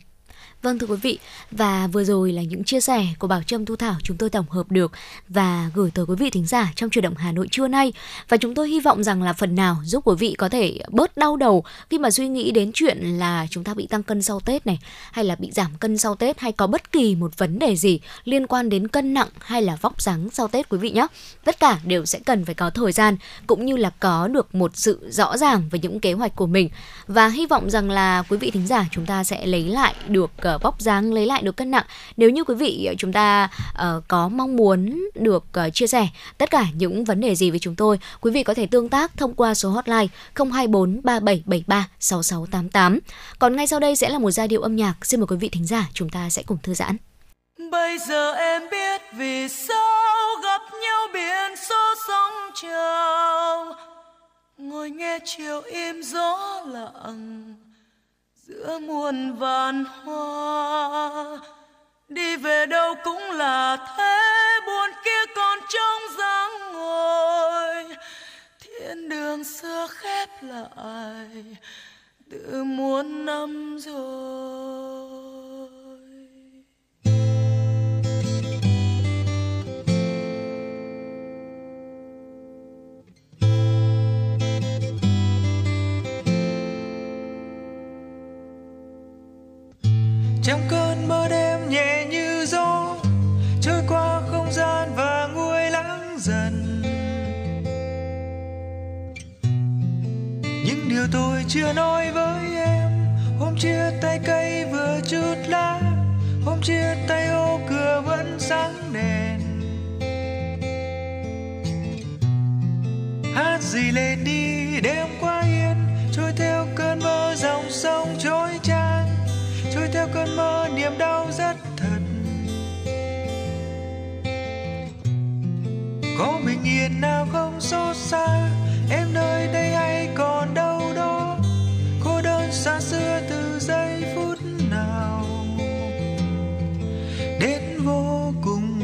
Vâng thưa quý vị, và vừa rồi là những chia sẻ của Bảo Trâm Thu Thảo chúng tôi tổng hợp được và gửi tới quý vị thính giả trong chuyển động Hà Nội trưa nay. Và chúng tôi hy vọng rằng là phần nào giúp quý vị có thể bớt đau đầu khi mà suy nghĩ đến chuyện là chúng ta bị tăng cân sau Tết này, hay là bị giảm cân sau Tết hay có bất kỳ một vấn đề gì liên quan đến cân nặng hay là vóc dáng sau Tết quý vị nhé. Tất cả đều sẽ cần phải có thời gian cũng như là có được một sự rõ ràng về những kế hoạch của mình. Và hy vọng rằng là quý vị thính giả chúng ta sẽ lấy lại được ờ, uh, vóc dáng lấy lại được cân nặng. Nếu như quý vị ờ, chúng ta uh, có mong muốn được uh, chia sẻ tất cả những vấn đề gì với chúng tôi quý vị có thể tương tác thông qua số hotline 024 3773 6688 còn ngay sau đây sẽ là một giai điệu âm nhạc. Xin mời quý vị thính giả chúng ta sẽ cùng thư giãn. Bây giờ em biết vì sao gặp nhau biển số sóng trào. Ngồi nghe chiều im gió lặng giữa muôn vàn hoa. Đi về đâu cũng là thế, buồn kia còn trong dáng ngồi. Thiên đường xưa khép lại từ muôn năm rồi. Trong cơn mơ đêm nhẹ như gió, trôi qua không gian và nguôi lãng dần. Những điều tôi chưa nói với em, hôm chia tay cây vừa chút lá, hôm chia tay ô cửa vẫn sáng đèn. Hát gì lên đi, đêm qua yên, trôi theo cơn mơ sông trôi tràn trôi theo cơn mơ, niềm đau rất thật. Có bình yên nào không xót xa, em nơi đây hay còn đâu đó. Cô đơn xa xưa từ giây phút nào. Đến vô cùng.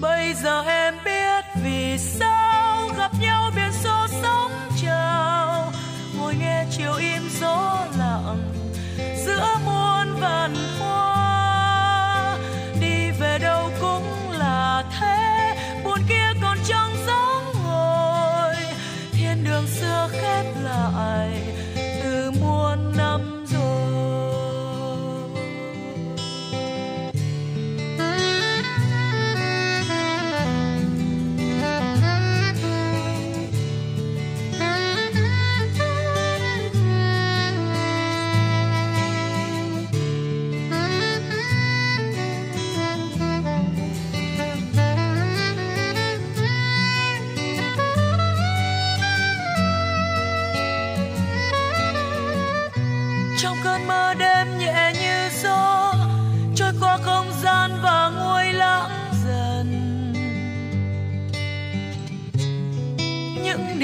Bây giờ em biết vì sao gặp nhau biển số sóng trào. Ngồi nghe chiều im gió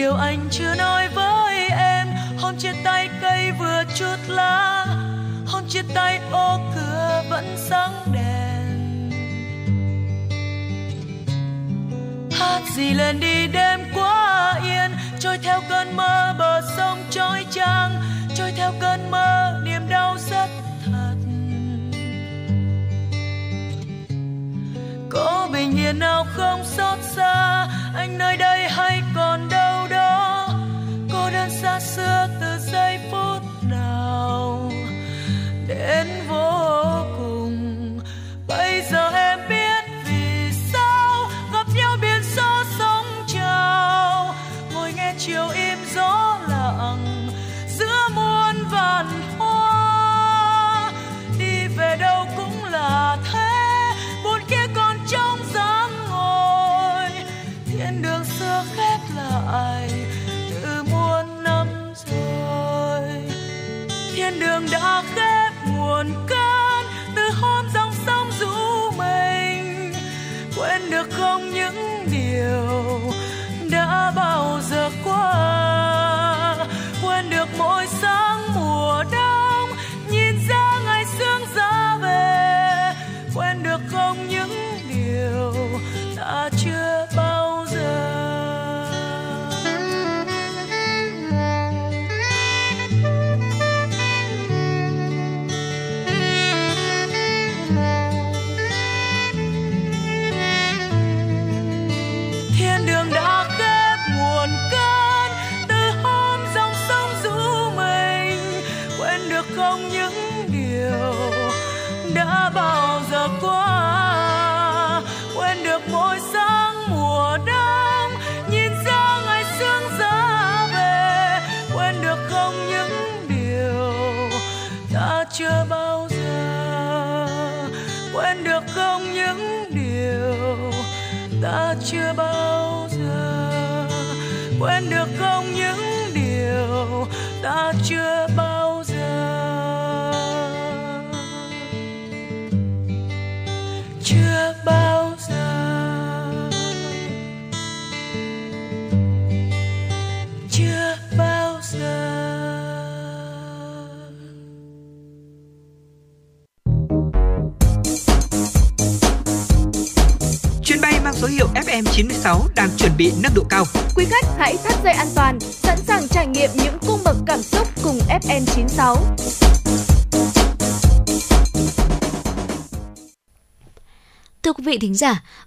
điều anh chưa nói với em hôm chia tay cây vừa chút lá. Hôm chia tay ô cửa vẫn sáng đèn. Hát gì lên đi đêm quá yên, trôi theo cơn mơ bờ sông trôi trăng trôi theo cơn mơ, niềm đau rất thật. Có bình yên nào không xót xa, anh nơi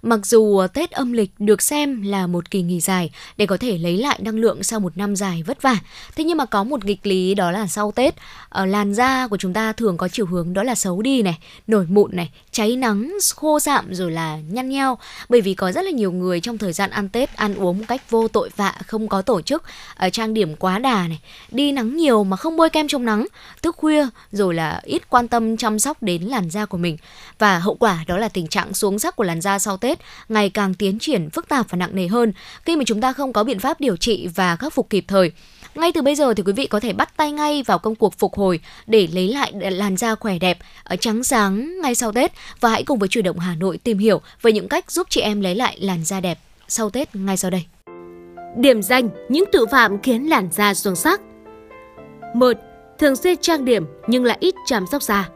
mặc dù ờ, Tết âm lịch được xem là một kỳ nghỉ dài để có thể lấy lại năng lượng sau một năm dài vất vả, thế nhưng mà có một nghịch lý đó là sau Tết, ở làn da của chúng ta thường có chiều hướng đó là xấu đi này, nổi mụn này, cháy nắng, khô sạm rồi là nhăn nheo. Bởi vì có rất là nhiều người trong thời gian ăn Tết ăn uống một cách vô tội vạ, không có tổ chức, ở trang điểm quá đà này, đi nắng nhiều mà không bôi kem chống nắng, thức khuya rồi là ít quan tâm chăm sóc đến làn da của mình. Và hậu quả đó là tình trạng xuống sắc của làn da sau Tết ngày càng tiến triển phức tạp và nặng nề hơn khi mà chúng ta không có biện pháp điều trị và khắc phục kịp thời. Ngay từ bây giờ thì quý vị có thể bắt tay ngay vào công cuộc phục hồi để lấy lại làn da khỏe đẹp, ờ, trắng sáng ngay sau Tết và hãy cùng với Chủ động Hà Nội tìm hiểu về những cách giúp chị em lấy lại làn da đẹp sau Tết ngay sau đây. Điểm danh những tội phạm khiến làn da xuống sắc. 1. Thường xuyên trang điểm nhưng lại ít chăm sóc da.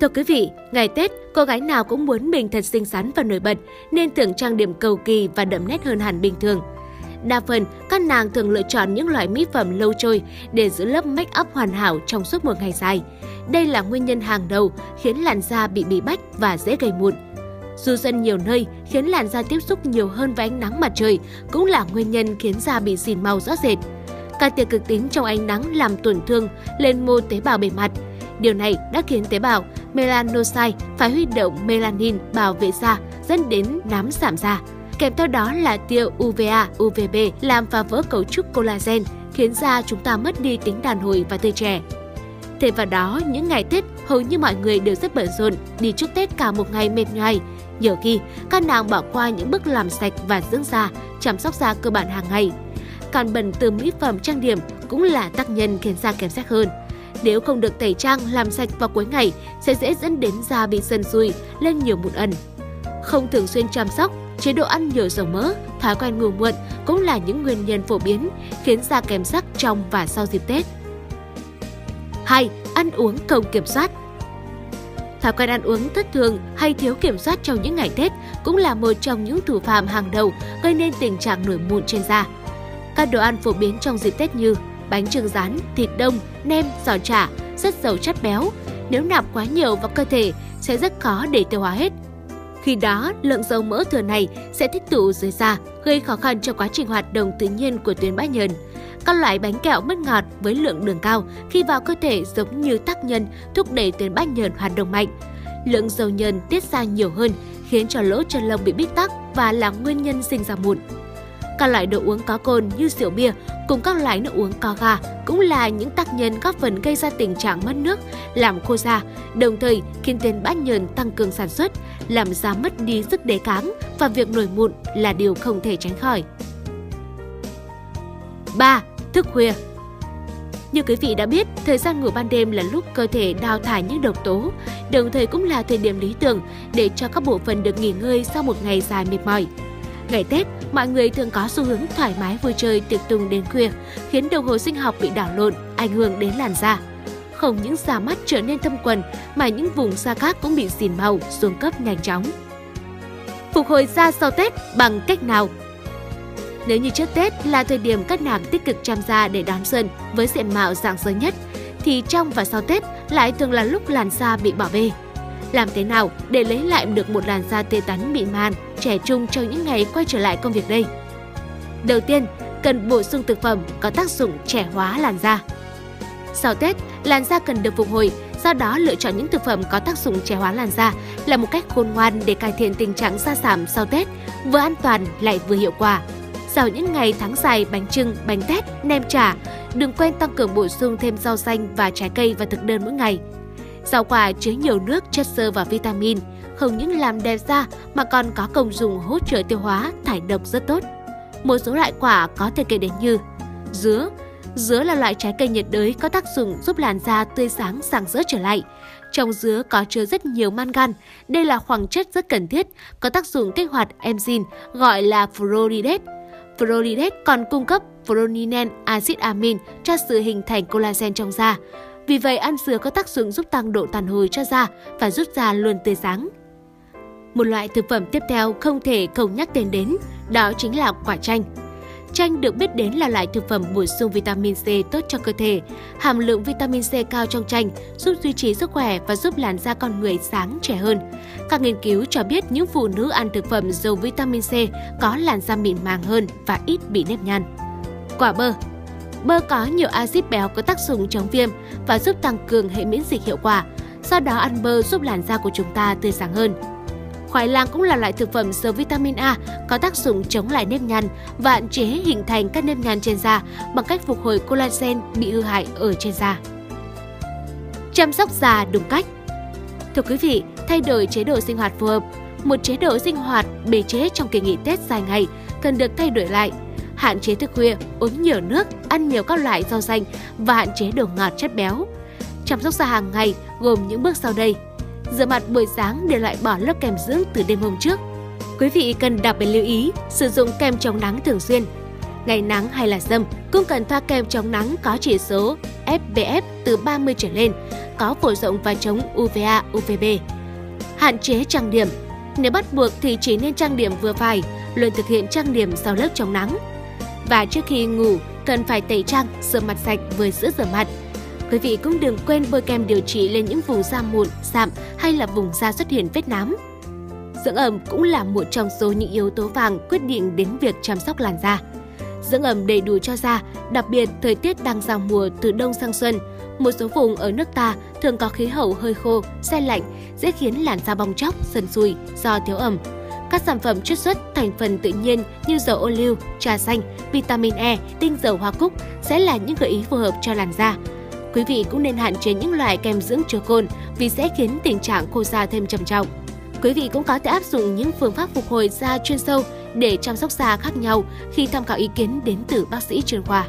Thưa quý vị, ngày Tết, cô gái nào cũng muốn mình thật xinh xắn và nổi bật nên thường trang điểm cầu kỳ và đậm nét hơn hẳn bình thường. Đa phần, các nàng thường lựa chọn những loại mỹ phẩm lâu trôi để giữ lớp make up hoàn hảo trong suốt một ngày dài. Đây là nguyên nhân hàng đầu khiến làn da bị bị bách và dễ gây mụn. Dù dân nhiều nơi khiến làn da tiếp xúc nhiều hơn với ánh nắng mặt trời cũng là nguyên nhân khiến da bị xỉn màu rõ rệt. Các tia cực tím trong ánh nắng làm tổn thương lên mô tế bào bề mặt. Điều này đã khiến tế bào melanocyte phải huy động melanin bảo vệ da dẫn đến nám giảm da. Kèm theo đó là tia UVA, UVB làm phá vỡ cấu trúc collagen, khiến da chúng ta mất đi tính đàn hồi và tươi trẻ. Thêm vào đó, những ngày Tết, hầu như mọi người đều rất bận rộn, đi chúc Tết cả một ngày mệt nhoài. Nhiều khi, các nàng bỏ qua những bước làm sạch và dưỡng da, chăm sóc da cơ bản hàng ngày. Càn bẩn từ mỹ phẩm trang điểm cũng là tác nhân khiến da kém sắc hơn. Nếu không được tẩy trang làm sạch vào cuối ngày sẽ dễ dẫn đến da bị sần sùi, lên nhiều mụn ẩn. Không thường xuyên chăm sóc, chế độ ăn nhiều dầu mỡ, thói quen ngủ muộn cũng là những nguyên nhân phổ biến khiến da kém sắc trong và sau dịp Tết. 2. Ăn uống không kiểm soát Thói quen ăn uống thất thường hay thiếu kiểm soát trong những ngày Tết cũng là một trong những thủ phạm hàng đầu gây nên tình trạng nổi mụn trên da. Các đồ ăn phổ biến trong dịp Tết như bánh trưng rán, thịt đông, nem, giò chả rất giàu chất béo. Nếu nạp quá nhiều vào cơ thể sẽ rất khó để tiêu hóa hết. Khi đó, lượng dầu mỡ thừa này sẽ tích tụ dưới da, gây khó khăn cho quá trình hoạt động tự nhiên của tuyến bã nhờn. Các loại bánh kẹo mất ngọt với lượng đường cao khi vào cơ thể giống như tác nhân thúc đẩy tuyến bã nhờn hoạt động mạnh. Lượng dầu nhờn tiết ra nhiều hơn khiến cho lỗ chân lông bị bít tắc và là nguyên nhân sinh ra mụn. Các loại đồ uống có cồn như rượu bia cùng các loại nước uống có ga cũng là những tác nhân góp phần gây ra tình trạng mất nước, làm khô da, đồng thời khiến tuyến bã nhờn tăng cường sản xuất, làm da mất đi sức đề kháng và việc nổi mụn là điều không thể tránh khỏi. 3. Thức khuya như quý vị đã biết, thời gian ngủ ban đêm là lúc cơ thể đào thải những độc tố, đồng thời cũng là thời điểm lý tưởng để cho các bộ phận được nghỉ ngơi sau một ngày dài mệt mỏi. Ngày Tết, mọi người thường có xu hướng thoải mái vui chơi tiệc tùng đến khuya, khiến đồng hồ sinh học bị đảo lộn, ảnh hưởng đến làn da. Không những da mắt trở nên thâm quần, mà những vùng da khác cũng bị xỉn màu, xuống cấp nhanh chóng. Phục hồi da sau Tết bằng cách nào? Nếu như trước Tết là thời điểm các nàng tích cực chăm da để đón xuân với diện mạo dạng dỡ nhất, thì trong và sau Tết lại thường là lúc làn da bị bỏ bê. Làm thế nào để lấy lại được một làn da tê tắn mịn màng, trẻ trung trong những ngày quay trở lại công việc đây? Đầu tiên, cần bổ sung thực phẩm có tác dụng trẻ hóa làn da. Sau Tết, làn da cần được phục hồi, do đó lựa chọn những thực phẩm có tác dụng trẻ hóa làn da là một cách khôn ngoan để cải thiện tình trạng da giảm sau Tết, vừa an toàn lại vừa hiệu quả. Sau những ngày tháng dài bánh trưng, bánh tét, nem chả, đừng quên tăng cường bổ sung thêm rau xanh và trái cây và thực đơn mỗi ngày. Rau quả chứa nhiều nước, chất xơ và vitamin, không những làm đẹp da mà còn có công dụng hỗ trợ tiêu hóa, thải độc rất tốt. Một số loại quả có thể kể đến như dứa. Dứa là loại trái cây nhiệt đới có tác dụng giúp làn da tươi sáng sáng rỡ trở lại. Trong dứa có chứa rất nhiều mangan. Đây là khoáng chất rất cần thiết, có tác dụng kích hoạt enzyme gọi là fluoridase. Fluoridase còn cung cấp fluorinen axit amin cho sự hình thành collagen trong da. Vì vậy, ăn dừa có tác dụng giúp tăng độ tàn hồi cho da và giúp da luôn tươi sáng. Một loại thực phẩm tiếp theo không thể không nhắc tên đến, đó chính là quả chanh. Chanh được biết đến là loại thực phẩm bổ sung vitamin C tốt cho cơ thể. Hàm lượng vitamin C cao trong chanh giúp duy trì sức khỏe và giúp làn da con người sáng trẻ hơn. Các nghiên cứu cho biết những phụ nữ ăn thực phẩm giàu vitamin C có làn da mịn màng hơn và ít bị nếp nhăn. Quả bơ Bơ có nhiều axit béo có tác dụng chống viêm và giúp tăng cường hệ miễn dịch hiệu quả. Do đó ăn bơ giúp làn da của chúng ta tươi sáng hơn. Khoai lang cũng là loại thực phẩm giàu vitamin A có tác dụng chống lại nếp nhăn và hạn chế hình thành các nếp nhăn trên da bằng cách phục hồi collagen bị hư hại ở trên da. Chăm sóc da đúng cách Thưa quý vị, thay đổi chế độ sinh hoạt phù hợp. Một chế độ sinh hoạt bề chế trong kỳ nghỉ Tết dài ngày cần được thay đổi lại hạn chế thức khuya, uống nhiều nước, ăn nhiều các loại rau xanh và hạn chế đồ ngọt chất béo. Chăm sóc da hàng ngày gồm những bước sau đây. Rửa mặt buổi sáng để loại bỏ lớp kem dưỡng từ đêm hôm trước. Quý vị cần đặc biệt lưu ý sử dụng kem chống nắng thường xuyên. Ngày nắng hay là dâm cũng cần thoa kem chống nắng có chỉ số SPF từ 30 trở lên, có phổ rộng và chống UVA, UVB. Hạn chế trang điểm. Nếu bắt buộc thì chỉ nên trang điểm vừa phải, luôn thực hiện trang điểm sau lớp chống nắng. Và trước khi ngủ, cần phải tẩy trang, rửa mặt sạch với sữa rửa mặt. Quý vị cũng đừng quên bôi kem điều trị lên những vùng da mụn, sạm hay là vùng da xuất hiện vết nám. Dưỡng ẩm cũng là một trong số những yếu tố vàng quyết định đến việc chăm sóc làn da. Dưỡng ẩm đầy đủ cho da, đặc biệt thời tiết đang giao mùa từ đông sang xuân. Một số vùng ở nước ta thường có khí hậu hơi khô, xe lạnh, dễ khiến làn da bong chóc, sần sùi do thiếu ẩm. Các sản phẩm chiết xuất thành phần tự nhiên như dầu ô liu, trà xanh, vitamin E, tinh dầu hoa cúc sẽ là những gợi ý phù hợp cho làn da. Quý vị cũng nên hạn chế những loại kem dưỡng chứa cồn vì sẽ khiến tình trạng khô da thêm trầm trọng. Quý vị cũng có thể áp dụng những phương pháp phục hồi da chuyên sâu để chăm sóc da khác nhau khi tham khảo ý kiến đến từ bác sĩ chuyên khoa.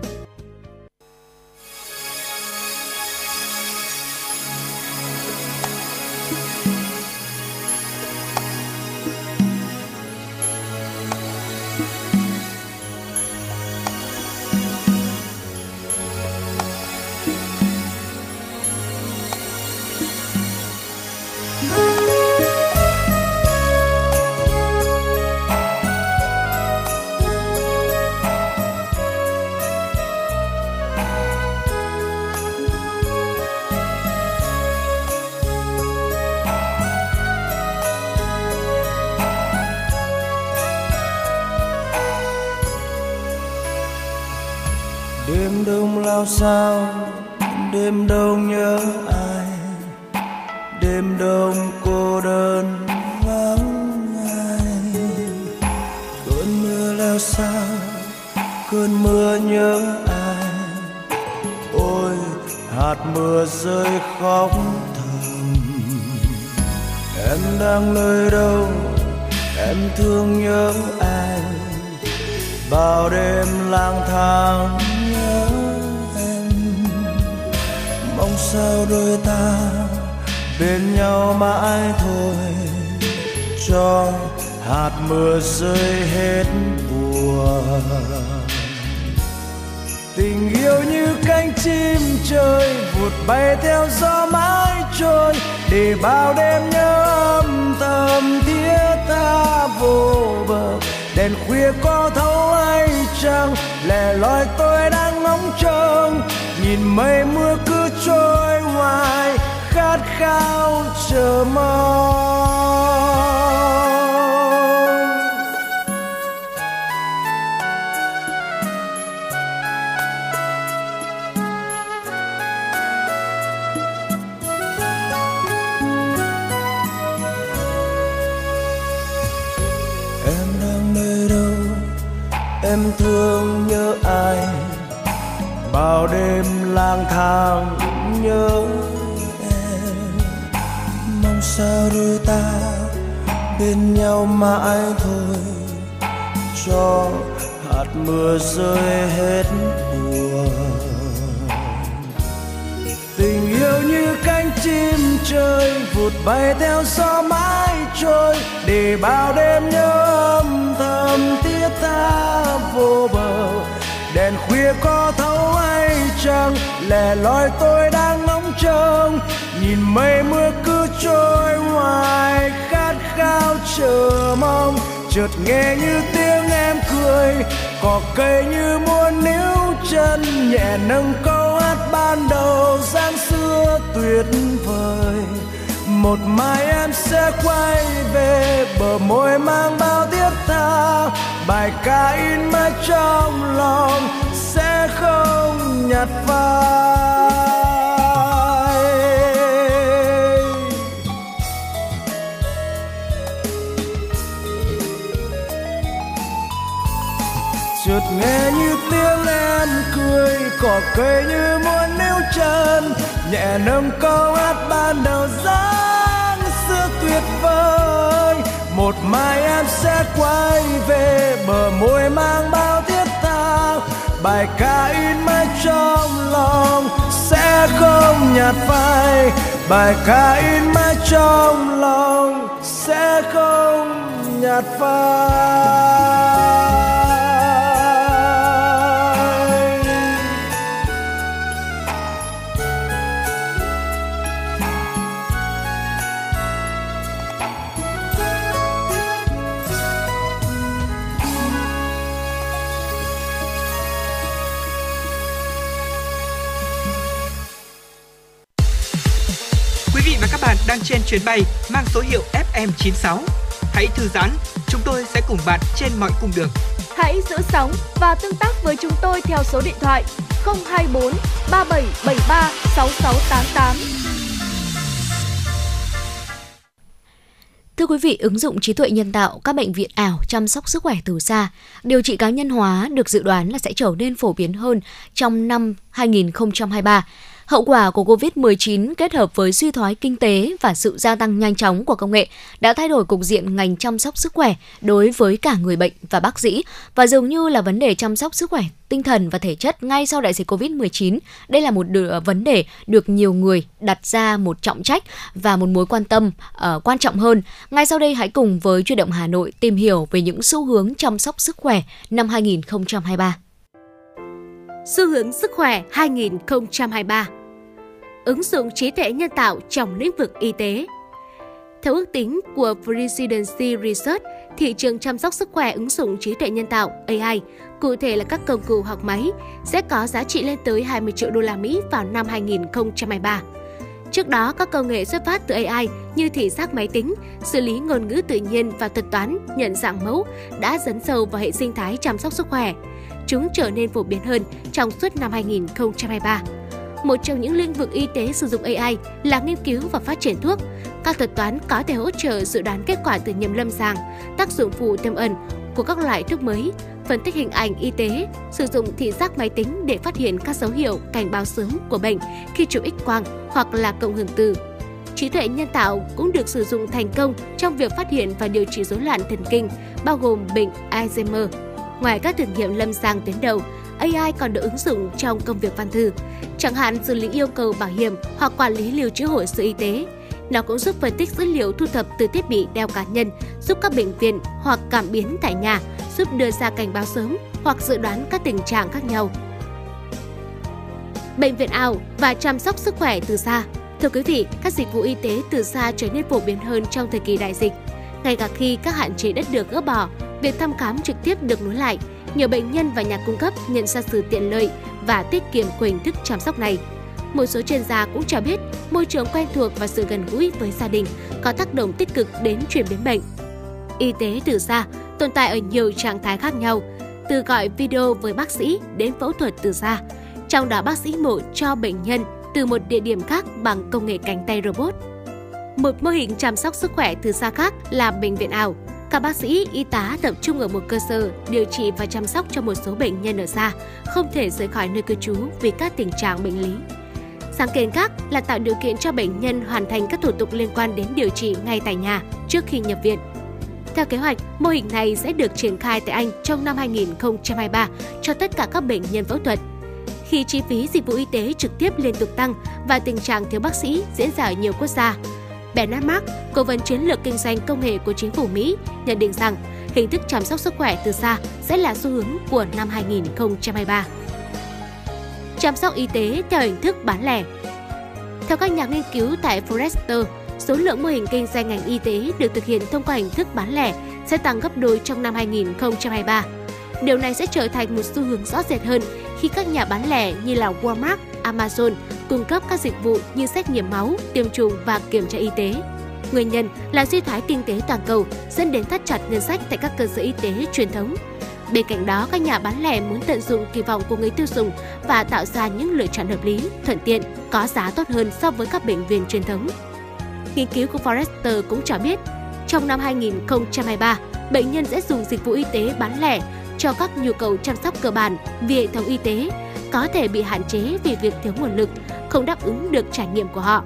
Sao sao đêm đông nhớ ai? Đêm đông cô đơn vắng ai? Cơn mưa leo sao cơn mưa nhớ ai? Ôi, hạt mưa rơi khóc thầm. Em đang nơi đâu? Em thương nhớ ai? Bao đêm lang thang sao đôi ta bên nhau mãi thôi. Cho hạt mưa rơi hết buồn. Tình yêu như cánh chim trời vụt bay theo gió mãi trôi. Để bao đêm nhớ âm thầm thiết ta vô bờ. Đèn khuya có thấu hay chăng lẻ loi tôi đang ngóng trông nhìn mây mưa cứ trôi hoài, khát khao chờ mong. Em đang nơi đâu? Em thương nhớ ai? Bao đêm lang thang nhớ em. Mong sao đôi ta bên nhau mãi thôi. Cho hạt mưa rơi hết buồn tình yêu như cánh chim chơi, vụt bay theo gió mãi trôi. Để bao đêm nhớ âm thầm, tiếc ta vô bờ đèn khuya có thấu hay chăng lẻ loi tôi đang ngóng trông. Nhìn mây mưa cứ trôi ngoài khát khao chờ mong. Chợt nghe như tiếng em cười, cỏ cây như muốn níu chân. Nhẹ nâng câu hát ban đầu giang xưa tuyệt vời. Một mai em sẽ quay về, bờ môi mang bao thiết tha bài ca in mãi trong lòng sẽ không nhạt phai. Chợt nghe như tiếng em cười, cỏ cây như muốn níu chân, nhẹ nâng câu hát ban đầu dáng một mai em sẽ quay về bờ môi mang bao tiếc tha bài ca in mãi trong lòng sẽ không nhạt phai. Bài ca in mãi trong lòng sẽ không nhạt phai. Chuyến bay mang số hiệu FM96. Hãy thư giãn, chúng tôi sẽ cùng bạn trên mọi cung đường. Hãy giữ sóng và tương tác với chúng tôi theo số điện thoại 024 3773 6688. Thưa quý vị, ứng dụng trí tuệ nhân tạo, các bệnh viện ảo chăm sóc sức khỏe từ xa, điều trị cá nhân hóa được dự đoán là sẽ trở nên phổ biến hơn trong năm 2023 Hậu quả của COVID-19 kết hợp với suy thoái kinh tế và sự gia tăng nhanh chóng của công nghệ đã thay đổi cục diện ngành chăm sóc sức khỏe đối với cả người bệnh và bác sĩ và dường như là vấn đề chăm sóc sức khỏe tinh thần và thể chất ngay sau đại dịch COVID-19. Đây là một ờ, vấn đề được nhiều người đặt ra một trọng trách và một mối quan tâm uh, quan trọng hơn. Ngay sau đây hãy cùng với Chuyển động Hà Nội tìm hiểu về những xu hướng chăm sóc sức khỏe năm 2023. Xu hướng sức khỏe 2023 Ứng dụng trí tuệ nhân tạo trong lĩnh vực y tế. Theo ước tính của Presidency Research, thị trường chăm sóc sức khỏe ứng dụng trí tuệ nhân tạo AI, cụ thể là các công cụ học máy, sẽ có giá trị lên tới 20 triệu đô la Mỹ vào năm 2023. Trước đó, các công nghệ xuất phát từ AI như thị giác máy tính, xử lý ngôn ngữ tự nhiên và thuật toán, nhận dạng mẫu đã dấn sâu vào hệ sinh thái chăm sóc sức khỏe chúng trở nên phổ biến hơn trong suốt năm 2023. Một trong những lĩnh vực y tế sử dụng AI là nghiên cứu và phát triển thuốc. Các thuật toán có thể hỗ trợ dự đoán kết quả thử nghiệm lâm sàng, tác dụng phụ tiềm ẩn của các loại thuốc mới, phân tích hình ảnh y tế, sử dụng thị giác máy tính để phát hiện các dấu hiệu cảnh báo sớm của bệnh khi chụp X-quang hoặc là cộng hưởng từ. Trí tuệ nhân tạo cũng được sử dụng thành công trong việc phát hiện và điều trị rối loạn thần kinh, bao gồm bệnh Alzheimer, Ngoài các thử nghiệm lâm sàng tuyến đầu, AI còn được ứng dụng trong công việc văn thư, chẳng hạn xử lý yêu cầu bảo hiểm hoặc quản lý lưu trữ hồ sơ y tế. Nó cũng giúp phân tích dữ liệu thu thập từ thiết bị đeo cá nhân, giúp các bệnh viện hoặc cảm biến tại nhà, giúp đưa ra cảnh báo sớm hoặc dự đoán các tình trạng khác nhau. Bệnh viện ảo và chăm sóc sức khỏe từ xa Thưa quý vị, các dịch vụ y tế từ xa trở nên phổ biến hơn trong thời kỳ đại dịch. Ngay cả khi các hạn chế đã được gỡ bỏ, việc thăm khám trực tiếp được nối lại, nhiều bệnh nhân và nhà cung cấp nhận ra sự tiện lợi và tiết kiệm của hình thức chăm sóc này. Một số chuyên gia cũng cho biết môi trường quen thuộc và sự gần gũi với gia đình có tác động tích cực đến chuyển biến bệnh. Y tế từ xa tồn tại ở nhiều trạng thái khác nhau, từ gọi video với bác sĩ đến phẫu thuật từ xa. Trong đó bác sĩ mổ cho bệnh nhân từ một địa điểm khác bằng công nghệ cánh tay robot. Một mô hình chăm sóc sức khỏe từ xa khác là bệnh viện ảo. Các bác sĩ, y tá tập trung ở một cơ sở điều trị và chăm sóc cho một số bệnh nhân ở xa, không thể rời khỏi nơi cư trú vì các tình trạng bệnh lý. Sáng kiến khác là tạo điều kiện cho bệnh nhân hoàn thành các thủ tục liên quan đến điều trị ngay tại nhà trước khi nhập viện. Theo kế hoạch, mô hình này sẽ được triển khai tại Anh trong năm 2023 cho tất cả các bệnh nhân phẫu thuật. Khi chi phí dịch vụ y tế trực tiếp liên tục tăng và tình trạng thiếu bác sĩ diễn ra ở nhiều quốc gia, Bernard Mark, cố vấn chiến lược kinh doanh công nghệ của chính phủ Mỹ, nhận định rằng hình thức chăm sóc sức khỏe từ xa sẽ là xu hướng của năm 2023. Chăm sóc y tế theo hình thức bán lẻ Theo các nhà nghiên cứu tại Forrester, số lượng mô hình kinh doanh ngành y tế được thực hiện thông qua hình thức bán lẻ sẽ tăng gấp đôi trong năm 2023. Điều này sẽ trở thành một xu hướng rõ rệt hơn khi các nhà bán lẻ như là Walmart, Amazon cung cấp các dịch vụ như xét nghiệm máu, tiêm chủng và kiểm tra y tế. Nguyên nhân là suy thoái kinh tế toàn cầu dẫn đến thắt chặt ngân sách tại các cơ sở y tế truyền thống. Bên cạnh đó, các nhà bán lẻ muốn tận dụng kỳ vọng của người tiêu dùng và tạo ra những lựa chọn hợp lý, thuận tiện, có giá tốt hơn so với các bệnh viện truyền thống. Nghiên cứu của Forrester cũng cho biết, trong năm 2023, bệnh nhân sẽ dùng dịch vụ y tế bán lẻ cho các nhu cầu chăm sóc cơ bản vì hệ thống y tế có thể bị hạn chế vì việc thiếu nguồn lực, không đáp ứng được trải nghiệm của họ.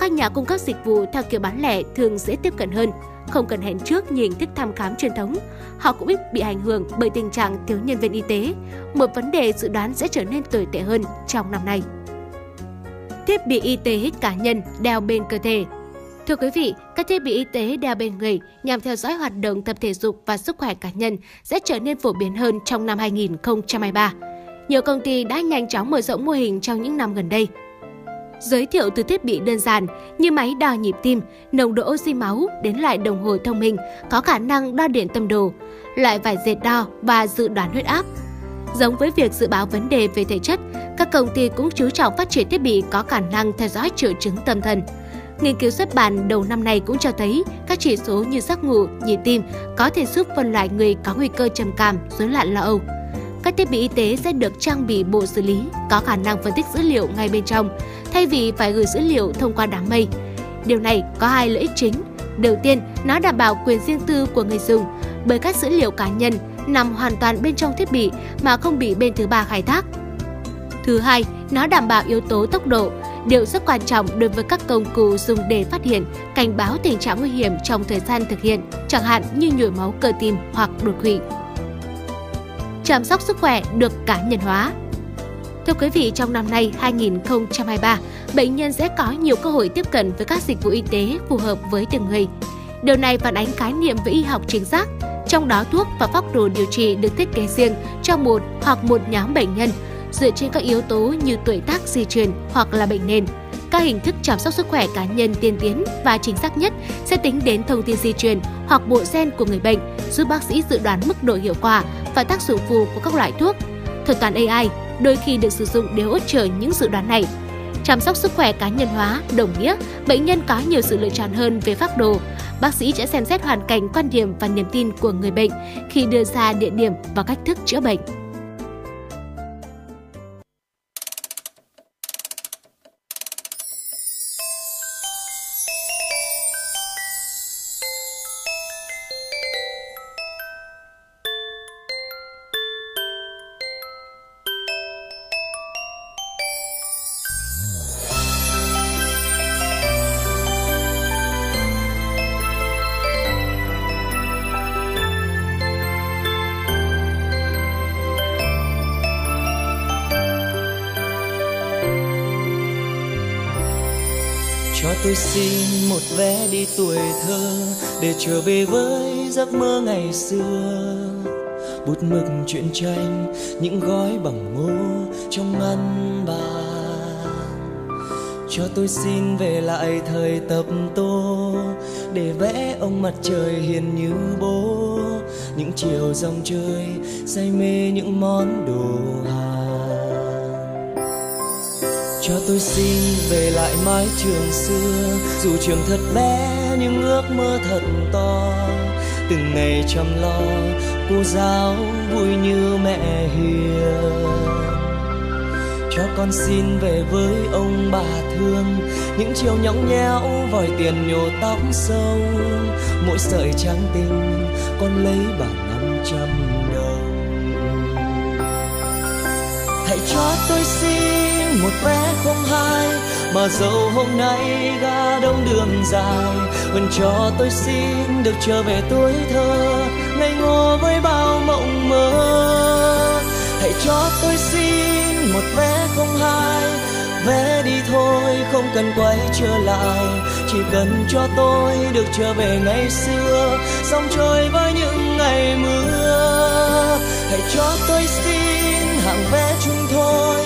Các nhà cung cấp dịch vụ theo kiểu bán lẻ thường dễ tiếp cận hơn, không cần hẹn trước như hình thức thăm khám truyền thống. Họ cũng ít bị ảnh hưởng bởi tình trạng thiếu nhân viên y tế, một vấn đề dự đoán sẽ trở nên tồi tệ hơn trong năm nay. Thiết bị y tế cá nhân đeo bên cơ thể Thưa quý vị, các thiết bị y tế đeo bên người nhằm theo dõi hoạt động tập thể dục và sức khỏe cá nhân sẽ trở nên phổ biến hơn trong năm 2023. Nhiều công ty đã nhanh chóng mở rộng mô hình trong những năm gần đây. Giới thiệu từ thiết bị đơn giản như máy đo nhịp tim, nồng độ oxy máu đến loại đồng hồ thông minh có khả năng đo điện tâm đồ, loại vải dệt đo và dự đoán huyết áp. Giống với việc dự báo vấn đề về thể chất, các công ty cũng chú trọng phát triển thiết bị có khả năng theo dõi triệu chứng tâm thần. Nghiên cứu xuất bản đầu năm nay cũng cho thấy các chỉ số như giấc ngủ, nhịp tim có thể giúp phân loại người có nguy cơ trầm cảm, rối loạn lo âu. Các thiết bị y tế sẽ được trang bị bộ xử lý có khả năng phân tích dữ liệu ngay bên trong, thay vì phải gửi dữ liệu thông qua đám mây. Điều này có hai lợi ích chính. Đầu tiên, nó đảm bảo quyền riêng tư của người dùng bởi các dữ liệu cá nhân nằm hoàn toàn bên trong thiết bị mà không bị bên thứ ba khai thác. Thứ hai, nó đảm bảo yếu tố tốc độ, điều rất quan trọng đối với các công cụ dùng để phát hiện, cảnh báo tình trạng nguy hiểm trong thời gian thực hiện, chẳng hạn như nhồi máu cơ tim hoặc đột quỵ. Chăm sóc sức khỏe được cá nhân hóa. Thưa quý vị, trong năm nay 2023, bệnh nhân sẽ có nhiều cơ hội tiếp cận với các dịch vụ y tế phù hợp với từng người. Điều này phản ánh khái niệm về y học chính xác, trong đó thuốc và phác đồ điều trị được thiết kế riêng cho một hoặc một nhóm bệnh nhân dựa trên các yếu tố như tuổi tác di truyền hoặc là bệnh nền. Các hình thức chăm sóc sức khỏe cá nhân tiên tiến và chính xác nhất sẽ tính đến thông tin di truyền hoặc bộ gen của người bệnh, giúp bác sĩ dự đoán mức độ hiệu quả và tác dụng phụ của các loại thuốc. Thuật toán AI đôi khi được sử dụng để hỗ trợ những dự đoán này. Chăm sóc sức khỏe cá nhân hóa đồng nghĩa bệnh nhân có nhiều sự lựa chọn hơn về phác đồ. Bác sĩ sẽ xem xét hoàn cảnh, quan điểm và niềm tin của người bệnh khi đưa ra địa điểm và cách thức chữa bệnh. Tuổi thơ để trở về với giấc mơ ngày xưa. Bút mực truyện tranh, những gói bằng ngô trong ngăn bàn. Cho tôi xin về lại thời tập tô, để vẽ ông mặt trời hiền như bố. Những chiều dòng chơi say mê những món đồ hàng cho tôi xin về lại mái trường xưa, dù trường thật bé những ước mơ thật to. Từng ngày chăm lo, cô giáo vui như mẹ hiền. Cho con xin về với ông bà thương, những chiều nhõng nhẽo vòi tiền nhổ tóc sâu. Mỗi sợi trắng tinh, con lấy bằng năm trăm đồng hãy cho tôi xin một vé không hai mà dẫu hôm nay ga đông đường dài, vẫn cho tôi xin được trở về tuổi thơ. Ngây ngô với bao mộng mơ, hãy cho tôi xin một vé không hai. Vé đi thôi, không cần quay trở lại, chỉ cần cho tôi được trở về ngày xưa. Sông trôi với những ngày mưa, hãy cho tôi xin hàng vé chung thôi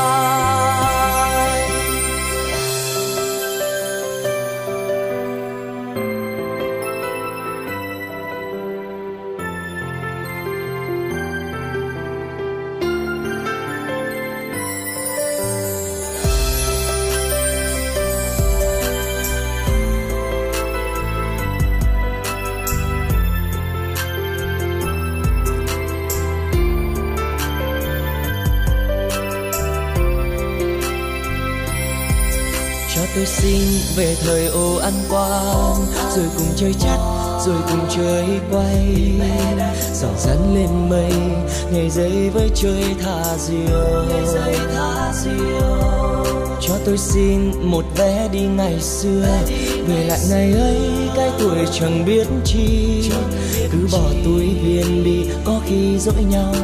Tôi xin về thời ô ăn quan rồi cùng chơi chắt rồi cùng chơi quay. Gió dẫn lên mây, ngày dây với chơi thả diều. Cho tôi xin một vé đi ngày xưa. Về lại ngày ấy, cái tuổi chẳng biết chi. Cứ bỏ túi viên đi, có khi dỗi nhau,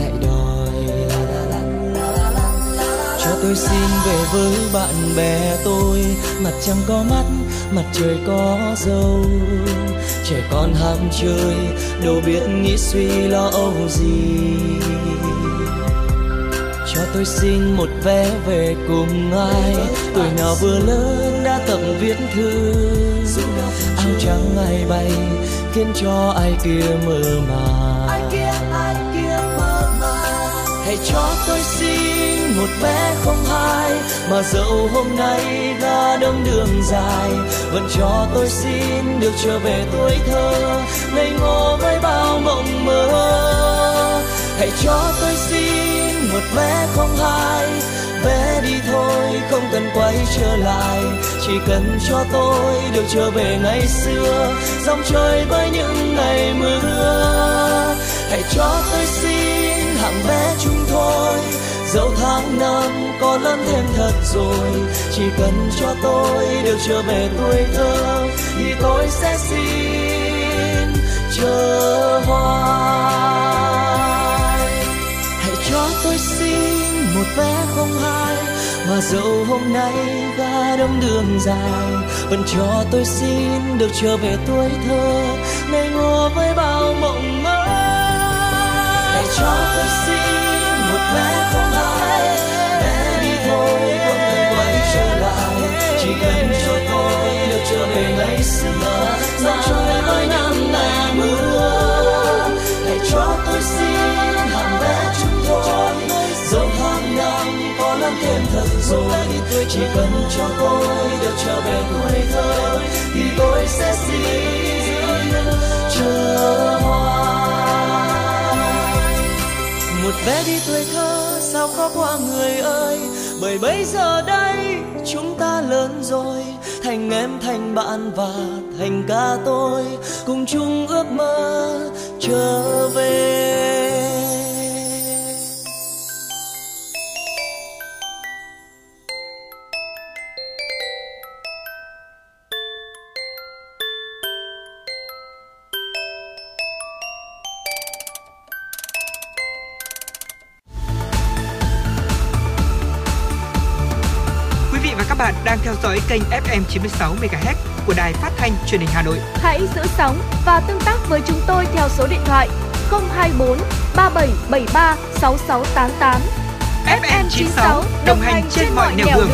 lại đòi tôi xin về với bạn bè tôi. Mặt trăng có mắt mặt trời có dâu. Trẻ con ham chơi đâu biết nghĩ suy lo âu gì. Cho tôi xin một vé về cùng ai. Tuổi nào vừa lớn đã tập viết thư. Áo trắng ai bay khiến cho ai kia mơ màng. Hãy cho tôi xin một vé không hai, mà dẫu hôm nay ra đông đường dài, vẫn cho tôi xin được trở về tuổi thơ. Ngây ngô với bao mộng mơ, hãy cho tôi xin một vé không hai. Vé đi thôi, không cần quay trở lại, chỉ cần cho tôi được trở về ngày xưa. Dòng trời với những ngày mưa, hãy cho tôi xin hạng vé chung thôi dẫu tháng năm có lớn thêm thật rồi, chỉ cần cho tôi được trở về tuổi thơ, thì tôi sẽ xin chờ hoài. Hãy cho tôi xin một vé không hai, mà dẫu hôm nay ga đông đường dài, vẫn cho tôi xin được trở về tuổi thơ ngây ngô với bao mộng mơ. Hãy cho tôi xin một vé không ai, bé đi thôi không cần quay trở lại chỉ cần cho tôi được trở về ngày xưa dòng trời với năm ngày mưa hãy cho tôi xin hàng vé chúng tôi dẫu hàng năm có lắm thêm thật rồi chỉ cần cho tôi được trở về tuổi thơ thì tôi sẽ xin chờ hoài một vé đi tuổi thơ, sao khó qua người ơi? Bởi bây giờ đây chúng ta lớn rồi, thành em, thành bạn và thành ca tôi, cùng chung ước mơ trở về. Kênh FM 96 MHz của đài phát thanh truyền hình Hà Nội. Hãy giữ sóng và tương tác với chúng tôi theo số điện thoại 024 3773 6688. FM 96 đồng hành trên mọi nẻo đường.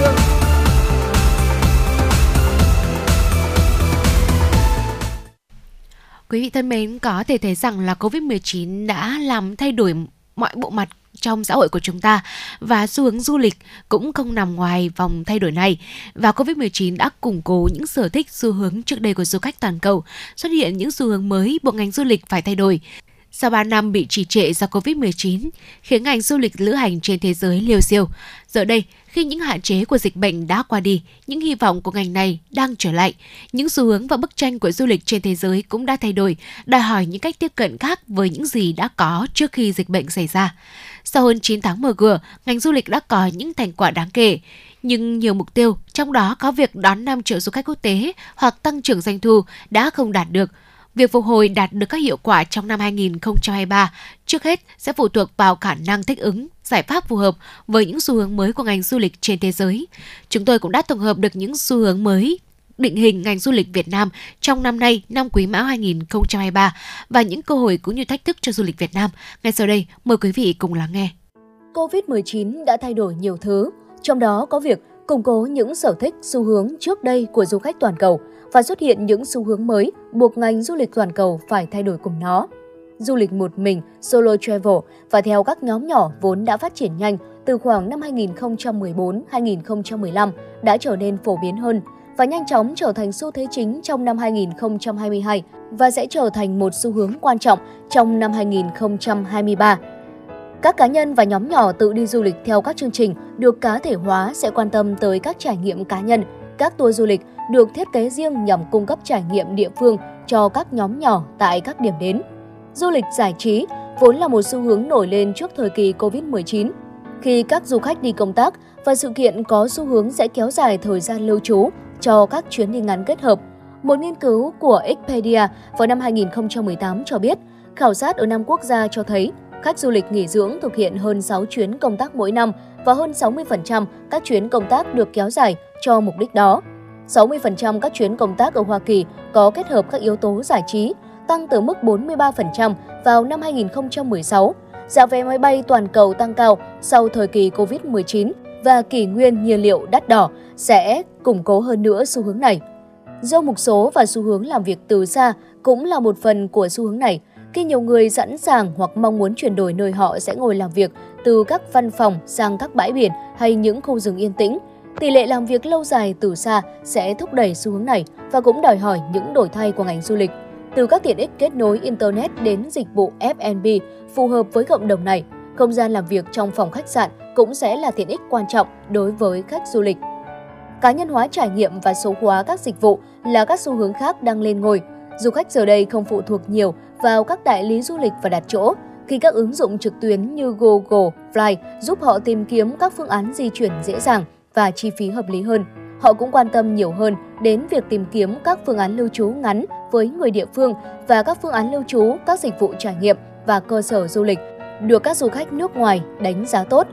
Quý vị thân mến, có thể thấy rằng là Covid-19 đã làm thay đổi mọi bộ mặt trong xã hội của chúng ta và xu hướng du lịch cũng không nằm ngoài vòng thay đổi này và Covid-19 đã củng cố những sở thích xu hướng trước đây của du khách toàn cầu xuất hiện những xu hướng mới buộc ngành du lịch phải thay đổi sau 3 năm bị trì trệ do Covid-19 khiến ngành du lịch lữ hành trên thế giới liều siêu. Giờ đây, khi những hạn chế của dịch bệnh đã qua đi, những hy vọng của ngành này đang trở lại. Những xu hướng và bức tranh của du lịch trên thế giới cũng đã thay đổi, đòi hỏi những cách tiếp cận khác với những gì đã có trước khi dịch bệnh xảy ra. Sau hơn 9 tháng mở cửa, ngành du lịch đã có những thành quả đáng kể. Nhưng nhiều mục tiêu, trong đó có việc đón 5 triệu du khách quốc tế hoặc tăng trưởng doanh thu đã không đạt được. Việc phục hồi đạt được các hiệu quả trong năm 2023 trước hết sẽ phụ thuộc vào khả năng thích ứng, giải pháp phù hợp với những xu hướng mới của ngành du lịch trên thế giới. Chúng tôi cũng đã tổng hợp được những xu hướng mới định hình ngành du lịch Việt Nam trong năm nay, năm Quý Mão 2023 và những cơ hội cũng như thách thức cho du lịch Việt Nam. Ngay sau đây, mời quý vị cùng lắng nghe. Covid-19 đã thay đổi nhiều thứ, trong đó có việc củng cố những sở thích, xu hướng trước đây của du khách toàn cầu và xuất hiện những xu hướng mới buộc ngành du lịch toàn cầu phải thay đổi cùng nó. Du lịch một mình, solo travel và theo các nhóm nhỏ vốn đã phát triển nhanh từ khoảng năm 2014-2015 đã trở nên phổ biến hơn và nhanh chóng trở thành xu thế chính trong năm 2022 và sẽ trở thành một xu hướng quan trọng trong năm 2023. Các cá nhân và nhóm nhỏ tự đi du lịch theo các chương trình được cá thể hóa sẽ quan tâm tới các trải nghiệm cá nhân. Các tour du lịch được thiết kế riêng nhằm cung cấp trải nghiệm địa phương cho các nhóm nhỏ tại các điểm đến. Du lịch giải trí vốn là một xu hướng nổi lên trước thời kỳ Covid-19, khi các du khách đi công tác và sự kiện có xu hướng sẽ kéo dài thời gian lưu trú cho các chuyến đi ngắn kết hợp. Một nghiên cứu của Expedia vào năm 2018 cho biết, khảo sát ở năm quốc gia cho thấy khách du lịch nghỉ dưỡng thực hiện hơn 6 chuyến công tác mỗi năm và hơn 60% các chuyến công tác được kéo dài cho mục đích đó. 60% các chuyến công tác ở Hoa Kỳ có kết hợp các yếu tố giải trí, tăng từ mức 43% vào năm 2016. Giá vé máy bay toàn cầu tăng cao sau thời kỳ Covid-19 và kỷ nguyên nhiên liệu đắt đỏ sẽ củng cố hơn nữa xu hướng này. Do mục số và xu hướng làm việc từ xa cũng là một phần của xu hướng này, khi nhiều người sẵn sàng hoặc mong muốn chuyển đổi nơi họ sẽ ngồi làm việc từ các văn phòng sang các bãi biển hay những khu rừng yên tĩnh, tỷ lệ làm việc lâu dài từ xa sẽ thúc đẩy xu hướng này và cũng đòi hỏi những đổi thay của ngành du lịch. Từ các tiện ích kết nối Internet đến dịch vụ F&B phù hợp với cộng đồng này, không gian làm việc trong phòng khách sạn cũng sẽ là tiện ích quan trọng đối với khách du lịch. Cá nhân hóa trải nghiệm và số hóa các dịch vụ là các xu hướng khác đang lên ngôi. Du khách giờ đây không phụ thuộc nhiều vào các đại lý du lịch và đặt chỗ, khi các ứng dụng trực tuyến như Google Fly giúp họ tìm kiếm các phương án di chuyển dễ dàng và chi phí hợp lý hơn. Họ cũng quan tâm nhiều hơn đến việc tìm kiếm các phương án lưu trú ngắn với người địa phương và các phương án lưu trú, các dịch vụ trải nghiệm và cơ sở du lịch được các du khách nước ngoài đánh giá tốt.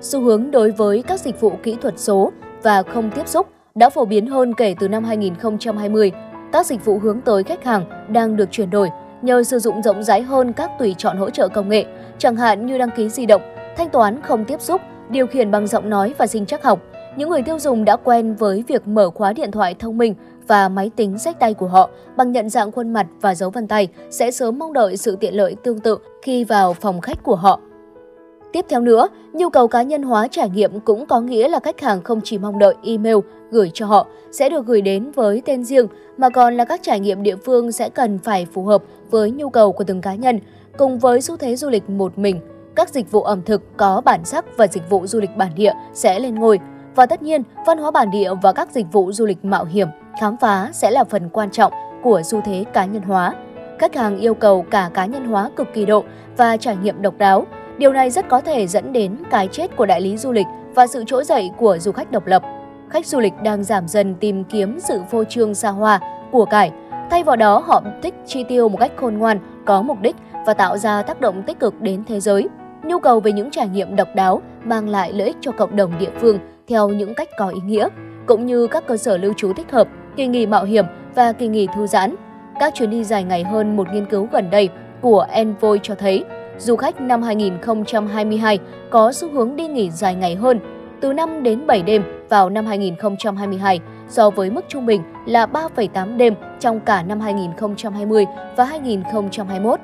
Xu hướng đối với các dịch vụ kỹ thuật số và không tiếp xúc đã phổ biến hơn kể từ năm 2020. Các dịch vụ hướng tới khách hàng đang được chuyển đổi nhờ sử dụng rộng rãi hơn các tùy chọn hỗ trợ công nghệ, chẳng hạn như đăng ký di động, thanh toán không tiếp xúc, điều khiển bằng giọng nói và sinh trắc học. Những người tiêu dùng đã quen với việc mở khóa điện thoại thông minh và máy tính sách tay của họ bằng nhận dạng khuôn mặt và dấu vân tay sẽ sớm mong đợi sự tiện lợi tương tự khi vào phòng khách của họ. Tiếp theo nữa, nhu cầu cá nhân hóa trải nghiệm cũng có nghĩa là khách hàng không chỉ mong đợi email gửi cho họ sẽ được gửi đến với tên riêng mà còn là các trải nghiệm địa phương sẽ cần phải phù hợp với nhu cầu của từng cá nhân. Cùng với xu thế du lịch một mình, các dịch vụ ẩm thực có bản sắc và dịch vụ du lịch bản địa sẽ lên ngôi. Và tất nhiên, văn hóa bản địa và các dịch vụ du lịch mạo hiểm, khám phá sẽ là phần quan trọng của xu thế cá nhân hóa. Khách hàng yêu cầu cả cá nhân hóa cực kỳ độ và trải nghiệm độc đáo. Điều này rất có thể dẫn đến cái chết của đại lý du lịch và sự trỗi dậy của du khách độc lập. Khách du lịch đang giảm dần tìm kiếm sự phô trương xa hoa, của cải. Thay vào đó, họ thích chi tiêu một cách khôn ngoan, có mục đích và tạo ra tác động tích cực đến thế giới. Nhu cầu về những trải nghiệm độc đáo mang lại lợi ích cho cộng đồng địa phương theo những cách có ý nghĩa, cũng như các cơ sở lưu trú thích hợp, kỳ nghỉ mạo hiểm và kỳ nghỉ thư giãn. Các chuyến đi dài ngày hơn một nghiên cứu gần đây của Envoy cho thấy du khách năm 2022 có xu hướng đi nghỉ dài ngày hơn, từ 5 đến 7 đêm vào năm 2022 so với mức trung bình là 3,8 đêm trong cả năm 2020 và 2021.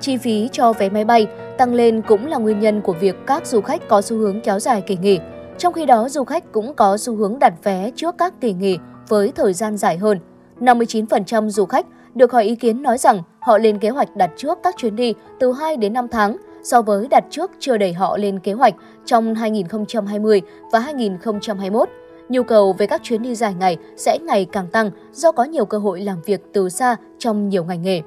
Chi phí cho vé máy bay tăng lên cũng là nguyên nhân của việc các du khách có xu hướng kéo dài kỳ nghỉ. Trong khi đó, du khách cũng có xu hướng đặt vé trước các kỳ nghỉ với thời gian dài hơn. 59% du khách được hỏi ý kiến nói rằng, họ lên kế hoạch đặt trước các chuyến đi từ 2 đến 5 tháng, so với đặt trước chưa đẩy họ lên kế hoạch trong 2020 và 2021. Nhu cầu về các chuyến đi dài ngày sẽ ngày càng tăng do có nhiều cơ hội làm việc từ xa trong nhiều ngành nghề.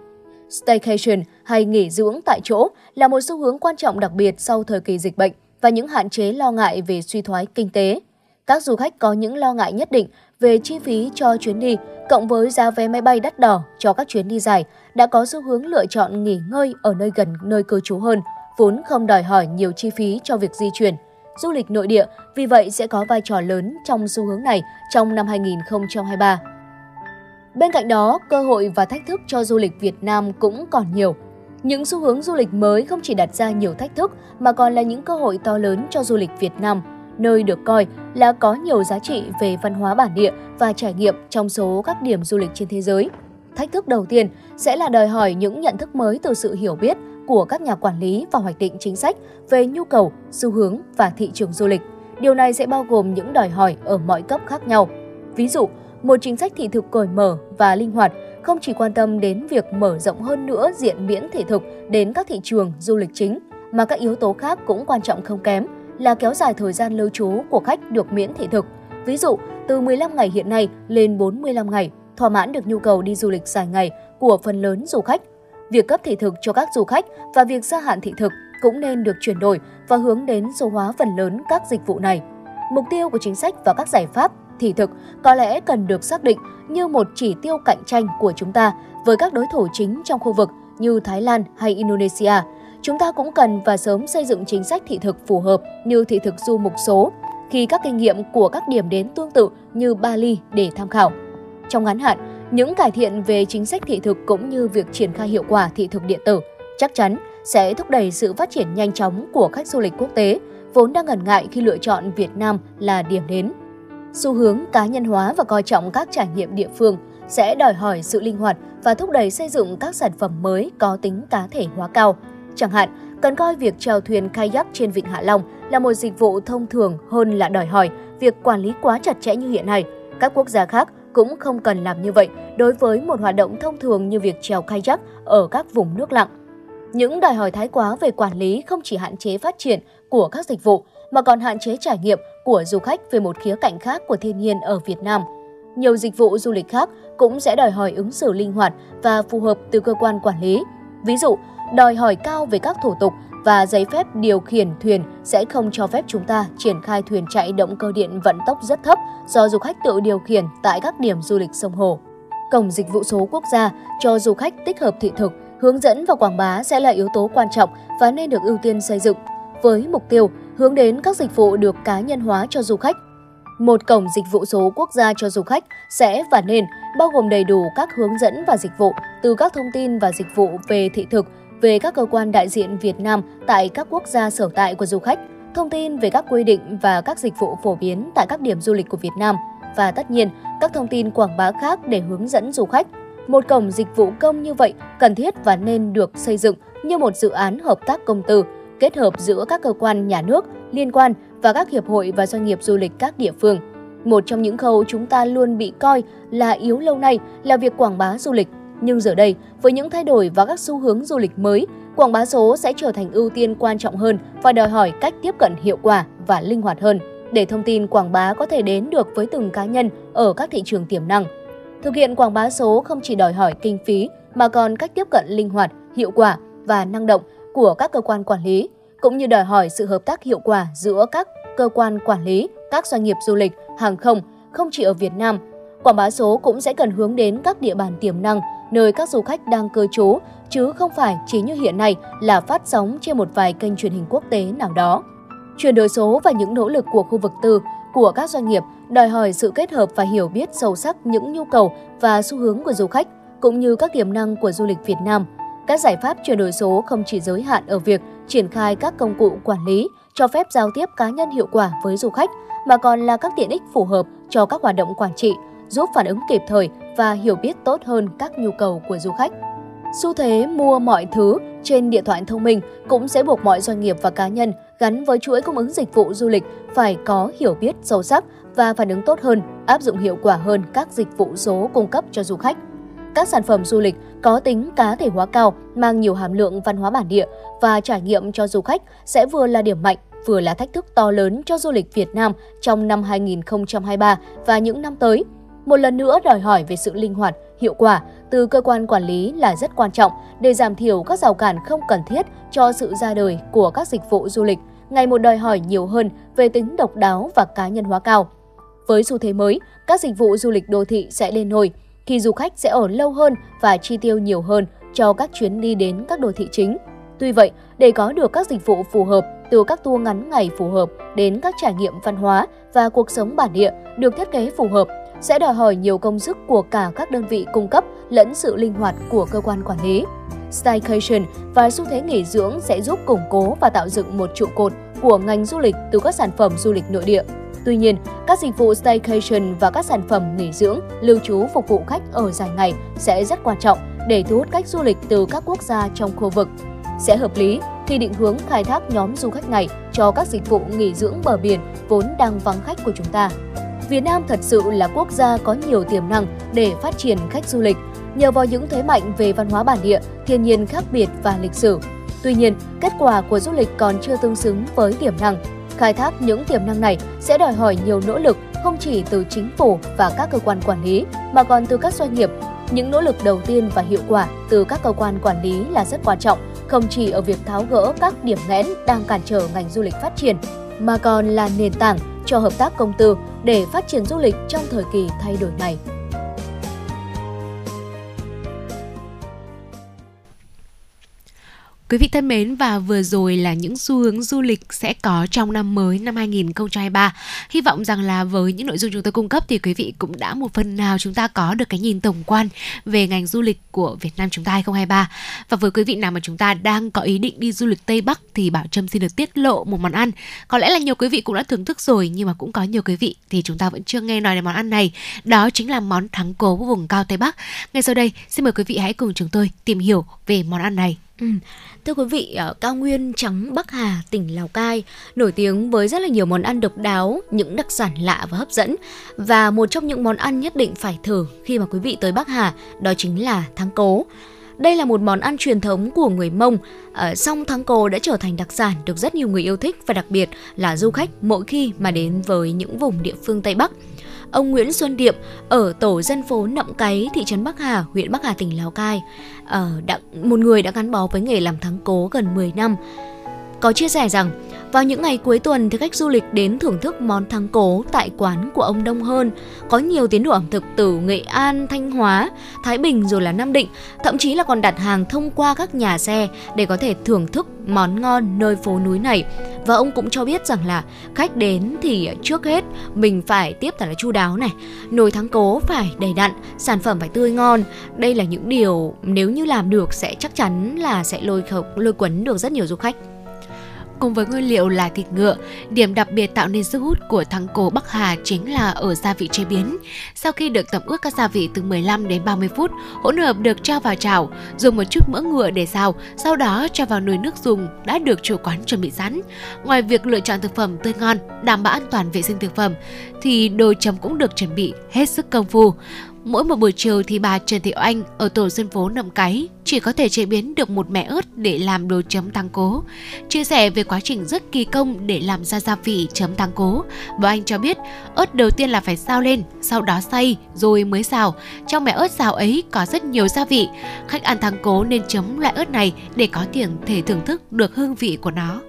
Staycation hay nghỉ dưỡng tại chỗ là một xu hướng quan trọng đặc biệt sau thời kỳ dịch bệnh và những hạn chế lo ngại về suy thoái kinh tế. Các du khách có những lo ngại nhất định về chi phí cho chuyến đi, cộng với giá vé máy bay đắt đỏ cho các chuyến đi dài, đã có xu hướng lựa chọn nghỉ ngơi ở nơi gần nơi cư trú hơn, vốn không đòi hỏi nhiều chi phí cho việc di chuyển. Du lịch nội địa vì vậy sẽ có vai trò lớn trong xu hướng này trong năm 2023. Bên cạnh đó, cơ hội và thách thức cho du lịch Việt Nam cũng còn nhiều. Những xu hướng du lịch mới không chỉ đặt ra nhiều thách thức mà còn là những cơ hội to lớn cho du lịch Việt Nam, nơi được coi là có nhiều giá trị về văn hóa bản địa và trải nghiệm trong số các điểm du lịch trên thế giới. Thách thức đầu tiên sẽ là đòi hỏi những nhận thức mới từ sự hiểu biết của các nhà quản lý và hoạch định chính sách về nhu cầu, xu hướng và thị trường du lịch. Điều này sẽ bao gồm những đòi hỏi ở mọi cấp khác nhau. Ví dụ, một chính sách thị thực cởi mở và linh hoạt không chỉ quan tâm đến việc mở rộng hơn nữa diện miễn thị thực đến các thị trường du lịch chính, mà các yếu tố khác cũng quan trọng không kém là kéo dài thời gian lưu trú của khách được miễn thị thực. Ví dụ, từ 15 ngày hiện nay lên 45 ngày. thỏa mãn được nhu cầu đi du lịch dài ngày của phần lớn du khách. Việc cấp thị thực cho các du khách và việc gia hạn thị thực cũng nên được chuyển đổi và hướng đến số hóa phần lớn các dịch vụ này. Mục tiêu của chính sách và các giải pháp thị thực có lẽ cần được xác định như một chỉ tiêu cạnh tranh của chúng ta với các đối thủ chính trong khu vực như Thái Lan hay Indonesia. Chúng ta cũng cần và sớm xây dựng chính sách thị thực phù hợp như thị thực du mục số, khi các kinh nghiệm của các điểm đến tương tự như Bali để tham khảo. Trong ngắn hạn, những cải thiện về chính sách thị thực cũng như việc triển khai hiệu quả thị thực điện tử chắc chắn sẽ thúc đẩy sự phát triển nhanh chóng của khách du lịch quốc tế, vốn đang ngần ngại khi lựa chọn Việt Nam là điểm đến. Xu hướng cá nhân hóa và coi trọng các trải nghiệm địa phương sẽ đòi hỏi sự linh hoạt và thúc đẩy xây dựng các sản phẩm mới có tính cá thể hóa cao. Chẳng hạn, cần coi việc chèo thuyền kayak trên vịnh Hạ Long là một dịch vụ thông thường hơn là đòi hỏi việc quản lý quá chặt chẽ như hiện nay. Các quốc gia khác cũng không cần làm như vậy đối với một hoạt động thông thường như việc chèo kayak ở các vùng nước lặng. Những đòi hỏi thái quá về quản lý không chỉ hạn chế phát triển của các dịch vụ mà còn hạn chế trải nghiệm của du khách về một khía cạnh khác của thiên nhiên ở Việt Nam. Nhiều dịch vụ du lịch khác cũng sẽ đòi hỏi ứng xử linh hoạt và phù hợp từ cơ quan quản lý. Ví dụ, đòi hỏi cao về các thủ tục và giấy phép điều khiển thuyền sẽ không cho phép chúng ta triển khai thuyền chạy động cơ điện vận tốc rất thấp do du khách tự điều khiển tại các điểm du lịch sông hồ. Cổng dịch vụ số quốc gia cho du khách tích hợp thị thực, hướng dẫn và quảng bá sẽ là yếu tố quan trọng và nên được ưu tiên xây dựng với mục tiêu hướng đến các dịch vụ được cá nhân hóa cho du khách. Một cổng dịch vụ số quốc gia cho du khách sẽ và nên bao gồm đầy đủ các hướng dẫn và dịch vụ từ các thông tin và dịch vụ về thị thực về các cơ quan đại diện Việt Nam tại các quốc gia sở tại của du khách, thông tin về các quy định và các dịch vụ phổ biến tại các điểm du lịch của Việt Nam và tất nhiên các thông tin quảng bá khác để hướng dẫn du khách. Một cổng dịch vụ công như vậy cần thiết và nên được xây dựng như một dự án hợp tác công tư kết hợp giữa các cơ quan nhà nước liên quan và các hiệp hội và doanh nghiệp du lịch các địa phương. Một trong những khâu chúng ta luôn bị coi là yếu lâu nay là việc quảng bá du lịch. Nhưng giờ đây, với những thay đổi và các xu hướng du lịch mới, quảng bá số sẽ trở thành ưu tiên quan trọng hơn và đòi hỏi cách tiếp cận hiệu quả và linh hoạt hơn để thông tin quảng bá có thể đến được với từng cá nhân ở các thị trường tiềm năng. Thực hiện quảng bá số không chỉ đòi hỏi kinh phí mà còn cách tiếp cận linh hoạt, hiệu quả và năng động của các cơ quan quản lý, cũng như đòi hỏi sự hợp tác hiệu quả giữa các cơ quan quản lý, các doanh nghiệp du lịch, hàng không, không chỉ ở Việt Nam. Quảng bá số cũng sẽ cần hướng đến các địa bàn tiềm năng, nơi các du khách đang cư trú, chứ không phải chỉ như hiện nay là phát sóng trên một vài kênh truyền hình quốc tế nào đó. Chuyển đổi số và những nỗ lực của khu vực tư, của các doanh nghiệp đòi hỏi sự kết hợp và hiểu biết sâu sắc những nhu cầu và xu hướng của du khách, cũng như các tiềm năng của du lịch Việt Nam – các giải pháp chuyển đổi số không chỉ giới hạn ở việc triển khai các công cụ quản lý, cho phép giao tiếp cá nhân hiệu quả với du khách, mà còn là các tiện ích phù hợp cho các hoạt động quản trị, giúp phản ứng kịp thời và hiểu biết tốt hơn các nhu cầu của du khách. Xu thế mua mọi thứ trên điện thoại thông minh cũng sẽ buộc mọi doanh nghiệp và cá nhân gắn với chuỗi cung ứng dịch vụ du lịch phải có hiểu biết sâu sắc và phản ứng tốt hơn, áp dụng hiệu quả hơn các dịch vụ số cung cấp cho du khách các sản phẩm du lịch có tính cá thể hóa cao, mang nhiều hàm lượng văn hóa bản địa và trải nghiệm cho du khách sẽ vừa là điểm mạnh, vừa là thách thức to lớn cho du lịch Việt Nam trong năm 2023 và những năm tới. Một lần nữa đòi hỏi về sự linh hoạt, hiệu quả từ cơ quan quản lý là rất quan trọng để giảm thiểu các rào cản không cần thiết cho sự ra đời của các dịch vụ du lịch, ngày một đòi hỏi nhiều hơn về tính độc đáo và cá nhân hóa cao. Với xu thế mới, các dịch vụ du lịch đô thị sẽ lên nổi, khi du khách sẽ ở lâu hơn và chi tiêu nhiều hơn cho các chuyến đi đến các đô thị chính. Tuy vậy, để có được các dịch vụ phù hợp từ các tour ngắn ngày phù hợp đến các trải nghiệm văn hóa và cuộc sống bản địa được thiết kế phù hợp sẽ đòi hỏi nhiều công sức của cả các đơn vị cung cấp lẫn sự linh hoạt của cơ quan quản lý. Staycation và xu thế nghỉ dưỡng sẽ giúp củng cố và tạo dựng một trụ cột của ngành du lịch từ các sản phẩm du lịch nội địa Tuy nhiên, các dịch vụ staycation và các sản phẩm nghỉ dưỡng, lưu trú phục vụ khách ở dài ngày sẽ rất quan trọng để thu hút khách du lịch từ các quốc gia trong khu vực. Sẽ hợp lý khi định hướng khai thác nhóm du khách này cho các dịch vụ nghỉ dưỡng bờ biển vốn đang vắng khách của chúng ta. Việt Nam thật sự là quốc gia có nhiều tiềm năng để phát triển khách du lịch, nhờ vào những thế mạnh về văn hóa bản địa, thiên nhiên khác biệt và lịch sử. Tuy nhiên, kết quả của du lịch còn chưa tương xứng với tiềm năng Khai thác những tiềm năng này sẽ đòi hỏi nhiều nỗ lực, không chỉ từ chính phủ và các cơ quan quản lý mà còn từ các doanh nghiệp. Những nỗ lực đầu tiên và hiệu quả từ các cơ quan quản lý là rất quan trọng, không chỉ ở việc tháo gỡ các điểm nghẽn đang cản trở ngành du lịch phát triển, mà còn là nền tảng cho hợp tác công tư để phát triển du lịch trong thời kỳ thay đổi này. Quý vị thân mến, và vừa rồi là những xu hướng du lịch sẽ có trong năm mới, năm 2023. Hy vọng rằng là với những nội dung chúng tôi cung cấp thì quý vị cũng đã một phần nào chúng ta có được cái nhìn tổng quan về ngành du lịch của Việt Nam chúng ta 2023. Và với quý vị nào mà chúng ta đang có ý định đi du lịch Tây Bắc thì Bảo Trâm xin được tiết lộ một món ăn. Có lẽ là nhiều quý vị cũng đã thưởng thức rồi, nhưng mà cũng có nhiều quý vị thì chúng ta vẫn chưa nghe nói đến món ăn này. Đó chính là món thắng cố vùng cao Tây Bắc. Ngay sau đây, xin mời quý vị hãy cùng chúng tôi tìm hiểu về món ăn này. Ừ. Thưa quý vị, ở cao nguyên trắng Bắc Hà, tỉnh Lào Cai, nổi tiếng với rất là nhiều món ăn độc đáo, những đặc sản lạ và hấp dẫn. Và một trong những món ăn nhất định phải thử khi mà quý vị tới Bắc Hà, đó chính là thắng cố. Đây là một món ăn truyền thống của người Mông, à, song thắng cố đã trở thành đặc sản được rất nhiều người yêu thích và đặc biệt là du khách mỗi khi mà đến với những vùng địa phương Tây Bắc ông Nguyễn Xuân Điệm ở tổ dân phố Nậm Cái, thị trấn Bắc Hà, huyện Bắc Hà, tỉnh Lào Cai. Ờ, đã, một người đã gắn bó với nghề làm thắng cố gần 10 năm. Có chia sẻ rằng vào những ngày cuối tuần thì khách du lịch đến thưởng thức món thắng cố tại quán của ông đông hơn. Có nhiều tiến độ ẩm thực từ Nghệ An, Thanh Hóa, Thái Bình rồi là Nam Định, thậm chí là còn đặt hàng thông qua các nhà xe để có thể thưởng thức món ngon nơi phố núi này. Và ông cũng cho biết rằng là khách đến thì trước hết mình phải tiếp thật là chu đáo này, nồi thắng cố phải đầy đặn, sản phẩm phải tươi ngon. Đây là những điều nếu như làm được sẽ chắc chắn là sẽ lôi khẩu lôi cuốn được rất nhiều du khách cùng với nguyên liệu là thịt ngựa. Điểm đặc biệt tạo nên sức hút của thắng cổ Bắc Hà chính là ở gia vị chế biến. Sau khi được tẩm ướp các gia vị từ 15 đến 30 phút, hỗn hợp được cho vào chảo, dùng một chút mỡ ngựa để xào, sau đó cho vào nồi nước dùng đã được chủ quán chuẩn bị sẵn. Ngoài việc lựa chọn thực phẩm tươi ngon, đảm bảo an toàn vệ sinh thực phẩm, thì đồ chấm cũng được chuẩn bị hết sức công phu. Mỗi một buổi chiều thì bà Trần Thị Oanh ở tổ dân phố Nậm Cái chỉ có thể chế biến được một mẻ ớt để làm đồ chấm tăng cố. Chia sẻ về quá trình rất kỳ công để làm ra gia vị chấm tăng cố, bà Anh cho biết ớt đầu tiên là phải xào lên, sau đó xay rồi mới xào. Trong mẻ ớt xào ấy có rất nhiều gia vị. Khách ăn tăng cố nên chấm loại ớt này để có tiền thể thưởng thức được hương vị của nó.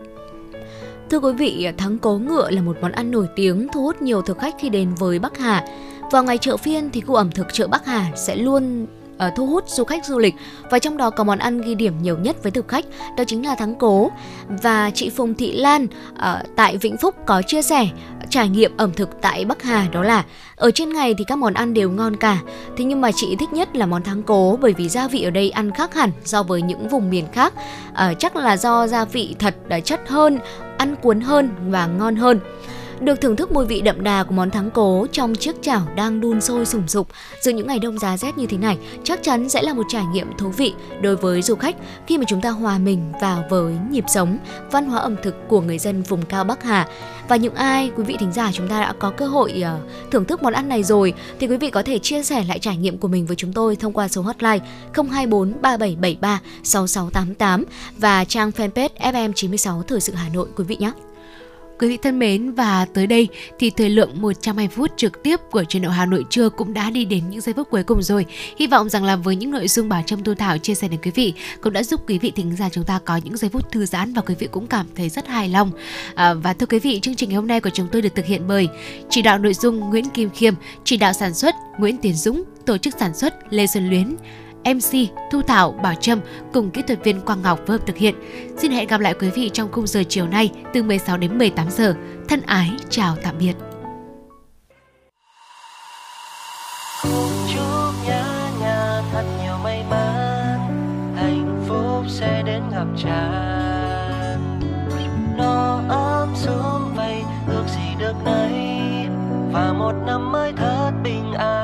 Thưa quý vị, thắng cố ngựa là một món ăn nổi tiếng thu hút nhiều thực khách khi đến với Bắc Hà. Vào ngày chợ phiên thì khu ẩm thực chợ Bắc Hà sẽ luôn uh, thu hút du khách du lịch. Và trong đó có món ăn ghi điểm nhiều nhất với thực khách đó chính là thắng cố. Và chị Phùng Thị Lan uh, tại Vĩnh Phúc có chia sẻ trải nghiệm ẩm thực tại Bắc Hà đó là ở trên ngày thì các món ăn đều ngon cả. Thế nhưng mà chị thích nhất là món thắng cố bởi vì gia vị ở đây ăn khác hẳn so với những vùng miền khác. Uh, chắc là do gia vị thật đã chất hơn ăn cuốn hơn và ngon hơn được thưởng thức mùi vị đậm đà của món thắng cố trong chiếc chảo đang đun sôi sùng sục giữa những ngày đông giá rét như thế này chắc chắn sẽ là một trải nghiệm thú vị đối với du khách khi mà chúng ta hòa mình vào với nhịp sống văn hóa ẩm thực của người dân vùng cao Bắc Hà và những ai quý vị thính giả chúng ta đã có cơ hội uh, thưởng thức món ăn này rồi thì quý vị có thể chia sẻ lại trải nghiệm của mình với chúng tôi thông qua số hotline 024 3773 6688 và trang fanpage FM96 Thời sự Hà Nội quý vị nhé. Quý vị thân mến và tới đây thì thời lượng 120 phút trực tiếp của truyền động Hà Nội trưa cũng đã đi đến những giây phút cuối cùng rồi. Hy vọng rằng là với những nội dung Bảo Trâm thu Thảo chia sẻ đến quý vị cũng đã giúp quý vị thính giả chúng ta có những giây phút thư giãn và quý vị cũng cảm thấy rất hài lòng. À, và thưa quý vị, chương trình ngày hôm nay của chúng tôi được thực hiện bởi chỉ đạo nội dung Nguyễn Kim Khiêm, chỉ đạo sản xuất Nguyễn Tiến Dũng, tổ chức sản xuất Lê Xuân Luyến. MC Thu Thảo, Bảo Trâm cùng kỹ thuật viên Quang Ngọc phối hợp thực hiện. Xin hẹn gặp lại quý vị trong khung giờ chiều nay từ 16 đến 18 giờ. Thân ái chào tạm biệt. Chúc nhà nhà thật nhiều may mắn, hạnh phúc sẽ đến ngập tràn. Nó ấm xuống vây ước gì được nấy và một năm mới thật bình an.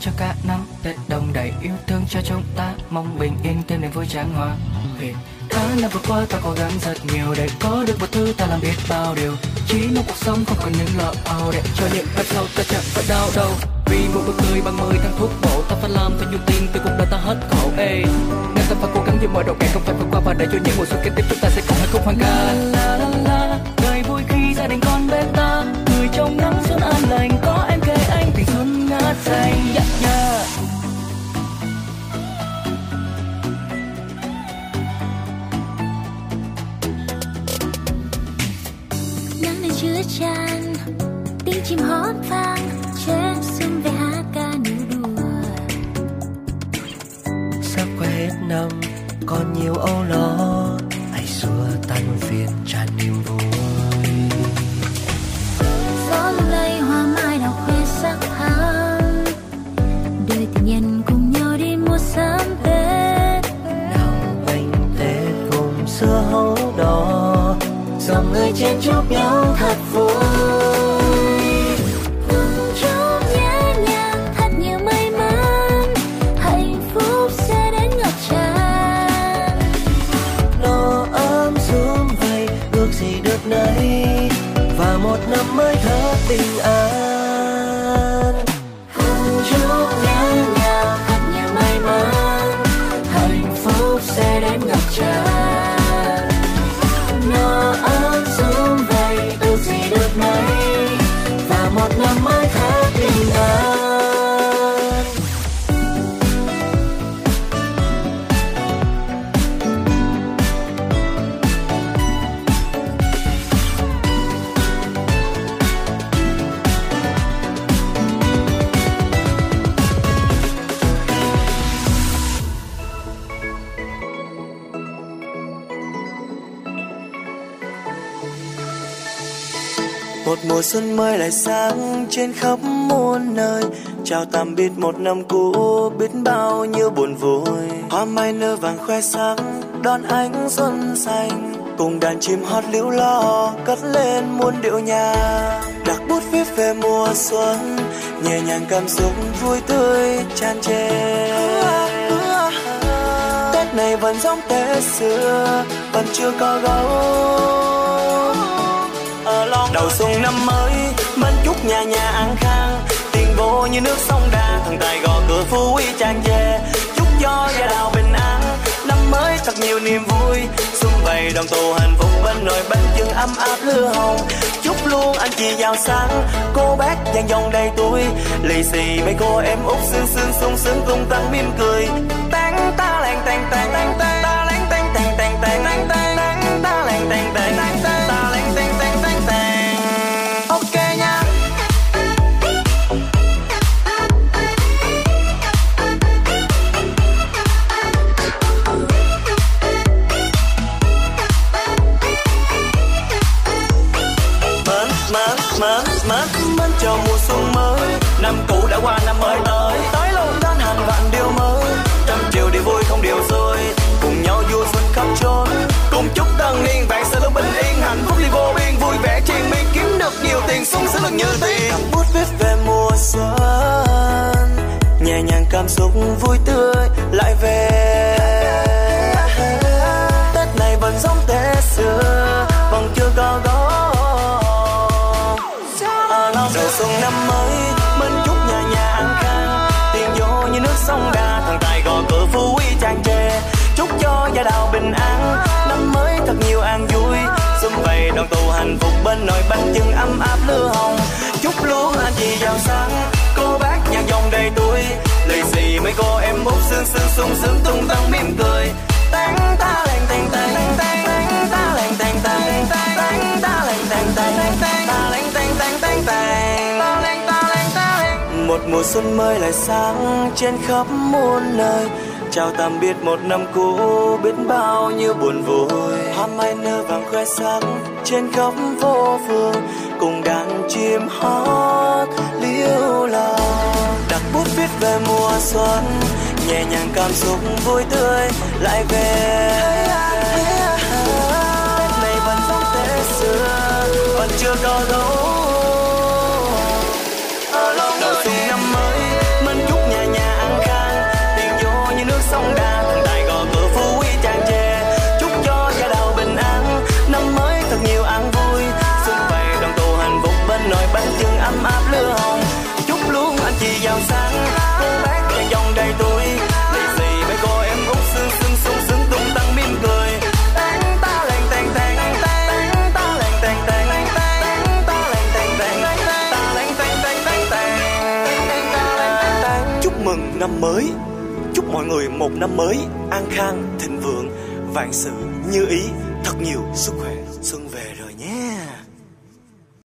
cho cả năm. Tết đông đầy yêu thương cho chúng ta. Mong bình yên thêm niềm vui tràn hoa. Huyền tháng năm vừa qua ta cố gắng rất nhiều để có được một thứ ta làm biết bao điều. Chỉ mong cuộc sống không còn những lo âu để cho những phép sau ta chẳng phải đau đầu vì một nụ cười bằng mười tháng thuốc bổ, ta phải làm theo nhu tin từ cuộc đời ta hết khổ. Ê nên ta phải cố gắng như mọi đầu ngày không phải vượt qua và để cho những mùa xuân kế tiếp, chúng ta sẽ không hạnh phúc hoàn ca la la la đời vui khi gia đình con bên ta. Người trong nắng xuân an lành có xuân yeah, yeah. nắng này chứa chan tiếng chim hót vang trẻ xuân về hát ca nụ đùa sắp qua hết năm còn nhiều âu lo dòng người chen chúc nhau thật vui. Một mùa xuân mới lại sáng trên khắp muôn nơi. Chào tạm biệt một năm cũ, biết bao nhiêu buồn vui. Hoa mai nở vàng khoe sắc, đón ánh xuân xanh. Cùng đàn chim hót liễu lo, cất lên muôn điệu nhạc đặt bút viết về mùa xuân, nhẹ nhàng cảm xúc vui tươi tràn trề. Tết này vẫn giống tết xưa, vẫn chưa có gấu ở lo đầu xuân năm mới mến chúc nhà nhà an khang. Tiền vô như nước sông đà thần tài gõ cửa phú quý tràn trề chúc cho gia đạo bình an năm mới thật nhiều niềm vui. Xuân về đoàn tụ hạnh phúc bên nồi bánh chưng ấm áp lưa hồng. Chúc luôn anh chị giàu sang cô bác dàn dòng đầy tuổi. Lì xì mấy cô em út sương sương sung sướng tung tăng mỉm cười. Tán ta làng tàng tàng tàng tàng cảm vui tươi lại về. Tết này vẫn giống tết xưa vẫn chưa có gió à, đầu xuân năm mới mình chúc nhà nhà an khang. Tiền vô như nước sông đa, thằng tài gò cửa phú quý tràn trề chúc cho gia đạo bình an năm mới thật nhiều an vui. Xuân về đoàn tụ hạnh phúc bên nồi bánh chưng ấm áp lửa hồng. Chúc luôn anh chị giàu sang cô bác nhà dòng đầy tuổi. Lì xì mấy cô em bút sương sương sung sướng tung tăng mỉm cười tánh ta lành tành tành tánh ta lành tành tành tánh ta lành tành tành ta lành tành tành tánh ta ta ta một mùa xuân mới lại sáng trên khắp muôn nơi chào tạm biệt một năm cũ biết bao nhiêu buồn vui hoa mai nở vàng khoe sắc trên khắp phố phường cùng đàn chim hót liêu lòng bút viết về mùa xuân nhẹ nhàng cảm xúc vui tươi lại về. Năm mới. Chúc mọi người một năm mới an khang, thịnh vượng, vạn sự như ý. Thật nhiều sức khỏe.